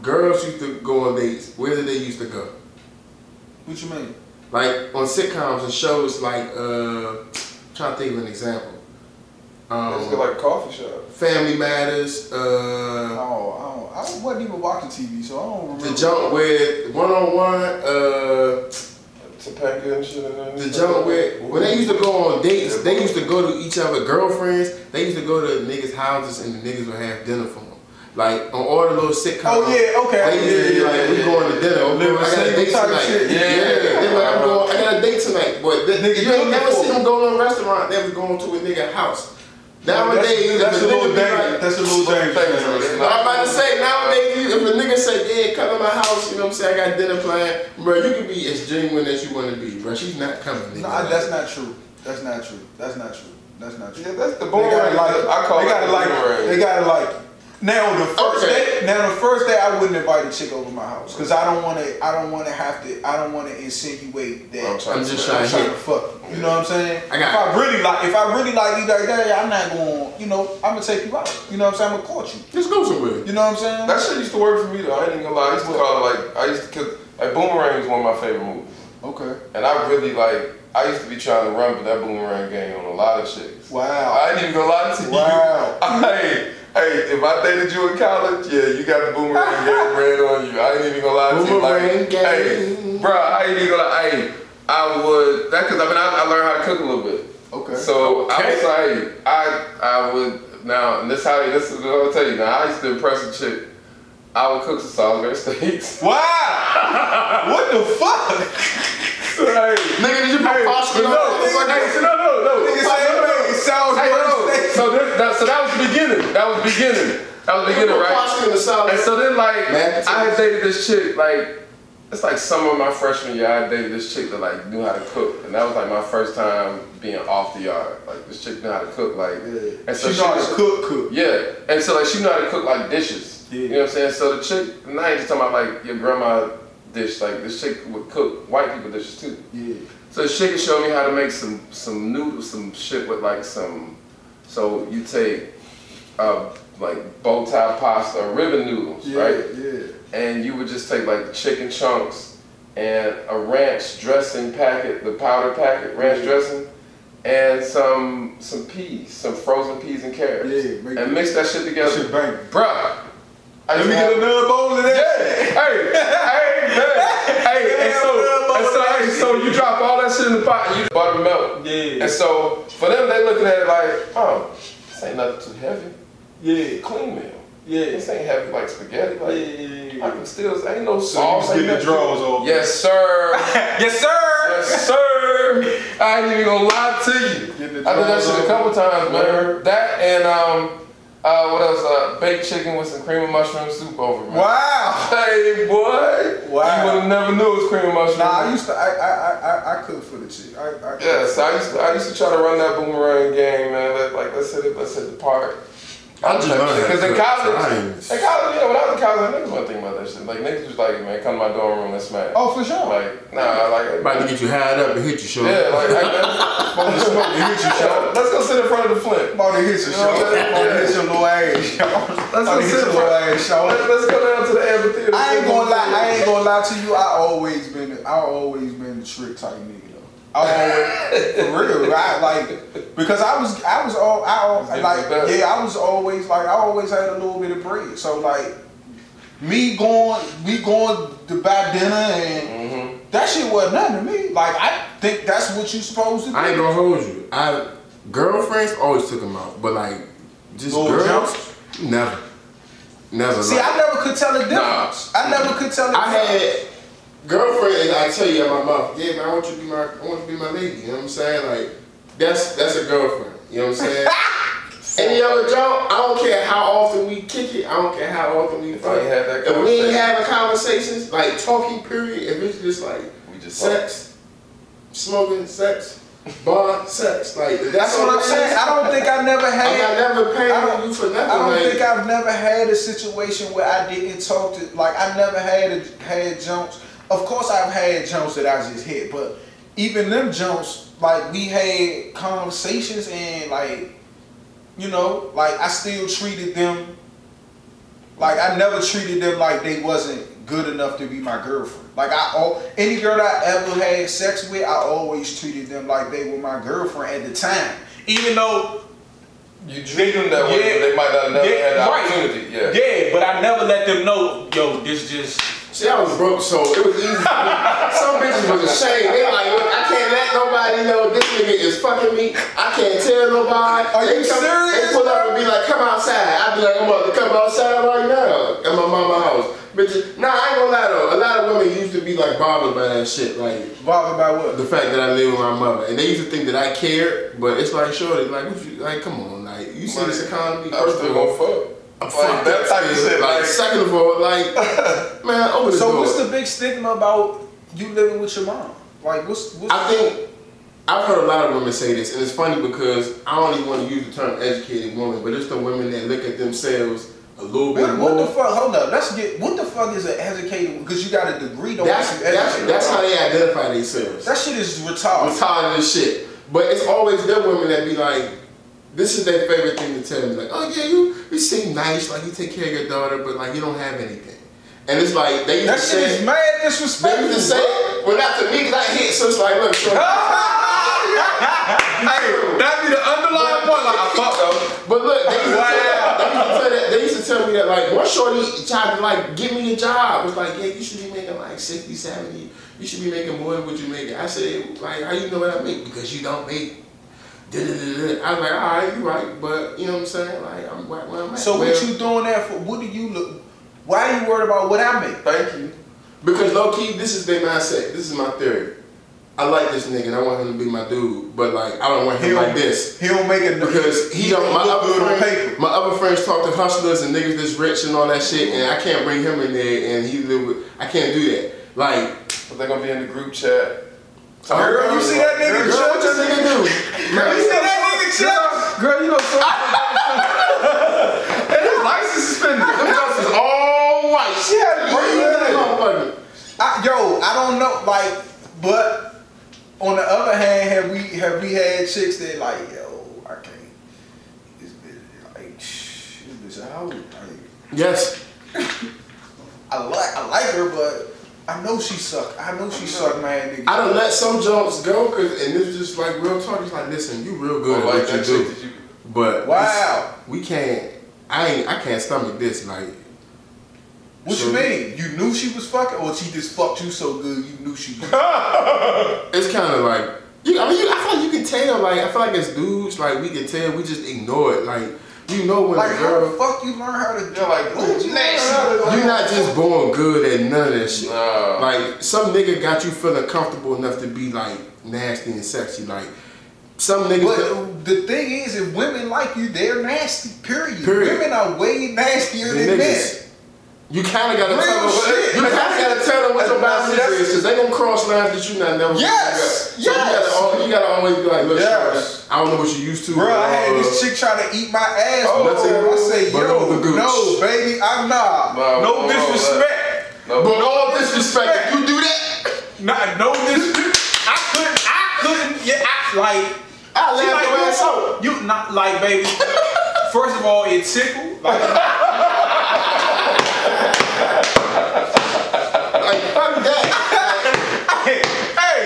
Speaker 3: girls used to go on dates, where did they used to go?
Speaker 1: What you mean?
Speaker 3: Like on sitcoms and shows like uh trying to think of an example.
Speaker 2: They just get
Speaker 3: Um,
Speaker 2: like a coffee shop.
Speaker 3: Family Matters, uh
Speaker 1: Oh, I, don't, I wasn't even watching TV, so I don't remember.
Speaker 3: the jump with one on one, uh
Speaker 2: Topanga and shit. And
Speaker 3: The jump with when they used to go on dates, they used to go to each other girlfriends. They used to go to niggas' houses and the niggas would have dinner for them. Like on all the little sitcoms.
Speaker 1: Oh yeah, okay.
Speaker 3: They used to be
Speaker 1: yeah,
Speaker 3: like,
Speaker 1: yeah,
Speaker 3: we going to dinner. Bro, I got a date tonight.
Speaker 1: shit.
Speaker 3: Yeah,
Speaker 2: Yeah.
Speaker 3: they like, I'm going, I got a date tonight. But the,
Speaker 1: Nigga,
Speaker 3: you ain't never
Speaker 1: for
Speaker 3: see them go to a restaurant. They was going to a nigga house. Nowadays,
Speaker 1: that's, that's
Speaker 3: if
Speaker 1: a
Speaker 3: a
Speaker 1: little
Speaker 3: nigga
Speaker 1: dangerous.
Speaker 3: like,
Speaker 1: That's a little dangerous.
Speaker 2: dangerous.
Speaker 3: I'm about to say nowadays, if a nigga say, "Yeah, come to my house," you know what I'm saying? I got dinner planned, bro. You can be as genuine as you want to be, bro. She's not coming, nigga.
Speaker 1: Nah, that's not true. That's not true. That's not true. That's not true.
Speaker 2: Yeah, that's the boring.
Speaker 1: They gotta
Speaker 2: boomerang.
Speaker 1: like.
Speaker 2: I call
Speaker 1: they gotta
Speaker 2: the
Speaker 1: like
Speaker 2: boomerang.
Speaker 1: it. They gotta like it. Now the first
Speaker 3: Okay.
Speaker 1: day, now the first day, I wouldn't invite a chick over my house because I don't want to. I don't want to have to. I don't want to insinuate that
Speaker 2: I'm trying
Speaker 3: I'm just trying
Speaker 1: I'm
Speaker 3: to
Speaker 1: trying to fuck you. You know what I'm saying?
Speaker 3: I got
Speaker 1: if I really like, if I really like you like that, I'm not going. You know, I'm gonna take you out. You know what I'm saying? I'm gonna court you.
Speaker 3: Let's go somewhere.
Speaker 1: You know what I'm saying?
Speaker 2: That shit used to work for me though. I ain't even gonna lie. I used to call it like I used to cause like Boomerang was one of my favorite movies,
Speaker 1: okay.
Speaker 2: and I really like. I used to be trying to run with that Boomerang game on a lot of shit.
Speaker 1: Wow.
Speaker 2: I ain't even gonna lie to you.
Speaker 1: Wow.
Speaker 2: Hey, hey, if I dated you in college, yeah, you got the Boomerang game ran on you. I ain't even gonna lie to you. Like, hey, bro, I ain't even gonna lie. Hey, I would that cause I mean I, I learned how to cook a little bit.
Speaker 1: Okay.
Speaker 2: So I
Speaker 3: Okay.
Speaker 2: was like, I I would now and this how this is what I'll tell you. Now I used to impress a chick. I would cook some Salisbury steaks.
Speaker 1: wow. what the fuck?
Speaker 2: hey,
Speaker 3: Nigga, did you put
Speaker 2: hey,
Speaker 3: pasta
Speaker 2: but
Speaker 3: on
Speaker 2: no,
Speaker 3: it?
Speaker 2: hey, no, no, no.
Speaker 1: Nigga say, hey, sounds
Speaker 2: Hey, no,
Speaker 1: good.
Speaker 2: So this, that, so that was the beginning. That was the beginning. That was the beginning, right?
Speaker 3: Pasta in the salad.
Speaker 2: And so then, like,
Speaker 3: Mashed
Speaker 2: I had dated this chick, like, it's like summer of my freshman year. I dated this chick that like knew how to cook, and that was like my first time being off the yard. Like this chick knew how to cook, like, and so
Speaker 1: She know how to cook, cook.
Speaker 2: Yeah, and so like she knew how to cook like dishes.
Speaker 1: Yeah.
Speaker 2: You know what I'm saying? So the chick, and I ain't just talking about like your grandma dish. Like this chick would cook white people dishes too.
Speaker 1: Yeah.
Speaker 2: So she could show me how to make some some noodles, some shit with like some. So you take uh, like bow tie pasta, or ribbon noodles,
Speaker 1: Yeah.
Speaker 2: right?
Speaker 1: Yeah.
Speaker 2: And you would just take like the chicken chunks and a ranch dressing packet, the powder packet, ranch
Speaker 1: Yeah.
Speaker 2: dressing, and some some peas, some frozen peas and carrots,
Speaker 1: Yeah,
Speaker 2: and mix that shit
Speaker 1: That
Speaker 2: together,
Speaker 1: shit banging.
Speaker 2: bruh. I
Speaker 1: Let me get another bowl of that
Speaker 2: yeah. Hey, hey, man. Hey, and so, and so, hey, so you drop all that shit in the pot and you buttermilk.
Speaker 1: Yeah.
Speaker 2: And so for them, they looking at it like, oh, this ain't nothing too heavy.
Speaker 1: Yeah.
Speaker 2: Clean meal.
Speaker 1: Yeah.
Speaker 2: This ain't heavy like spaghetti. Like,
Speaker 1: yeah, yeah.
Speaker 2: I can still, ain't no
Speaker 1: So you
Speaker 2: sauce.
Speaker 1: just get the drawers off.
Speaker 2: Yes, sir.
Speaker 1: Yes, sir.
Speaker 2: yes, sir. I ain't even gonna lie to you. I did that shit a couple times, man.
Speaker 1: Word.
Speaker 2: That and um, uh, what else? Uh, baked chicken with some cream of mushroom soup over, man.
Speaker 1: Wow.
Speaker 2: Hey, boy.
Speaker 1: Wow.
Speaker 2: You would have never knew it was cream of mushroom.
Speaker 1: Nah, I used to. I I I I, I cook for the chick. I, I
Speaker 2: Yeah, so I used to I used to try to run that boomerang game, man. Let, like let's hit it, let's hit the park.
Speaker 3: I just learned how to
Speaker 2: Because in
Speaker 3: cook, so I
Speaker 2: college,
Speaker 3: ain't-
Speaker 2: in college, yeah, when I was in college, niggas wasn't thinking about that shit. Like niggas was like, man, come to my dorm room, let's smash.
Speaker 4: Oh, for sure.
Speaker 2: Like, nah, like,
Speaker 3: About to get you high up and hit you, shoulder.
Speaker 2: yeah, like, I, I,
Speaker 4: About to smoke and hit you,
Speaker 2: Yo, let's go sit in front of the Flint.
Speaker 4: About to hit your
Speaker 2: You know
Speaker 4: show.
Speaker 2: what I'm saying?
Speaker 4: About to hit your little ass, y'all.
Speaker 2: Let's go sit in
Speaker 4: little
Speaker 2: front.
Speaker 4: ass, y'all.
Speaker 2: Let, let's go down to the amphitheater.
Speaker 4: I ain't gonna lie. I ain't gonna lie to you. I always been. I always been the trick type nigga though. I always for real. I like because I was. I was all. I all, like. Yeah, I was always like. I always had a little bit of bread. So like, me going, me going to buy dinner and
Speaker 2: Mm-hmm.
Speaker 4: that shit wasn't nothing to me. Like I think that's what you supposed to do.
Speaker 3: I ain't gonna hold you. I girlfriends always took them out, but like just
Speaker 4: Little
Speaker 3: girls, never, never.
Speaker 4: See,
Speaker 3: like,
Speaker 4: I never could tell the difference. I never could tell the
Speaker 3: I
Speaker 4: difference.
Speaker 3: had girlfriend, and I tell you at my mouth, yeah, man, I want you to be my, I want you to be my lady. You know what I'm saying? Like that's that's a girlfriend. You know what I'm saying? Any other job, I don't care how often we kick it. I don't care how often we
Speaker 2: If I
Speaker 3: fight.
Speaker 2: that
Speaker 3: If we ain't having conversations, like talking, period. If it's just like
Speaker 2: We just fuck.
Speaker 3: sex, smoking, sex, bar, sex, like that's,
Speaker 4: That's what I'm saying. I don't think I've never
Speaker 3: I'm
Speaker 4: had.
Speaker 3: not never paying
Speaker 4: I don't-
Speaker 3: you for nothing.
Speaker 4: I don't
Speaker 3: like,
Speaker 4: think I've never had a situation where I didn't talk to like I never had a, had jumps. Of course, I've had jumps that I just hit, but even them jumps, like we had conversations and like, you know, like I still treated them. Like I never treated them like they wasn't good enough to be my girlfriend. Like I, any girl I ever had sex with, I always treated them like they were my girlfriend at the time, even though
Speaker 2: You treat them that way,
Speaker 1: Yeah.
Speaker 2: they might not have never
Speaker 1: Yeah,
Speaker 2: had the
Speaker 1: right.
Speaker 2: opportunity. Yeah.
Speaker 1: Yeah, but I never let them know, yo, this just
Speaker 3: See, I was broke, so it was easy. Some bitches was ashamed. They like, look, I can't let nobody know this nigga is fucking me. I can't tell nobody.
Speaker 4: Are
Speaker 3: they
Speaker 4: you
Speaker 3: come,
Speaker 4: serious,
Speaker 3: They pull up and be like, come outside. I'd be like, I'm about to come outside right now at my mama's house. Bitches, nah, I ain't gonna lie though. A lot of women used to be like bothered by that shit. Like,
Speaker 4: bothered by what?
Speaker 3: the fact that I live with my mother. And they used to think that I cared, but it's like, shorty, like, what you, like, come on, like, you see this economy,
Speaker 2: I
Speaker 3: was
Speaker 2: still gonna fuck.
Speaker 3: I'm
Speaker 2: Like,
Speaker 3: fucked
Speaker 2: that type of shit,
Speaker 3: Like,
Speaker 2: like-
Speaker 3: second of all, like, man, open the
Speaker 4: So
Speaker 3: door.
Speaker 4: what's the big stigma about you living with your mom? Like what's what's
Speaker 3: I think I've heard a lot of women say this, and it's funny because I don't even want to use the term educated woman, but it's the women that look at themselves a little bit
Speaker 4: what,
Speaker 3: more.
Speaker 4: what the fuck? Hold up, let's get what the fuck is an educated? Because you got a degree, don't
Speaker 3: that's
Speaker 4: you
Speaker 3: that's,
Speaker 4: educated.
Speaker 3: that's how they identify themselves.
Speaker 4: That shit is retarded.
Speaker 3: retarded as shit. But it's always the women that be like, this is their favorite thing to tell me. Like, oh yeah, you you seem nice, like you take care of your daughter, but like you don't have anything. And it's like they used
Speaker 4: That
Speaker 3: to
Speaker 4: shit
Speaker 3: say,
Speaker 4: is mad
Speaker 3: they
Speaker 4: disrespectful.
Speaker 3: used to say, well not to me, 'cause I hit, so it's like, look, so,
Speaker 1: Hey, that be the underlying point. Like I fucked though.
Speaker 3: But look, they used, to
Speaker 1: Wow.
Speaker 3: tell, they, used to tell that, they used to tell me that like one shorty tried to like get me a job. It Was like, yeah, you should be making like 60, 70. You should be making more than what you make. I said, like, how you know what I make? Because you don't make. I was like, all right, you right, but you know what I'm saying? Like, I'm where, where I'm at.
Speaker 4: So
Speaker 3: Well,
Speaker 4: what you doing that for? What do you look? Why are you worried about what I make?
Speaker 2: Thank you.
Speaker 3: Because low key, this is their mindset. This is my theory. I like this nigga and I want him to be my dude, but like I don't want him like this.
Speaker 4: He don't make it
Speaker 3: Because he don't, my
Speaker 4: look
Speaker 3: other,
Speaker 4: good on paper.
Speaker 3: my other friends talk to hustlers and niggas that's rich and all that shit, and I can't bring him in there and he live with, I can't do that. Like,
Speaker 2: But they're gonna be in the group chat.
Speaker 4: Girl, you see that nigga
Speaker 3: girl, what this nigga do?
Speaker 4: Girl, you see that nigga Chuck?
Speaker 1: Girl, you know so
Speaker 3: And his license suspended. Them jokes is all white.
Speaker 4: She had to bring
Speaker 3: Yeah,
Speaker 4: that up.
Speaker 3: motherfucker.
Speaker 4: I, yo, I don't know, like, but on the other hand, have we have we had chicks that like, yo, I can't. This bitch, like, shh, this bitch out. Like,
Speaker 3: Yes.
Speaker 4: I like I like her, but I know she suck. I know she suck, man. Nigga.
Speaker 3: I done let some jumps go, cause, and this is just like real talk. It's like, listen, you real good
Speaker 2: Or
Speaker 3: at
Speaker 2: like
Speaker 3: what you
Speaker 2: that
Speaker 3: do.
Speaker 2: you.
Speaker 3: But
Speaker 4: Wow.
Speaker 3: this- we can't. I ain't. I can't stomach this. Like,
Speaker 4: What
Speaker 3: So-
Speaker 4: you mean? You knew she was fucking, or she just fucked you so good you knew she was?
Speaker 3: it's kind of like. You, I mean, you, I feel like you can tell. Like, I feel like as dudes, like we can tell. We just ignore it. Like, you know when
Speaker 4: like
Speaker 3: a
Speaker 4: how
Speaker 3: girl.
Speaker 4: the fuck you learn how to?
Speaker 2: You're like,
Speaker 4: What you learn
Speaker 2: nasty.
Speaker 4: how to?
Speaker 3: You're not just born good at none of that shit.
Speaker 2: Nah.
Speaker 3: Like some nigga got you feeling comfortable enough to be like nasty and sexy. Like some niggas.
Speaker 4: But the thing is, if women like you, they're nasty. Period.
Speaker 3: Period.
Speaker 4: Women are way nastier
Speaker 3: The
Speaker 4: than men.
Speaker 3: You kind of gotta
Speaker 4: Real
Speaker 3: tell them.
Speaker 4: shit.
Speaker 3: You kind of gotta tell them what your boundaries serious because they gonna cross lines that you not never.
Speaker 4: Yes,
Speaker 3: So you gotta,
Speaker 4: yes.
Speaker 3: you gotta always be like, look,
Speaker 4: Yes.
Speaker 3: I don't know what you used to.
Speaker 4: Bro, I had
Speaker 3: uh,
Speaker 4: this chick trying to eat my ass.
Speaker 2: Oh.
Speaker 4: I say, yo, no, baby, I'm not.
Speaker 2: No,
Speaker 1: No
Speaker 2: no,
Speaker 1: disrespect.
Speaker 2: No,
Speaker 3: But all disrespect, if you do that,
Speaker 1: Not no disrespect. I couldn't. I couldn't. Yeah. I, like.
Speaker 3: I
Speaker 1: she like,
Speaker 3: your
Speaker 1: you
Speaker 3: ass out.
Speaker 1: You not like baby. First of all, it tickled. Like,
Speaker 3: like fuck that.
Speaker 1: hey, hey,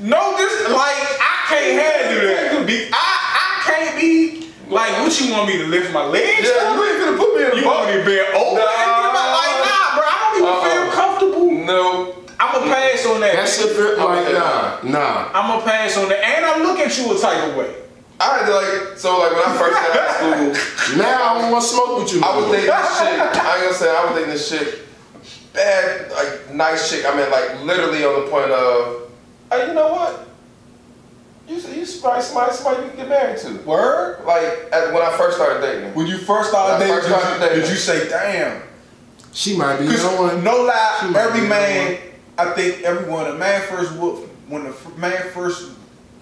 Speaker 1: no, this like I can't handle that. Be, I I can't be like what you want me to lift my legs?
Speaker 2: Yeah,
Speaker 1: up?
Speaker 2: you ain't gonna put me in
Speaker 1: You
Speaker 2: a
Speaker 1: want me to be open?
Speaker 2: Nah.
Speaker 1: and give my- like nah, bro. I don't even
Speaker 2: Uh-uh.
Speaker 1: feel comfortable.
Speaker 2: No.
Speaker 1: I'm gonna pass on that.
Speaker 3: That shit feel like nah, nah.
Speaker 1: I'm gonna pass on that, and I look at you a type of way.
Speaker 2: I had to like, so like when I first got out of school,
Speaker 3: Now I don't want to smoke with you.
Speaker 2: I was
Speaker 3: no more.
Speaker 2: dating this chick. I ain't gonna say I was dating this chick. Bad, like nice chick. I mean, like literally on the point of, hey, you know what? You you probably somebody somebody you can get married to.
Speaker 4: Word?
Speaker 2: Like at, when I first started dating.
Speaker 4: When you first started dating,
Speaker 2: first
Speaker 4: did, you,
Speaker 2: dating.
Speaker 4: did you say, damn?
Speaker 3: She might be the
Speaker 4: Because
Speaker 3: one.
Speaker 4: no lie, every man. I think everyone, a man first whoop, when the man first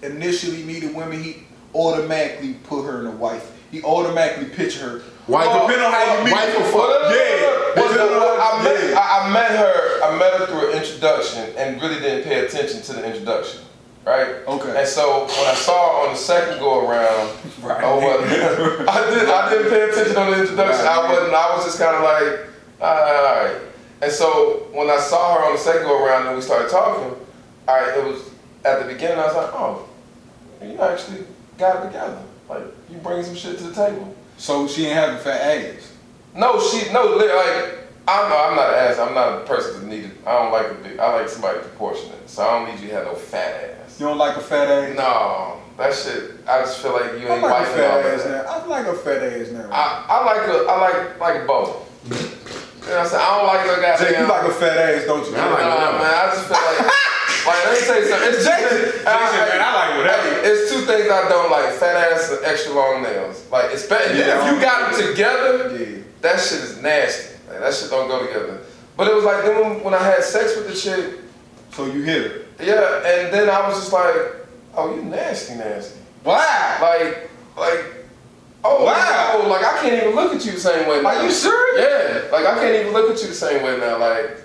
Speaker 4: initially meeted women, he automatically put her in a wife. He automatically picture her.
Speaker 3: Wife,
Speaker 2: Oh,
Speaker 4: Depending on how you meet.
Speaker 3: wife or fuck.
Speaker 4: Yeah.
Speaker 2: Well,
Speaker 4: Depending
Speaker 2: no,
Speaker 4: on-
Speaker 2: I, met,
Speaker 4: yeah.
Speaker 2: I, I met her. I met her through an introduction and really didn't pay attention to the introduction, right?
Speaker 4: Okay.
Speaker 2: And so when I saw her on the second go around,
Speaker 4: Right.
Speaker 2: I wasn't. I did. I didn't pay attention on the introduction. I wasn't. I was just kind of like, all right. And so when I saw her on the second go around and we started talking, all right, it was at the beginning. I was like, oh, you actually got it together. Like you bring some shit to the table.
Speaker 4: So she ain't having fat ass.
Speaker 2: No, she no like I'm I'm not an ass. I'm not a person that needed. I don't like a big. I like somebody proportionate. So I don't need you to have no fat ass.
Speaker 4: You don't like a fat ass?
Speaker 2: No, that shit. I just feel like you
Speaker 4: I
Speaker 2: ain't
Speaker 4: like a fat
Speaker 2: all
Speaker 4: ass
Speaker 2: that.
Speaker 4: now. I like a fat ass now.
Speaker 2: I, I like a I like like a bow. You know what I'm saying? I don't like no goddamn.
Speaker 4: Jay, you like a fat ass, don't you?
Speaker 3: I like
Speaker 2: Nah, man. I just feel like. like let me tell you something. It's
Speaker 1: Jason,
Speaker 2: Jason,
Speaker 1: Jason, man, I like whatever.
Speaker 2: Hey, it's two things I don't like: fat ass and extra long nails. Like, especially
Speaker 4: Yeah,
Speaker 2: if you got them together.
Speaker 4: Yeah.
Speaker 2: That shit is nasty. Like, that shit don't go together. But it was like then when, I had sex with the chick,
Speaker 4: So you hit her.
Speaker 2: yeah, and then I was just like, oh, you nasty, nasty.
Speaker 4: Wow.
Speaker 2: Like, like, oh
Speaker 4: Wow.
Speaker 2: Oh, wow, like I can't even look at you the same way now.
Speaker 4: Are you serious?
Speaker 2: Yeah, like I can't even look at you the same way now. Like,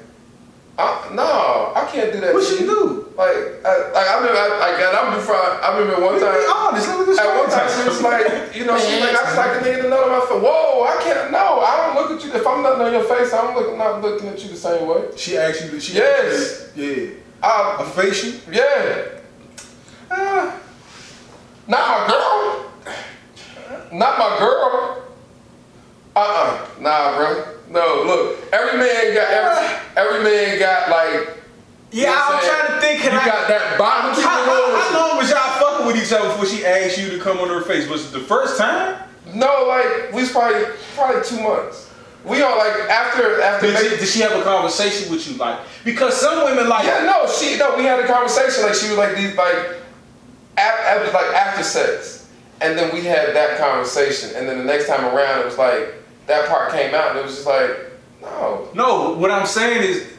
Speaker 2: I, no, I can't do that.
Speaker 4: What
Speaker 2: to
Speaker 4: she
Speaker 2: you.
Speaker 4: do?
Speaker 2: Like, I, like I remember, I, like, and I'm before. I remember one
Speaker 4: Be
Speaker 2: time.
Speaker 4: honest. Let me just
Speaker 2: At one time, she was like, you know, she's like, I just like a nigga to know my face. Whoa, I can't, no, I don't look at you. If I'm not on your face, I'm looking, not looking at you the same way.
Speaker 4: She asked you. She
Speaker 2: Yes.
Speaker 4: Asked you, yeah.
Speaker 2: I,
Speaker 4: A facial.
Speaker 2: yeah.
Speaker 4: Ah.
Speaker 2: Not my girl. Not my girl. Uh-uh. Nah, bro. No, look, every man got, every, every man got like,
Speaker 1: Yeah,
Speaker 2: know
Speaker 1: I'm trying to think.
Speaker 2: you
Speaker 1: I,
Speaker 2: got that bottom.
Speaker 1: how, how, how
Speaker 2: you.
Speaker 1: long was y'all fucking with each other before she asked you to come on her face? Was it the first time?
Speaker 2: No, like, we was probably, probably two months. We all like, after, after,
Speaker 1: Did she, did she have a conversation with you? Like, because some women like,
Speaker 2: Yeah, no, she no. We had a conversation. Like she was like these like, af- was like after sex, and then we had that conversation, and then the next time around, it was like that part came out, and it was just like, no,
Speaker 1: no. What I'm saying is,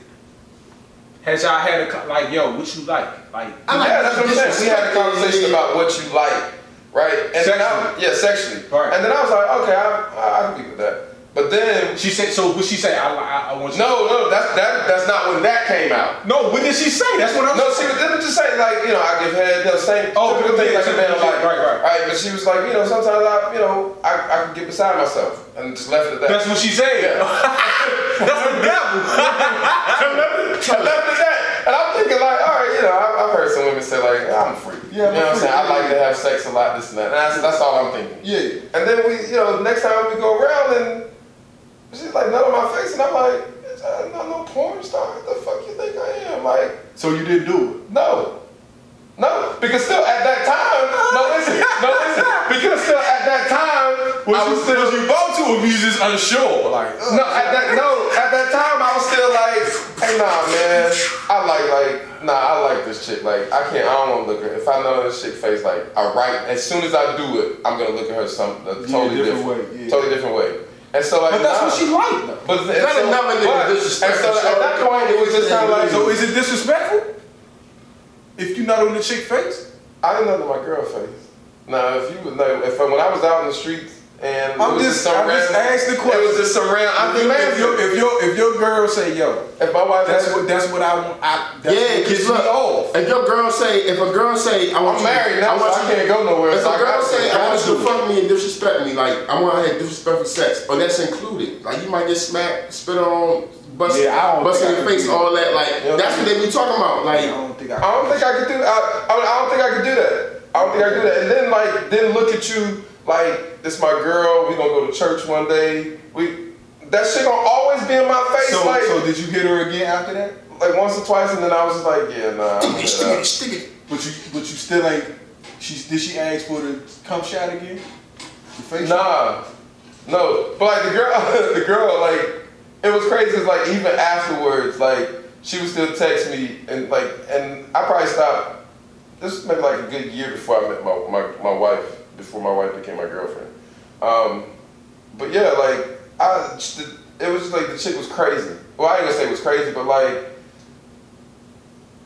Speaker 1: has y'all had a like, yo, what you like? Like,
Speaker 3: I like
Speaker 2: yeah, that's what I'm saying. We had a conversation about what you like, right? And then I,
Speaker 1: Sexually.
Speaker 2: yeah, sexually.
Speaker 1: Right.
Speaker 2: And then I was like, okay, I, I, I can be with that. But then,
Speaker 1: she said. So what she say? I, I, I want you.
Speaker 2: no, no, that's that. That's not when that came out.
Speaker 1: No. What did she say? That's what I'm.
Speaker 2: No, she was didn't just say like you know I give head, you know, same
Speaker 1: Oh,
Speaker 2: typical things
Speaker 1: yeah,
Speaker 2: like a man like
Speaker 1: shit, right, right.
Speaker 2: But she was like you know sometimes I you know I, I can get beside myself and just left it at that.
Speaker 1: That's what she said.
Speaker 2: Yeah.
Speaker 1: That's the devil.
Speaker 2: I left it at that, and I'm thinking like all right, you know I, I've heard some women say like I'm a freak.
Speaker 4: Yeah,
Speaker 2: you know what I'm saying. I like to have sex a lot, this and that. And that's, that's all I'm thinking.
Speaker 4: Yeah.
Speaker 2: And then we you know next time we go around and she's like none on my face, and I'm like "Bitch, I'm not no porn star. What the fuck you think I am? Like.
Speaker 4: So you didn't do it.
Speaker 2: No. No, because still at that time, no listen, no listen, because still at that time, I was still,
Speaker 1: was you to, or you just unsure? Like,
Speaker 2: no, at that, no, at that time I was still like, hey, nah, man, I like, like, nah, I like this chick, like, I can't, I don't want to look at her. If I know this chick face, like, I right, as soon as I do it, I'm gonna look at her some uh, a totally
Speaker 4: different
Speaker 2: different,
Speaker 4: way, yeah.
Speaker 2: totally different way. And so like,
Speaker 4: But that's
Speaker 2: nah.
Speaker 4: what she liked though.
Speaker 2: But and
Speaker 3: Not
Speaker 2: so,
Speaker 3: another nigga
Speaker 2: but-
Speaker 3: disrespectful,
Speaker 2: And so at that point, it was just kind of like,
Speaker 4: So is it disrespectful? If you're not on the chick face?
Speaker 2: I didn't know that my girl face. Now, if you would know, if when I was out in the streets and
Speaker 4: I'm just-
Speaker 2: some
Speaker 4: I'm just asking the
Speaker 2: It was
Speaker 4: question.
Speaker 2: just some random. I think
Speaker 4: if, your, if your if your girl say, yo,
Speaker 2: if my wife
Speaker 4: that's what that's what I want, I, that's
Speaker 3: yeah,
Speaker 4: what
Speaker 3: cause
Speaker 4: me
Speaker 3: look,
Speaker 4: off.
Speaker 3: if your girl say, if a girl say, I want
Speaker 2: I'm
Speaker 3: you,
Speaker 2: married now,
Speaker 3: I want
Speaker 2: so I can't go nowhere.
Speaker 3: If
Speaker 2: so
Speaker 3: a
Speaker 2: I
Speaker 3: girl say, I want you to fuck me and disrespect me, like I want to have disrespectful sex, or that's included. Like you might get smacked, spit on, bust,
Speaker 4: Yeah, I
Speaker 3: bust in your face,
Speaker 4: do
Speaker 3: all that. Like that's what they be talking about.
Speaker 4: I
Speaker 3: Like
Speaker 4: don't think I.
Speaker 2: I don't think I could do. I, I, I don't think I could do that. I don't think I could do that. And then like, then look at you like this my girl. We gonna go to church one day. We that shit gonna always be in my face.
Speaker 4: So,
Speaker 2: like,
Speaker 4: so did you hit her again after that?
Speaker 2: like once or twice, and then I was just like, yeah, nah. I'm
Speaker 3: stick it, uh. stick it.
Speaker 4: But you but you still ain't. She did she ask for the cum shot again? The face shot?
Speaker 2: Nah, no. But like the girl, the girl, like it was crazy. Cause like even afterwards, like she would still text me and like, and I probably stopped. This was maybe like a good year before I met my my, my wife. Before my wife became my girlfriend. Um, but yeah, like I, it was just like the chick was crazy. Well, I ain't gonna say it was crazy, but like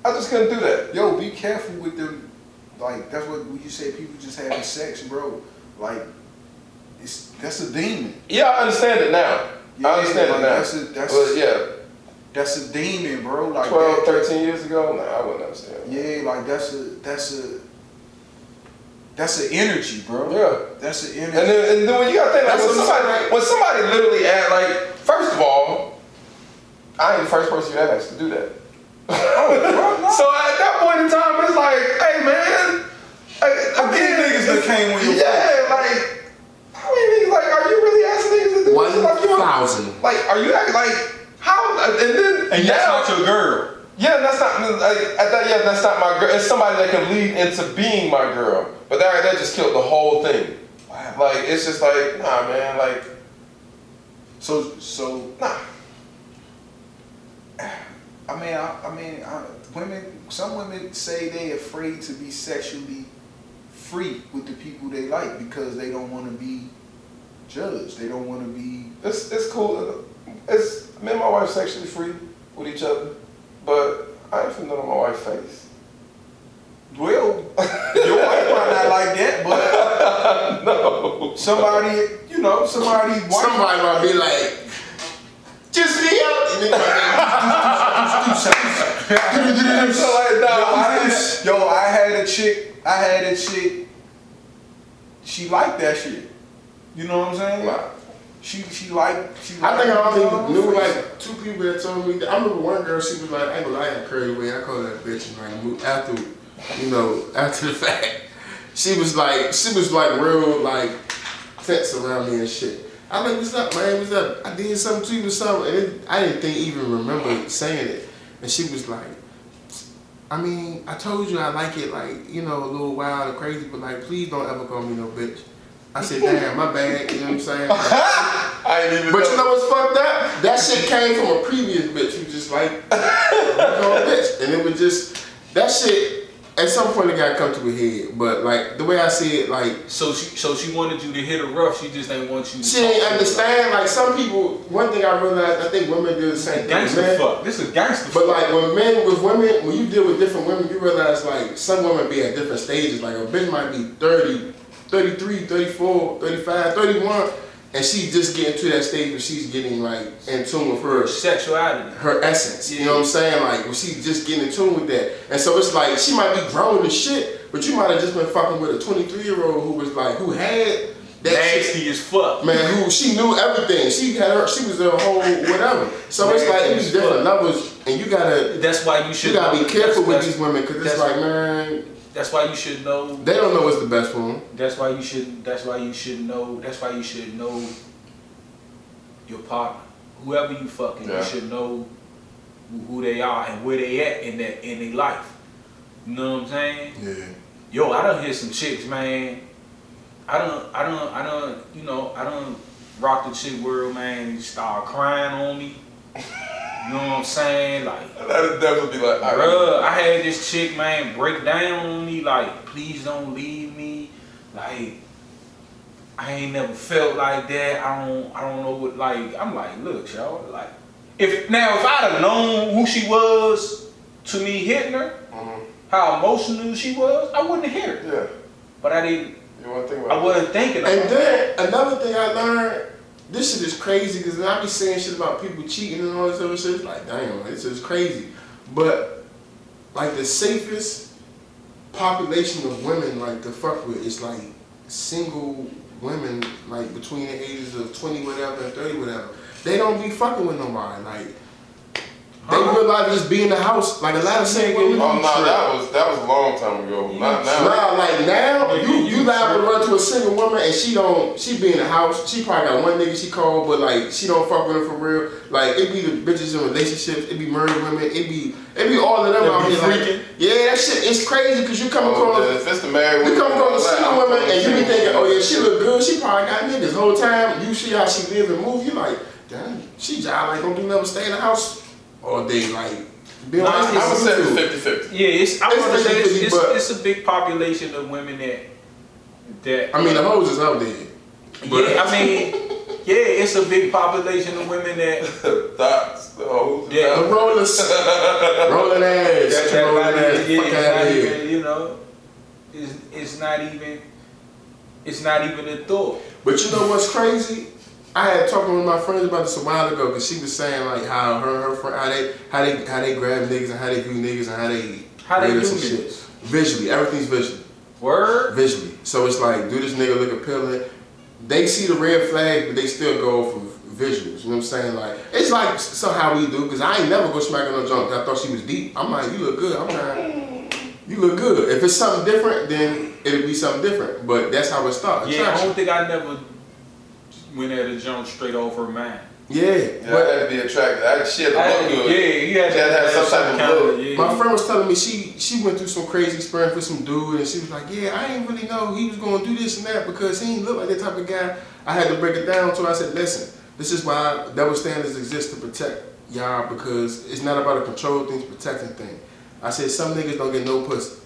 Speaker 2: I just couldn't do that.
Speaker 4: Yo, be careful with them. Like that's what you say people just having sex, bro. Like it's that's a demon.
Speaker 2: Yeah, I understand it now.
Speaker 4: Yeah,
Speaker 2: I understand
Speaker 4: like,
Speaker 2: it now.
Speaker 4: that's a- that's-
Speaker 2: but yeah,
Speaker 4: That's a demon, bro. Like
Speaker 2: 12,
Speaker 4: that,
Speaker 2: 13 years ago, nah, I wouldn't understand.
Speaker 4: Yeah, like that's a that's a that's an energy, bro.
Speaker 2: Yeah.
Speaker 4: That's an energy.
Speaker 2: And then, and then when you gotta think like
Speaker 3: That's
Speaker 2: when somebody
Speaker 3: saying.
Speaker 2: when somebody literally act like first of all, I ain't the first person you asked to do that. Oh, so at that point in time, it's like, hey man, I,
Speaker 4: How many niggas that came on your
Speaker 2: yeah, like how many niggas like are you really asking niggas to do
Speaker 3: One
Speaker 2: this? Like, you-
Speaker 3: thousand.
Speaker 2: Like are you acting like how? And then
Speaker 4: and
Speaker 2: now,
Speaker 4: that's not your girl.
Speaker 2: Yeah, that's not like, at that. Yeah, that's not my girl. It's somebody that can lead into being my girl. But that that just killed the whole thing.
Speaker 4: Wow.
Speaker 2: Like it's just like nah, man. Like
Speaker 4: So so
Speaker 2: nah.
Speaker 4: I mean I, I mean I, women. Some women say they afraid to be sexually free with the people they like because they don't want to be judged. They don't want to be.
Speaker 2: It's it's cool. It's me and my wife sexually free with each other, but I ain't finna on my wife's face.
Speaker 4: Well, your wife might not like that, but
Speaker 2: no.
Speaker 4: somebody, you know, somebody.
Speaker 3: Somebody might be like, just me out. And then
Speaker 2: so like
Speaker 4: Yo. I had, yo, I had a chick. I had a chick. She liked that shit. You know what I'm saying?
Speaker 2: Nah.
Speaker 4: She she liked. She
Speaker 3: I think I
Speaker 4: liked
Speaker 3: only knew like two people that told me. That. I remember one girl. She was like, "I ain't gonna lie, a curly way." I called her that bitch, and like after, you know, after the fact, she was like, she was like real like tense around me and shit. I like, "What's up, man? What's up?" I did something to you or something, and it, I didn't think even remember saying it, and she was like. I mean, I told you I like it, like, you know, a little wild and crazy, but like, please don't ever call me no bitch. I said, damn, my bad, you know what I'm saying?
Speaker 2: I ain't even.
Speaker 3: But you know what's fucked up? That shit came from a previous bitch who just like you know, bitch, and it was just that shit. At some point, it got to come to a head. But like the way I see it, like
Speaker 1: So she, so she wanted you to hit her rough. She just ain't want you. to
Speaker 3: she
Speaker 1: talk
Speaker 3: ain't
Speaker 1: to her.
Speaker 3: understand. Like some people, one thing I realized, I think women do the same thing.
Speaker 1: Gangster fuck. This is gangster
Speaker 3: But
Speaker 1: fuck.
Speaker 3: like when men with women, when you deal with different women, you realize like some women be at different stages. Like a bitch might be 30, 33, 34, 35, 31, and she just getting to that stage where she's getting like in tune with her
Speaker 1: sexuality.
Speaker 3: her essence. You know what I'm saying? Like when she's just getting in tune with that. And so it's like she might be grown and shit, but you might have just been fucking with a 23 year old who was like who had that shit.
Speaker 1: Nasty as fuck.
Speaker 3: Man, who she knew everything. She had her. She was a whole whatever. So it's like it was different levels, and you gotta
Speaker 1: That's why you should.
Speaker 3: you gotta be careful with
Speaker 1: that's,
Speaker 3: these women because it's like man,
Speaker 1: That's why you should know.
Speaker 3: they don't know what's the best for them.
Speaker 1: That's why you should. That's why you should know. That's why you should know your partner, whoever you fucking.
Speaker 2: Yeah.
Speaker 1: You should know who, they are and where they at in that in their life. You know what I'm saying?
Speaker 4: Yeah.
Speaker 1: Yo, I done hit some chicks, man. I don't, I don't, I don't, you know, I don't rock the chick world, man. Start crying on me. You know what I'm saying? Like,
Speaker 2: That'd definitely be like, all right.
Speaker 1: Bruh, I had this chick, man, break down on me, like, please don't leave me. Like, I ain't never felt like that. I don't I don't know what like I'm like, look, y'all, like if now if I'd have known who she was to me hitting her,
Speaker 2: Mhm.
Speaker 1: how emotional she was, I wouldn't have hit her.
Speaker 2: Yeah.
Speaker 1: But I didn't
Speaker 2: You want to think about I
Speaker 1: wasn't thinking about
Speaker 3: And
Speaker 1: it.
Speaker 3: then another thing I learned, this shit is crazy because I be saying shit about people cheating and all this other shit. It's like, damn, it's just crazy. But like the safest population of women like to fuck with is like single women like between the ages of 20 whatever and 30 whatever. They don't be fucking with nobody. Like they
Speaker 1: Huh?
Speaker 3: realize just be in the house. Like a lot of single women.
Speaker 2: Oh no, that was that was a long time ago. Not now.
Speaker 3: Nah, like now, you
Speaker 1: you-
Speaker 3: you
Speaker 1: you
Speaker 3: liable to run to a single woman and she don't, she be in the house. She probably got one nigga she called, but like she don't fuck with her for real. Like it be the bitches in relationships, it be married women, it be it be all of them out here. Like, yeah, that shit is crazy because you come
Speaker 2: Oh,
Speaker 3: across.
Speaker 2: yeah, if it's the married
Speaker 3: You come across a single
Speaker 2: I'm
Speaker 3: woman and you be thinking, oh yeah, she look good. She probably got niggas. Whole time you see how she live and move, you like, damn, she job like don't do nothing, stay in the house all day, like. Be on
Speaker 1: Nah,
Speaker 3: Instagram,
Speaker 2: I would say
Speaker 3: YouTube.
Speaker 2: it's 50-50.
Speaker 1: Yeah, it's I
Speaker 3: It's
Speaker 1: want to say it's,
Speaker 3: 50-50,
Speaker 1: it's,
Speaker 3: but-
Speaker 1: it's a big population of women that that
Speaker 3: I mean, the uh, hoes is out there. But-
Speaker 1: yeah, I mean, yeah, it's a big population of women that
Speaker 2: Thoughts, the hoes,
Speaker 1: Yeah.
Speaker 3: The rollers, rolling ass,
Speaker 1: that, that
Speaker 3: rolling
Speaker 1: not
Speaker 3: ass,
Speaker 1: yeah,
Speaker 3: fuck
Speaker 1: it's
Speaker 3: out
Speaker 1: not
Speaker 3: of here.
Speaker 1: even, you know, it's, it's not even, it's not even a thought.
Speaker 3: But you know what's crazy? I had talking with my friends about this a while ago because she was saying like how her and her friend how they how they how they grab niggas and how they view niggas and how they
Speaker 1: How they do
Speaker 3: us and shit. Visually, everything's visually.
Speaker 1: Word?
Speaker 3: Visually. So it's like, do this nigga look appealing? They see the red flag, but they still go for visuals. You know what I'm saying? Like it's like somehow we do because I ain't never go smack on no junk. I thought she was deep. I'm like, you look good. I'm like, you look good. If it's something different, then it'll be something different. But that's how it starts.
Speaker 1: Yeah, I
Speaker 3: Attraction.
Speaker 1: don't think I never went at a jump straight off her mind.
Speaker 3: Yeah.
Speaker 2: Yeah,
Speaker 3: But
Speaker 2: I had to be attractive. I, she had to
Speaker 1: I
Speaker 2: look
Speaker 1: had-
Speaker 2: good.
Speaker 1: Yeah, you had
Speaker 2: She had to have some type of
Speaker 1: kinda-
Speaker 2: look.
Speaker 1: yeah.
Speaker 3: My friend was telling me she she went through some crazy experience with some dude, and she was like, "Yeah, I didn't really know he was going to do this and that because he didn't look like that type of guy." I had to break it down to her. I said, "Listen, this is why double standards exist to protect y'all because it's not about a control thing, it's a protecting thing." I said, "Some niggas don't get no pussy,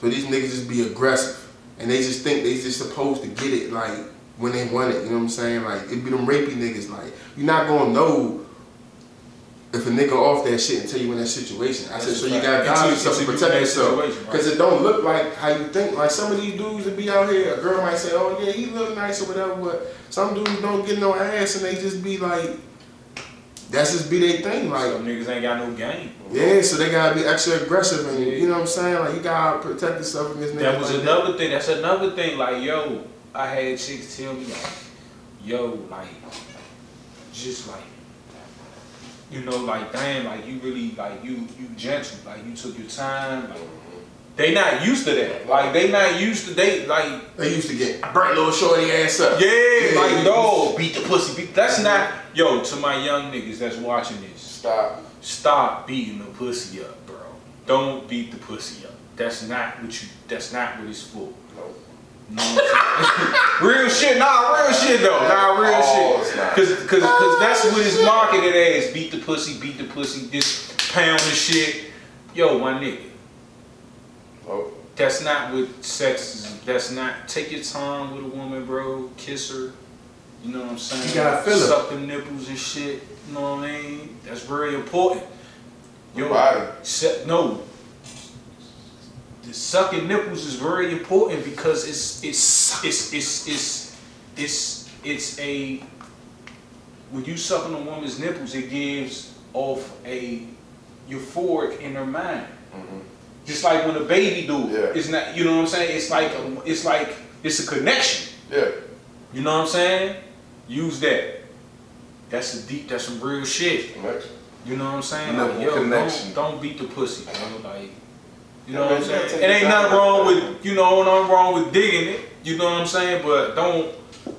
Speaker 3: so these niggas just be aggressive, and they just think they just supposed to get it like when they want it. You know what I'm saying? Like it be them rapey niggas. Like you're not gonna know." If a nigga off that shit until you in that situation, I said, so you got guard
Speaker 1: Until-
Speaker 3: yourself to protect
Speaker 1: that
Speaker 3: yourself.
Speaker 1: situation, right.
Speaker 3: Because it don't look like how you think. Like some of these dudes that be out here, a girl might say, oh yeah, he look nice or whatever, but some dudes don't get no ass and they just be like, that's just be their thing. Like,
Speaker 1: Some niggas ain't got no game.
Speaker 3: yeah, so they gotta be extra aggressive and you know what I'm saying? Like you gotta protect yourself against niggas.
Speaker 1: That was
Speaker 3: like
Speaker 1: another thing. That's another thing. Like, yo, I had chicks tell me, like, yo, like, just like, you know, like, damn, like, you really, like, you, you gentle, like, you took your time. Like, they not used to that. Like, they not used to, they, like,
Speaker 3: They used to get I burnt little shorty ass up.
Speaker 1: yeah, like,
Speaker 3: yeah.
Speaker 1: no, beat the pussy. Beat, that's not, yo, to my young niggas that's watching this,
Speaker 2: Stop.
Speaker 1: stop beating the pussy up, bro. Don't beat the pussy up. That's not what you, that's not what it's for.
Speaker 2: No.
Speaker 1: No. real shit, nah, real shit though, nah, real
Speaker 2: Oh, it's
Speaker 1: shit.
Speaker 2: not.
Speaker 1: Cause, cause, cause oh, that's what his marketed as. Beat the pussy, beat the pussy, this pound of shit. Yo, my nigga,
Speaker 2: No.
Speaker 1: that's not what sex is. That's not. Take your time with a woman, bro. Kiss her. You know what I'm saying?
Speaker 3: You gotta feel her.
Speaker 1: Suck them nipples and shit. You know what I mean? That's very important.
Speaker 2: Your body.
Speaker 1: Se- no. The sucking nipples is very important because it's it's it's it's it's it's it's a when you sucking a woman's nipples, it gives off a euphoric in her mind.
Speaker 2: Mhm.
Speaker 1: Just like when a baby do.
Speaker 2: Yeah.
Speaker 1: It's not you know what I'm saying? It's like a, it's like it's a connection.
Speaker 2: Yeah.
Speaker 1: You know what I'm saying? Use that. That's a deep that's some real shit.
Speaker 2: Connection.
Speaker 1: You know what I'm saying? Like, yo,
Speaker 2: connection.
Speaker 1: don't, don't beat the pussy, bro. Like, you know what I'm
Speaker 2: man, you gotta
Speaker 1: saying? It ain't nothing wrong
Speaker 2: with
Speaker 1: with, you know, nothing wrong with digging it. You know what I'm saying? But don't,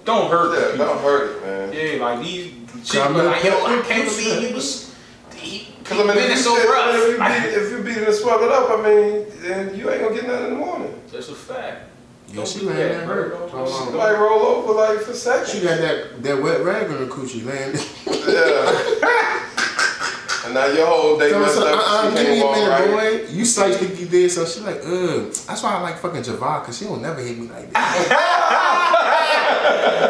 Speaker 1: don't hurt the
Speaker 2: Yeah,
Speaker 1: people.
Speaker 2: don't hurt it, man.
Speaker 1: Yeah, like these chicks
Speaker 3: Come
Speaker 1: be like, yo, I
Speaker 3: and
Speaker 1: can't believe he was, he,
Speaker 2: Cause I mean, if you,
Speaker 1: so
Speaker 2: if,
Speaker 1: rough.
Speaker 2: if you
Speaker 1: Like,
Speaker 2: beat, if you beat it and swell it up, I mean, then you ain't gonna get nothing in the morning.
Speaker 1: that's a fact.
Speaker 3: Yeah,
Speaker 1: Don't
Speaker 3: she
Speaker 1: do
Speaker 3: laying
Speaker 1: that,
Speaker 3: that hurt.
Speaker 1: Don't-
Speaker 3: Hold on.
Speaker 1: don't-
Speaker 2: Like roll over like for seconds.
Speaker 3: She got that, that wet rag on her coochie landing.
Speaker 2: Yeah. and now your whole day
Speaker 3: Tell her,
Speaker 2: messed
Speaker 3: so,
Speaker 2: up.
Speaker 3: uh-uh, give me a minute,
Speaker 2: right.
Speaker 3: boy. You such think you did, so she like, ugh. That's why I like fucking Javon, cause she don't never hit me like that.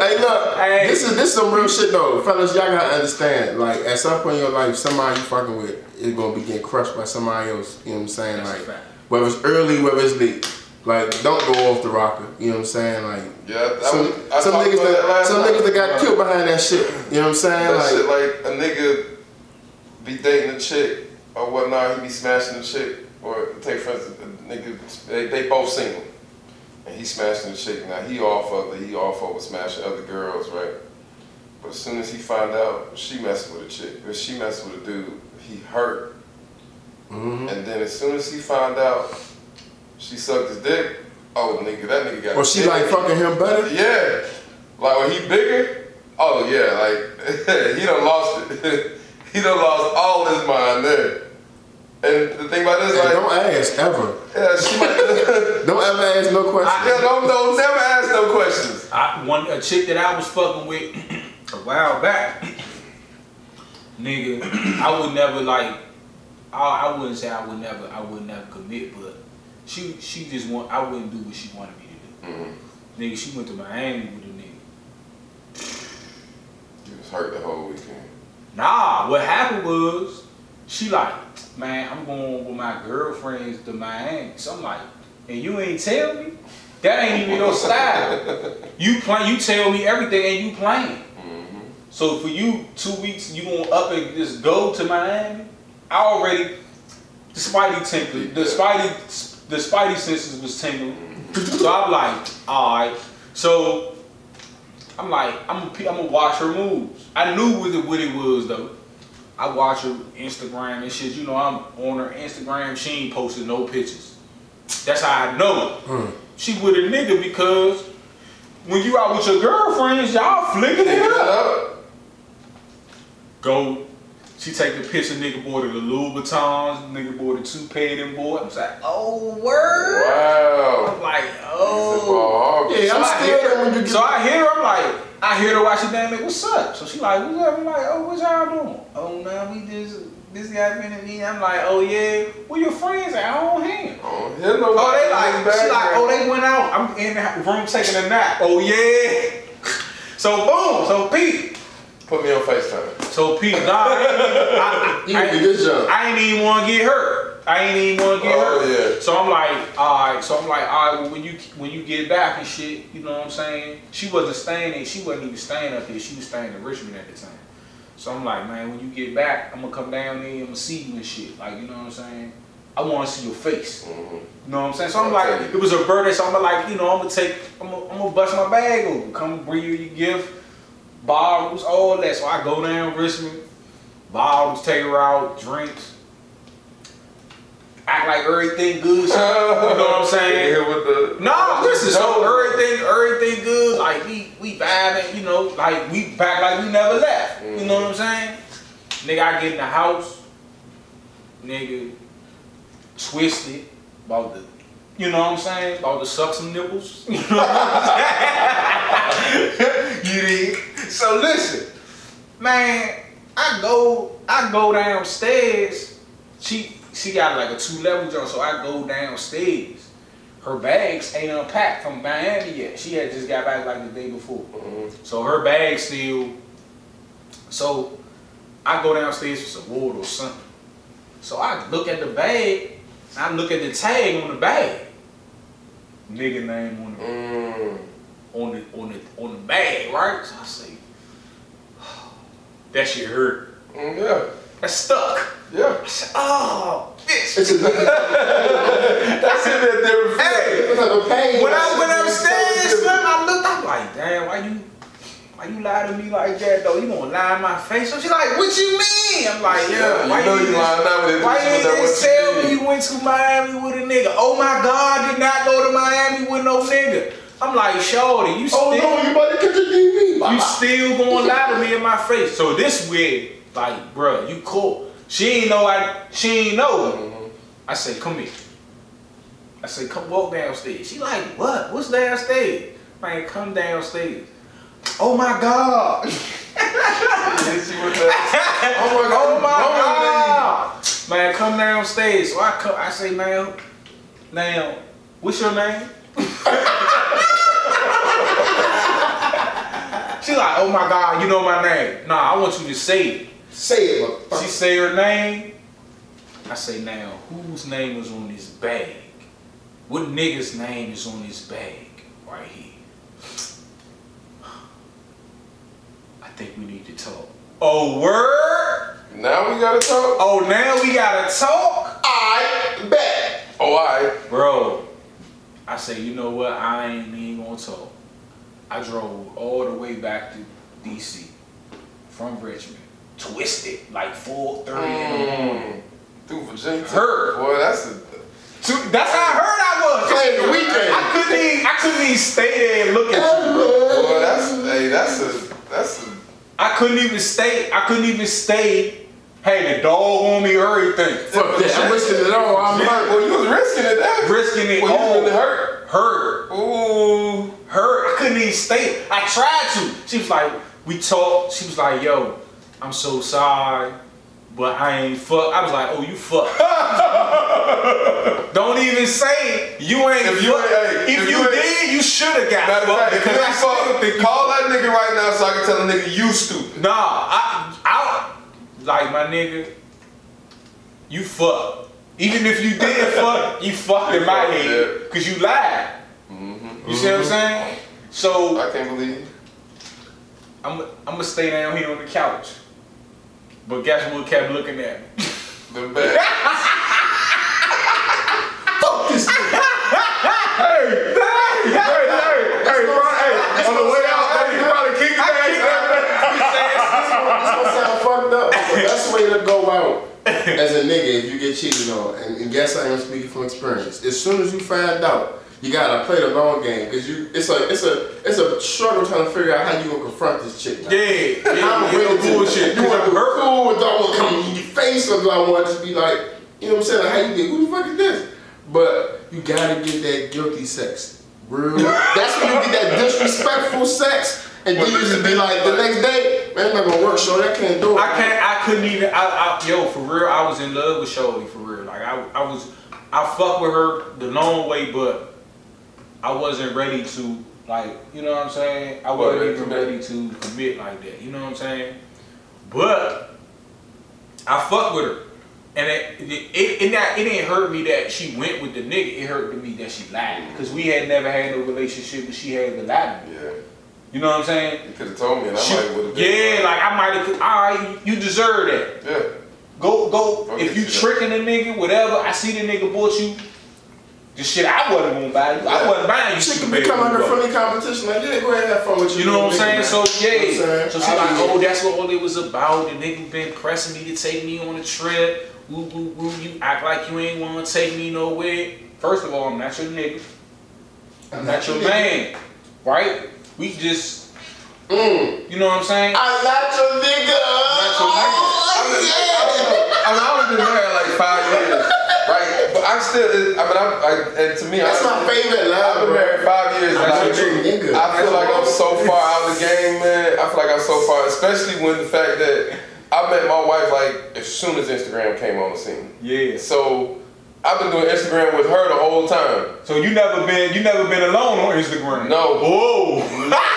Speaker 3: hey, look,
Speaker 1: Hey.
Speaker 3: this is this is some real shit though, fellas. Y'all gotta understand. Like, at some point in your life, somebody you fucking with is gonna be getting crushed by somebody else. You know what I'm saying?
Speaker 1: That's
Speaker 3: like,
Speaker 1: fact.
Speaker 3: whether it's early, whether it's late. Like, don't go off the rocker. You know what I'm saying? Like,
Speaker 2: Yeah, I,
Speaker 3: some,
Speaker 2: was-
Speaker 3: some niggas
Speaker 2: about
Speaker 3: that, some
Speaker 2: night.
Speaker 3: niggas that got killed behind that shit. You know what I'm saying?
Speaker 2: That
Speaker 3: like,
Speaker 2: shit like a nigga be dating a chick or whatnot, he be smashing a chick. Or take for instance, a nigga, they, they both single. And he smashing the chick. Now he off of it, he off of it, smashing other girls, right? But as soon as he find out she messing with a chick, or she messing with a dude, he hurt.
Speaker 3: mhm.
Speaker 2: And then as soon as he find out she sucked his dick, oh nigga, that nigga got
Speaker 3: or she
Speaker 2: dick.
Speaker 3: like fucking him better.
Speaker 2: Yeah. Like when he bigger, oh yeah, like he done lost it. he done lost all his mind there. And the thing about this,
Speaker 3: And
Speaker 2: like,
Speaker 3: don't ask ever.
Speaker 2: yeah, she might,
Speaker 3: Don't ever ask no questions.
Speaker 2: yeah, don't, don't never ask no questions.
Speaker 1: I one a chick that I was fucking with a while back, nigga. I would never like. I, I wouldn't say I would never. I would never commit, but she she just want. I wouldn't do what she wanted me to do.
Speaker 2: Mhm.
Speaker 1: Nigga, she went to Miami with a nigga.
Speaker 2: He was hurt the whole weekend.
Speaker 1: Nah, what happened was she like, man, I'm going with my girlfriends to Miami. So I'm like, and you ain't tell me? That ain't even your style. You play, you tell me everything and you playing.
Speaker 2: Mhm.
Speaker 1: So for you, two weeks, you gonna up and just go to Miami? I already, the Spidey tingled, the Spidey, the Spidey senses was tingling. So I'm like, all right. So I'm like, I'm gonna, I'm gonna watch her moves. I knew what it, what it was though. I watch her Instagram and shit. You know, I'm on her Instagram. She ain't posted no pictures. That's how I know it.
Speaker 3: Mm.
Speaker 1: She with a nigga because when you out with your girlfriends, y'all flicking it up. Go. She take the picture, nigga bought her the Louboutins, nigga bought the toupee and boy. I'm like, oh word.
Speaker 2: Wow.
Speaker 1: I'm like, oh.
Speaker 3: Yeah,
Speaker 1: So
Speaker 3: I'm
Speaker 1: I
Speaker 3: still
Speaker 1: hear
Speaker 3: there
Speaker 1: her,
Speaker 3: when you get-
Speaker 1: so I hear her, I'm like, I hear her watching damn it, what's up? So she like, what's up? I'm like, oh, what y'all doing? Oh, no, we just, this guy been at me. I'm like, oh, yeah, where your friends at? I don't hear 'em.
Speaker 2: Oh, hell no.
Speaker 1: Oh, they like, she like, oh, they went out. I'm in the room taking a nap. Oh, yeah. So, boom. So, Pete.
Speaker 2: Put me on FaceTime.
Speaker 1: So, Pete, nah, I,
Speaker 3: You
Speaker 1: I, I,
Speaker 3: did a good job.
Speaker 1: I ain't even want to get hurt. I ain't even want to get
Speaker 2: Oh,
Speaker 1: hurt.
Speaker 2: yeah.
Speaker 1: So I'm like, all right. So I'm like, all right. Well, when you when you get back and shit, you know what I'm saying? She wasn't staying. in- She wasn't even staying up here. She was staying in Richmond at the time. So I'm like, man, when you get back, I'm gonna come down there. I'm gonna see you and shit. Like, you know what I'm saying? I want to see your face.
Speaker 2: Mhm.
Speaker 1: You know what I'm saying? So I'm like, it was a birthday, so I'm like, you know, I'm gonna take, I'm gonna, I'm gonna bust my bag open, come bring you your gift, bottles, all that. So I go down Richmond, bottles, take her out, drinks, act like everything good. you know what I'm saying?
Speaker 2: Yeah, with the.
Speaker 1: No, listen, so
Speaker 2: No.
Speaker 1: everything, everything good. Like we, we vibing, you know, like we back like we never left. You know what I'm saying? Nigga, I get in the house, nigga, twisted about the, you know what I'm saying? About to suck some nipples. You know what I'm saying? you dig? So listen, man, I go, I go downstairs. She, she got like a two level joint, so I go downstairs her bags ain't unpacked from Miami yet. She had just got back like the day before.
Speaker 2: Mhm.
Speaker 1: So her bag still. So I go downstairs for some water or something. So I look at the bag. I look at the tag on the bag. Nigga name on the
Speaker 2: Mm.
Speaker 1: on the on the on the bag, right? So I say, that shit hurt.
Speaker 2: Mm, yeah.
Speaker 1: That stuck.
Speaker 2: Yeah.
Speaker 1: I said, oh, bitch.
Speaker 3: It's a different
Speaker 2: That's in that different
Speaker 1: Hey,
Speaker 3: of pain.
Speaker 1: When I went upstairs,
Speaker 2: shit is so
Speaker 1: son, I looked, I'm like, damn, why you, why you lie to me like that though? You gonna lie in my face? So she like, what you mean? I'm like, yeah,
Speaker 2: You
Speaker 1: why
Speaker 2: know
Speaker 1: you,
Speaker 2: you
Speaker 1: just-
Speaker 2: lying now with it.
Speaker 1: why you
Speaker 2: you know
Speaker 1: just
Speaker 2: you
Speaker 1: tell me you went to Miami with a nigga? Oh my God, did not go to Miami with no nigga. I'm like, shorty, you still,
Speaker 3: Oh no, you about to catch a DV.
Speaker 1: you still gonna lie to me in my face. So this weird, like, bruh, you cool. She ain't know I, she ain't know.
Speaker 2: Mhm.
Speaker 1: I said, come here. I said, come walk downstairs. She like, what? What's downstairs? Man, come downstairs. Oh my God.
Speaker 2: Hit you with that.
Speaker 1: oh
Speaker 2: my God,
Speaker 1: Oh my God. Man, come downstairs. So I come, I say, man, now, what's your name? she like, oh my god, you know my name. Nah, I want you to say it.
Speaker 3: Say it,
Speaker 1: She say her name. I say now, whose name is on this bag? What nigga's name is on this bag right here? I think we need to talk. Oh word?
Speaker 2: Now we gotta talk.
Speaker 1: Oh now we gotta talk?
Speaker 3: I bet.
Speaker 2: Oh, alright.
Speaker 1: Bro, I say, you know what? I ain't even gonna talk. I drove all the way back to DC from Richmond, twisted like 4:30 in the morning.
Speaker 2: Mm. Through Virginia.
Speaker 1: Hurt.
Speaker 2: Boy, that's a.
Speaker 1: To- That's how I heard I was.
Speaker 3: Playing the weekend.
Speaker 1: I couldn't even, I couldn't even stay there and look at you.
Speaker 2: Boy, that's hey, that's a that's a.
Speaker 1: I couldn't even stay. I couldn't even stay. Hey, the dog on me, everything.
Speaker 3: Fuck that. I'm risking it all. I'm hurt.
Speaker 2: Well, you was risking it there.
Speaker 1: Risking it
Speaker 2: Well, you
Speaker 1: all.
Speaker 2: really hurt.
Speaker 1: Hurt.
Speaker 2: Ooh.
Speaker 1: Hurt. I couldn't even stay. I tried to. She was like, we talked. She was like, yo, I'm so sorry, but I ain't fuck. I was like, oh, you fuck. Don't even say you ain't
Speaker 2: If you ain't- hey,
Speaker 1: if,
Speaker 2: if
Speaker 1: you,
Speaker 2: you
Speaker 1: did, you should have got
Speaker 2: Matter
Speaker 1: fucked
Speaker 2: fact, if you
Speaker 1: I
Speaker 2: fuck,
Speaker 1: think
Speaker 2: call that nigga right now so I can tell the nigga you stupid.
Speaker 1: Nah, I, I, like my nigga, you fuck. Even if you did fuck, you fucked in my
Speaker 2: fucked,
Speaker 1: head, cause you lied. Mm-hmm. You see what I'm mm-hmm. saying? So
Speaker 2: I can't believe.
Speaker 1: I'm, I'm gonna stay down here on the couch. But guess what kept looking at me?
Speaker 2: The bad.
Speaker 3: Fuck this nigga.
Speaker 1: Hey, hey, hey, hey, hey, bro, hey, on the way out, hey, you probably kicked
Speaker 3: This gonna sound fucked up, but that's the way to go out as a nigga if you get cheated on. And, and guess I am speaking from experience. As soon as you find out, you gotta play the long game because you it's a it's a it's a struggle trying to figure out how you gonna confront this chick.
Speaker 1: Yeah, yeah,
Speaker 3: I'm
Speaker 1: yeah, no
Speaker 3: to
Speaker 1: bullshit.
Speaker 3: You want to
Speaker 1: hurt.
Speaker 3: cool with don't want to come in your face or do I want to just be like, you know what I'm saying? Like, how you think? Who the fuck is this? But you gotta get that guilty sex. Real. That's when you get that disrespectful sex. And then you just be like, the next day, man, it's not gonna work, shorty. I can't do it.
Speaker 1: I can't. I couldn't even. I, I, yo, for real, I was in love with Shorty. For real, like I, I was. I fuck with her the long way, but I wasn't ready to like. You know what I'm saying? I wasn't
Speaker 2: Ready
Speaker 1: even ready to commit like that. You know what I'm saying? But I fuck with her, and it it, it, it, not, it didn't hurt me that she went with the nigga. It hurt me that she lied because we had never had no relationship, but she had to lie to me.
Speaker 2: Yeah.
Speaker 1: You know what I'm saying?
Speaker 2: You could have told me and I
Speaker 1: She-
Speaker 2: might would have been.
Speaker 1: yeah, like I might have. All right, you deserve that.
Speaker 2: Yeah.
Speaker 1: Go, go.
Speaker 2: Go
Speaker 1: if
Speaker 2: get
Speaker 1: you
Speaker 2: you that.
Speaker 1: tricking a nigga, whatever, I see the nigga bought you. The shit I wasn't gonna buy you. I
Speaker 2: Yeah.
Speaker 1: wasn't buying you.
Speaker 3: She
Speaker 1: shit,
Speaker 3: can
Speaker 1: baby,
Speaker 3: become like a
Speaker 1: bro.
Speaker 3: friendly competition. Like, yeah, go ahead and have fun with you.
Speaker 1: You know what I'm saying? So yeah.
Speaker 3: You know
Speaker 1: So
Speaker 3: saying?
Speaker 1: she like, oh, that's what all it was about. The nigga been pressing me to take me on a trip. Woo, woo, woo. You act like you ain't wanna take me nowhere. First of all, I'm not your nigga. I'm not your man. Right? We just,
Speaker 3: Mm.
Speaker 1: you know what I'm saying?
Speaker 3: I'm not your nigga.
Speaker 1: not your nigga.
Speaker 2: I mean, I don't know. I mean, I only been married like five years, right? But I'm still. I mean, I'm. I, and to me,
Speaker 3: That's
Speaker 2: I,
Speaker 3: my favorite line,
Speaker 2: I've been married five years.
Speaker 3: I'm
Speaker 2: and
Speaker 3: not
Speaker 2: I-
Speaker 3: your nigga.
Speaker 2: I feel like I'm so far out of the game, man. I feel like I'm so far, especially when the fact that I met my wife like as soon as Instagram came on the scene.
Speaker 1: Yeah.
Speaker 2: So I've been doing Instagram with her the whole time.
Speaker 1: So you never been you never been alone on Instagram?
Speaker 2: No.
Speaker 1: Oh.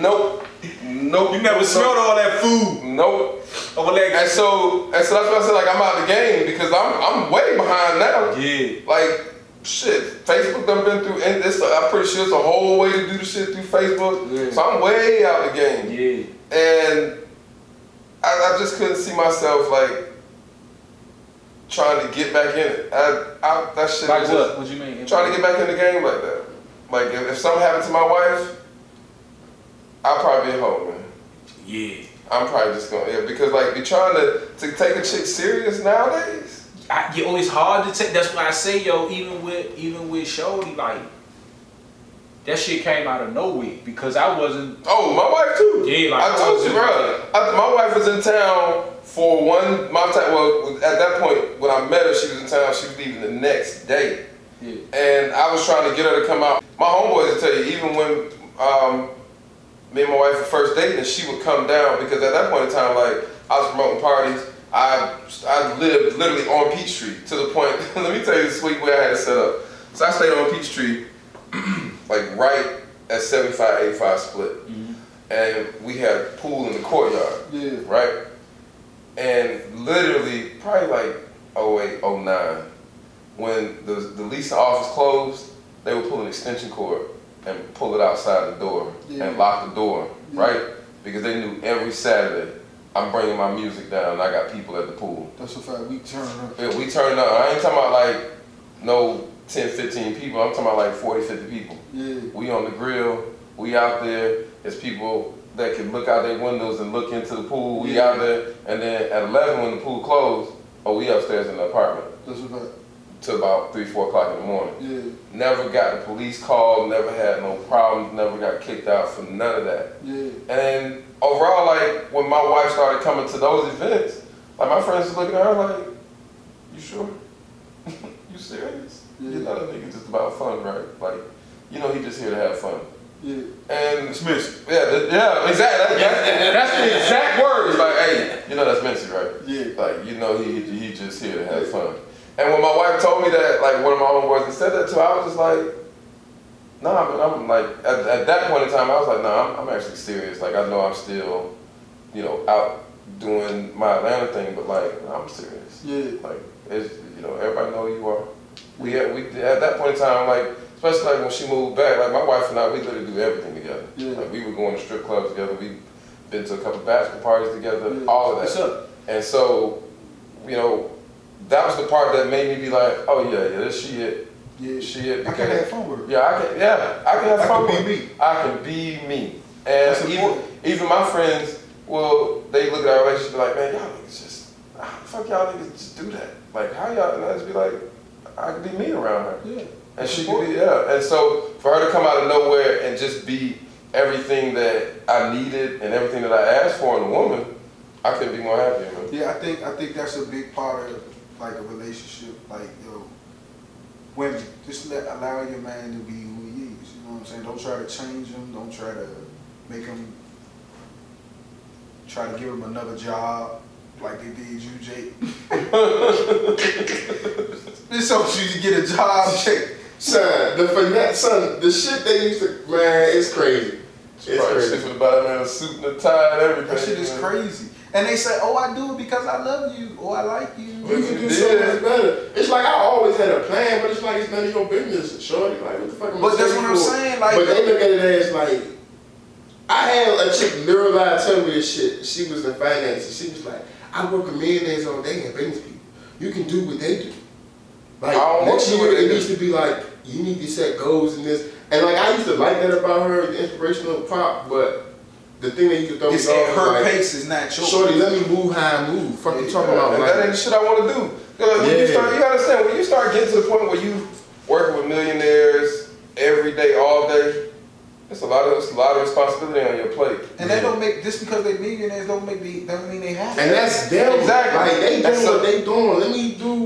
Speaker 2: Nope. Nope.
Speaker 1: You never
Speaker 2: nope,
Speaker 1: smelled all that food,
Speaker 2: Nope.
Speaker 1: all that.
Speaker 2: And so, and so that's why I said like I'm out of the game because I'm I'm way behind now.
Speaker 1: Yeah.
Speaker 2: Like shit, Facebook done been through, and it's I'm pretty sure it's a whole way to do the shit through Facebook.
Speaker 1: Yeah.
Speaker 2: So I'm way out of the game,
Speaker 1: Yeah.
Speaker 2: and I, I just couldn't see myself like trying to get back in it. I, I that shit
Speaker 1: Like what? What you mean?
Speaker 2: trying to get back in the game like that. Like if, if something happened to my wife, I'll probably be at home, man.
Speaker 1: Yeah.
Speaker 2: I'm probably just gonna yeah because like you're trying to to take a chick serious nowadays.
Speaker 1: I, yo, oh, it's hard to take. That's why I say, yo, even with even with Shorty, like that shit came out of nowhere because I wasn't.
Speaker 2: Oh, my wife too.
Speaker 1: Yeah, like,
Speaker 2: I told you, bro. I, my wife was in town for one. My time. Well, at that point when I met her, she was in town. She was leaving the next day,
Speaker 1: Yeah.
Speaker 2: and I was trying to get her to come out. My homeboys will tell you, even when um, me and my wife were first dating, she would come down because at that point in time, like I was promoting parties. I I lived literally on Peachtree to the point. let me tell you the sweet way I had it set up. So I stayed on Peachtree, like right at 75, 85 split. Mm-hmm. and we had a pool in the courtyard,
Speaker 4: Yeah.
Speaker 2: right? And literally, probably like 08, 09, when the, the leasing office closed, they would pull an extension cord and pull it outside the door
Speaker 4: Yeah.
Speaker 2: and lock the door,
Speaker 4: Yeah.
Speaker 2: right? Because they knew every Saturday I'm bringing my music down and I got people at the pool.
Speaker 4: That's a fact. We turn up.
Speaker 2: Yeah, we turned up. I ain't talking about like no 10, 15 people. I'm talking about like 40, 50 people.
Speaker 4: Yeah.
Speaker 2: We on the grill. We out there. It's people that can look out their windows and look into the pool. We
Speaker 4: Yeah.
Speaker 2: out there. And then at 11 when the pool closed, oh, we upstairs in the apartment
Speaker 4: That's fact.
Speaker 2: till about 3, 4 o'clock in the morning.
Speaker 4: Yeah.
Speaker 2: Never got a police call. Never had no problems. Never got kicked out for none of that.
Speaker 4: Yeah.
Speaker 2: And overall, like when my wife started coming to those events, like my friends was looking at her like, "You sure? you serious? You
Speaker 4: Yeah.
Speaker 2: know that nigga just about fun, right? Like, you know he just here to have fun."
Speaker 4: Yeah.
Speaker 2: And
Speaker 4: It's missing.
Speaker 2: yeah, th- yeah, exactly. That, that- that's the exact words. Like, hey, you know that's Mincy, right?
Speaker 4: Yeah.
Speaker 2: Like, you know he he just here to have fun. And when my wife told me that, like one of my homeboys that said that to, I was just like, nah, but I'm like, at, at that point in time, I was like, nah, I'm, I'm actually serious. Like, I know I'm still, you know, out doing my Atlanta thing, but like, I'm serious.
Speaker 4: Yeah.
Speaker 2: Like, it's, you know, everybody know who you are. We had, we at that point in time, like, especially like when she moved back, like my wife and I, we literally do everything together.
Speaker 4: Yeah.
Speaker 2: Like, we were going to strip clubs together. We've been to a couple bachelor parties together.
Speaker 4: Yeah.
Speaker 2: All of that.
Speaker 4: Up?
Speaker 2: And so, you know, that was the part that made me be like, oh yeah, yeah, this she it.
Speaker 4: Yeah.
Speaker 2: She it.
Speaker 4: I can have fun with her.
Speaker 2: Yeah, I can. Yeah, I can have
Speaker 4: I
Speaker 2: fun
Speaker 4: can
Speaker 2: with
Speaker 4: be me.
Speaker 2: I can be me. And
Speaker 4: That's
Speaker 2: even even my friends, well, they look at our relationship like, man, y'all niggas just, how the fuck y'all niggas just do that? Like, how y'all? And I just be like, I could be me around her.
Speaker 4: Yeah.
Speaker 2: And she could be, yeah. And so for her to come out of nowhere and just be everything that I needed and everything that I asked for in a woman, I couldn't be more happy, man.
Speaker 4: Yeah, I think I think that's a big part of like a relationship. Like yo, women, just let allow your man to be who he is. You know what I'm saying? Don't try to change him. Don't try to make him. Try to give him another job like they did you, Jake. this helps you to get a job, Jake.
Speaker 3: Son, the finesse, son, the shit they used to, man, it's crazy. It's
Speaker 2: Probably
Speaker 3: crazy.
Speaker 2: sleeping about man a suit and a tie and everything.
Speaker 4: That shit is
Speaker 2: man.
Speaker 4: crazy. And they say, "Oh, I do it because I love you, or I like you."
Speaker 3: You can do
Speaker 2: Yeah.
Speaker 3: so much better. It's like I always had a plan, but it's like it's none of your business, shorty. Like what the fuck am I
Speaker 4: But that's what I'm
Speaker 3: for?
Speaker 4: saying, like-
Speaker 3: but they look at it as like I had a chick literally tell me this shit. She was in finance and she was like, I work with millionaires all day and business people. You can do what they do. Like
Speaker 2: I
Speaker 3: next year it
Speaker 2: do.
Speaker 3: needs to be like you need to set goals and this. And like I used to like that about her, the inspirational pop, but the thing that you could throw me
Speaker 4: It's
Speaker 3: off
Speaker 4: her
Speaker 3: like,
Speaker 4: pace is not yours.
Speaker 3: Shorty, let me move how I move. Fuck you talking about?
Speaker 2: And
Speaker 3: Like,
Speaker 2: that ain't the shit I want to do. You know, like, when you start, you gotta understand when you start getting to the point where you working with millionaires every day, all day. It's a lot of it's a lot of responsibility on your plate.
Speaker 4: And they don't make just because they millionaires don't make me don't mean they have. To.
Speaker 3: And
Speaker 4: to.
Speaker 3: that's them.
Speaker 2: Exactly.
Speaker 3: Like they
Speaker 2: That's
Speaker 3: doing
Speaker 2: so-
Speaker 3: what they doing. Let me do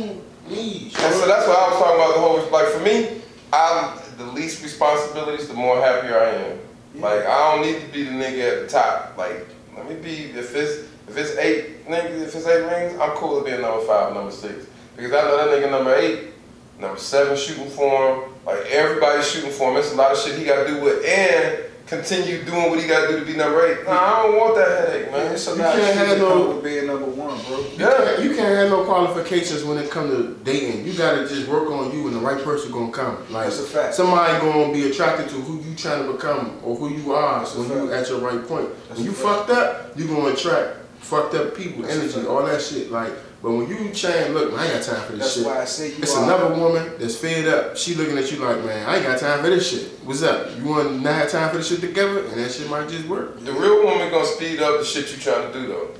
Speaker 3: me.
Speaker 2: And so that's what I was talking about. The whole like for me, I'm the least responsibilities, the more happier I am. Like I don't need to be the nigga at the top. Like let me be if it's if it's eight niggas, if it's eight rings, I'm cool with being number five, number six. Because I know that nigga number eight, number seven shooting for him. Like everybody's shooting for him. It's a lot of shit he gotta do with and continue doing what he gotta do to be number eight. Nah, I don't want that headache,
Speaker 4: Man,
Speaker 2: man.
Speaker 4: it's a
Speaker 3: You
Speaker 4: lot
Speaker 3: can't
Speaker 4: shit
Speaker 3: have no-
Speaker 4: come with being number one, bro.
Speaker 3: You
Speaker 2: Yeah.
Speaker 3: can't, you can't have no qualifications when it comes to dating. You gotta just work on you, and the right person gonna come. Like
Speaker 4: That's a fact.
Speaker 3: somebody gonna be attracted to who you trying to become or who you are
Speaker 4: That's
Speaker 3: when you at your right point.
Speaker 4: That's
Speaker 3: when you
Speaker 4: fact.
Speaker 3: fucked up, you gonna attract fucked up people,
Speaker 4: That's
Speaker 3: energy, all that shit. Like, but when you change, look, I ain't got time for this
Speaker 4: That's
Speaker 3: shit.
Speaker 4: why I say you
Speaker 3: It's
Speaker 4: are.
Speaker 3: another woman that's fed up. She looking at you like, man, I ain't got time for this shit. What's up? You want to not have time for this shit together? And that shit might just work.
Speaker 2: The real woman gonna speed up the shit you trying to do though.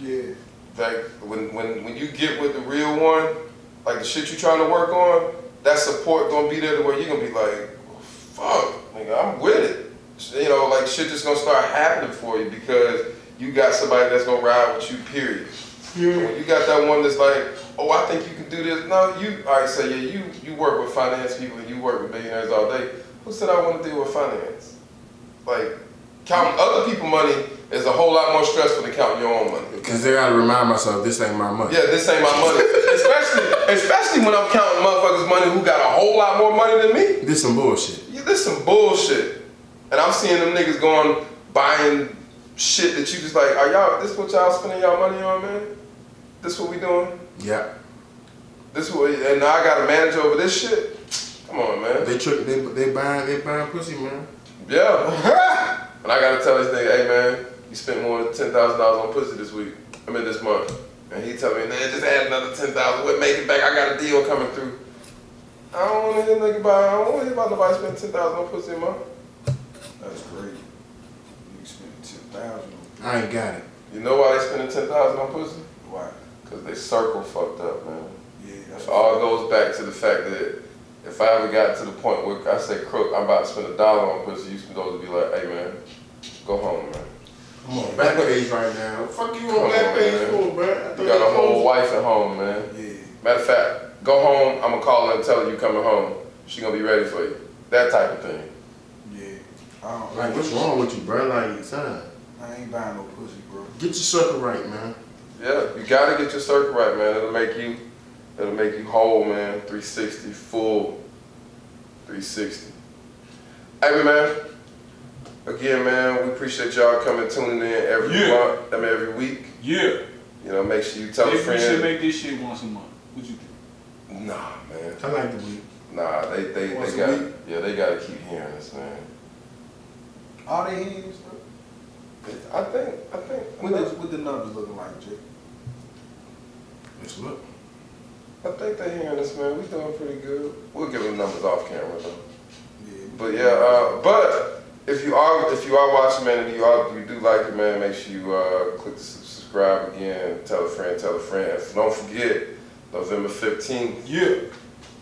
Speaker 4: Yeah.
Speaker 2: Like when when when you get with the real one, like the shit you trying to work on, that support gonna be there to where you gonna be like, fuck, nigga, I'm with it. You know, like shit just gonna start happening for you because you got somebody that's gonna ride with you. Period. When you got that one that's like, oh, I think you can do this. No, you. All right, so yeah, you you work with finance people and you work with millionaires all day. Who said I want to deal with finance? Like counting other people money is a whole lot more stressful than counting your own money.
Speaker 3: Cause they gotta remind myself this ain't my money.
Speaker 2: Yeah, this ain't my money. especially, especially when I'm counting motherfuckers' money who got a whole lot more money than me.
Speaker 3: This some bullshit.
Speaker 2: Yeah, this some bullshit. And I'm seeing them niggas going buying shit that you just like, are y'all, this what y'all spending y'all money on, man? This what we doing?
Speaker 3: Yeah.
Speaker 2: This what, and now I got to manage over this shit? Come on, man.
Speaker 3: They trick. They they buying they buying pussy, man.
Speaker 2: Yeah. and I gotta tell this nigga, hey man, you spent more than ten thousand dollars on pussy this week. I mean this month. And he tell me, man, just add another ten thousand. We'll make it back. I got a deal coming through. I don't want to hear nigga buy. I don't want to hear about nobody spend ten thousand on pussy a month.
Speaker 4: That's great. You spend ten thousand on
Speaker 3: I ain't got it.
Speaker 2: You know why they spending ten thousand on pussy?
Speaker 4: why?
Speaker 2: Cause they circle fucked up, man.
Speaker 4: Yeah, that's
Speaker 2: It all goes back to the fact that if I ever got to the point where I say Crook, I'm about to spend a dollar on pussy, you can go to be like, hey man, go home, man.
Speaker 3: I'm on Backpage right now. Fuck you
Speaker 2: Come
Speaker 3: on back
Speaker 2: on,
Speaker 3: page
Speaker 2: man.
Speaker 3: for, bro.
Speaker 2: You got a whole
Speaker 3: closed.
Speaker 2: wife at home, man.
Speaker 4: Yeah.
Speaker 2: Matter of fact, go home. I'm gonna call her and tell her you coming home. She gonna be ready for you. That type of thing.
Speaker 4: Yeah. I don't
Speaker 3: Like, what's wrong with you, bro? Like, son,
Speaker 4: I ain't buying no pussy, bro.
Speaker 3: get your circle right, man.
Speaker 2: Yeah, you gotta get your circle right, man. It'll make you, it'll make you whole, man. 360, full, 360. Hey, man. Again, man, we appreciate y'all coming, tuning in every
Speaker 1: Yeah.
Speaker 2: month, I mean every week.
Speaker 1: Yeah.
Speaker 2: You know, make sure you tell a
Speaker 1: Maybe we should make this shit once a month. What you think?
Speaker 2: Nah, man.
Speaker 3: I like the week.
Speaker 2: Nah, they they,
Speaker 4: Once
Speaker 2: they got yeah they gotta keep hearing this, man.
Speaker 4: All they hearing is stuff.
Speaker 2: I think I think
Speaker 4: What the, what the numbers looking like, Jay?
Speaker 3: Let's look.
Speaker 2: I think they're hearing this, man. We doing pretty good. We'll give them numbers off camera though.
Speaker 4: Yeah.
Speaker 2: But yeah, uh, but if you are if you are watching, man, and you are you do like it, man, make sure you uh, click the subscribe again. Tell a friend, tell a friend. Don't forget, November fifteenth.
Speaker 1: Yeah.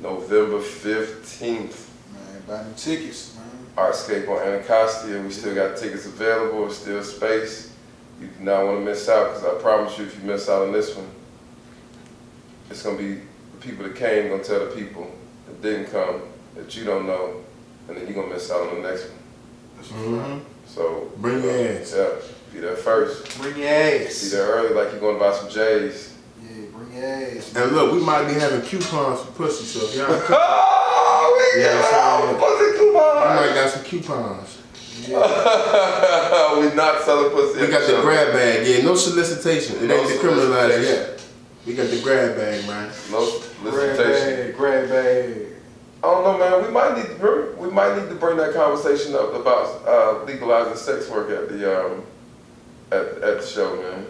Speaker 2: November fifteenth.
Speaker 4: Man, buy them tickets, man.
Speaker 2: Artscape on Anacostia. We still got tickets available. There's still space. You do not want to miss out because I promise you, if you miss out on this one, it's gonna be the people that came gonna tell the people that didn't come that you don't know, and then you're gonna miss out on the next one.
Speaker 4: That's
Speaker 3: Mm-hmm.
Speaker 2: So
Speaker 3: Bring your ass.
Speaker 2: Yeah, be there first.
Speaker 4: Bring your ass.
Speaker 2: Be there early, like you're going to buy some J's.
Speaker 4: Yeah, bring your ass.
Speaker 3: And look, we might be having coupons for pussy, so if y'all come,
Speaker 2: Oh, we
Speaker 3: Yeah,
Speaker 2: got
Speaker 3: so-
Speaker 2: our pussy
Speaker 3: we
Speaker 2: coupon.
Speaker 3: might got some coupons.
Speaker 4: Yeah.
Speaker 2: we not selling pussy.
Speaker 3: We got the grab bag, yeah, no solicitation. It
Speaker 2: No
Speaker 3: ain't decriminalized
Speaker 2: solicitation.
Speaker 3: yet. We got the grab bag, man.
Speaker 2: No
Speaker 4: grab bag, grab bag.
Speaker 2: I don't know, man. We might need to, we might need to bring that conversation up about uh, legalizing sex work at the um, at, at the show, man.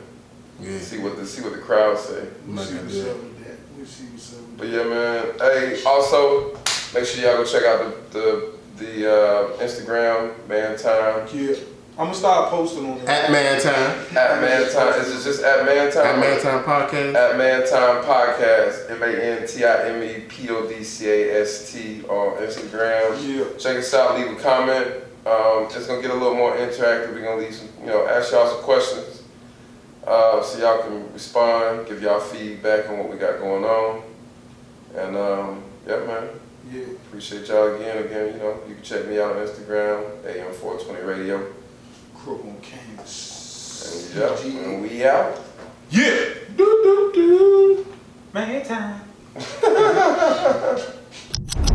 Speaker 3: Yeah.
Speaker 2: See what the see what the crowd say.
Speaker 3: We
Speaker 4: We'll see
Speaker 3: gotta
Speaker 4: what's up with that. We'll see what's up
Speaker 2: But yeah, man. Hey, also make sure y'all go check out the the, the uh, Instagram man time
Speaker 4: that. Yeah. I'm gonna start posting on
Speaker 3: At man time.
Speaker 2: at man time. Is it just at man time?
Speaker 3: At man time podcast.
Speaker 2: At Man Time Podcast, M A N T I M E P O D C A S T on Instagram.
Speaker 4: Yeah.
Speaker 2: Check us out, leave a comment. Um, it's gonna get a little more interactive. We're gonna leave some, you know, ask y'all some questions. Uh, so y'all can respond, give y'all feedback on what we got going on. And um, yeah, man,
Speaker 4: Yeah.
Speaker 2: appreciate y'all again. Again, you know, you can check me out on Instagram, AM420 Radio.
Speaker 4: Crook on canvas.
Speaker 2: And yeah, and we out.
Speaker 1: Yeah.
Speaker 3: Do, do, do.
Speaker 1: Man time.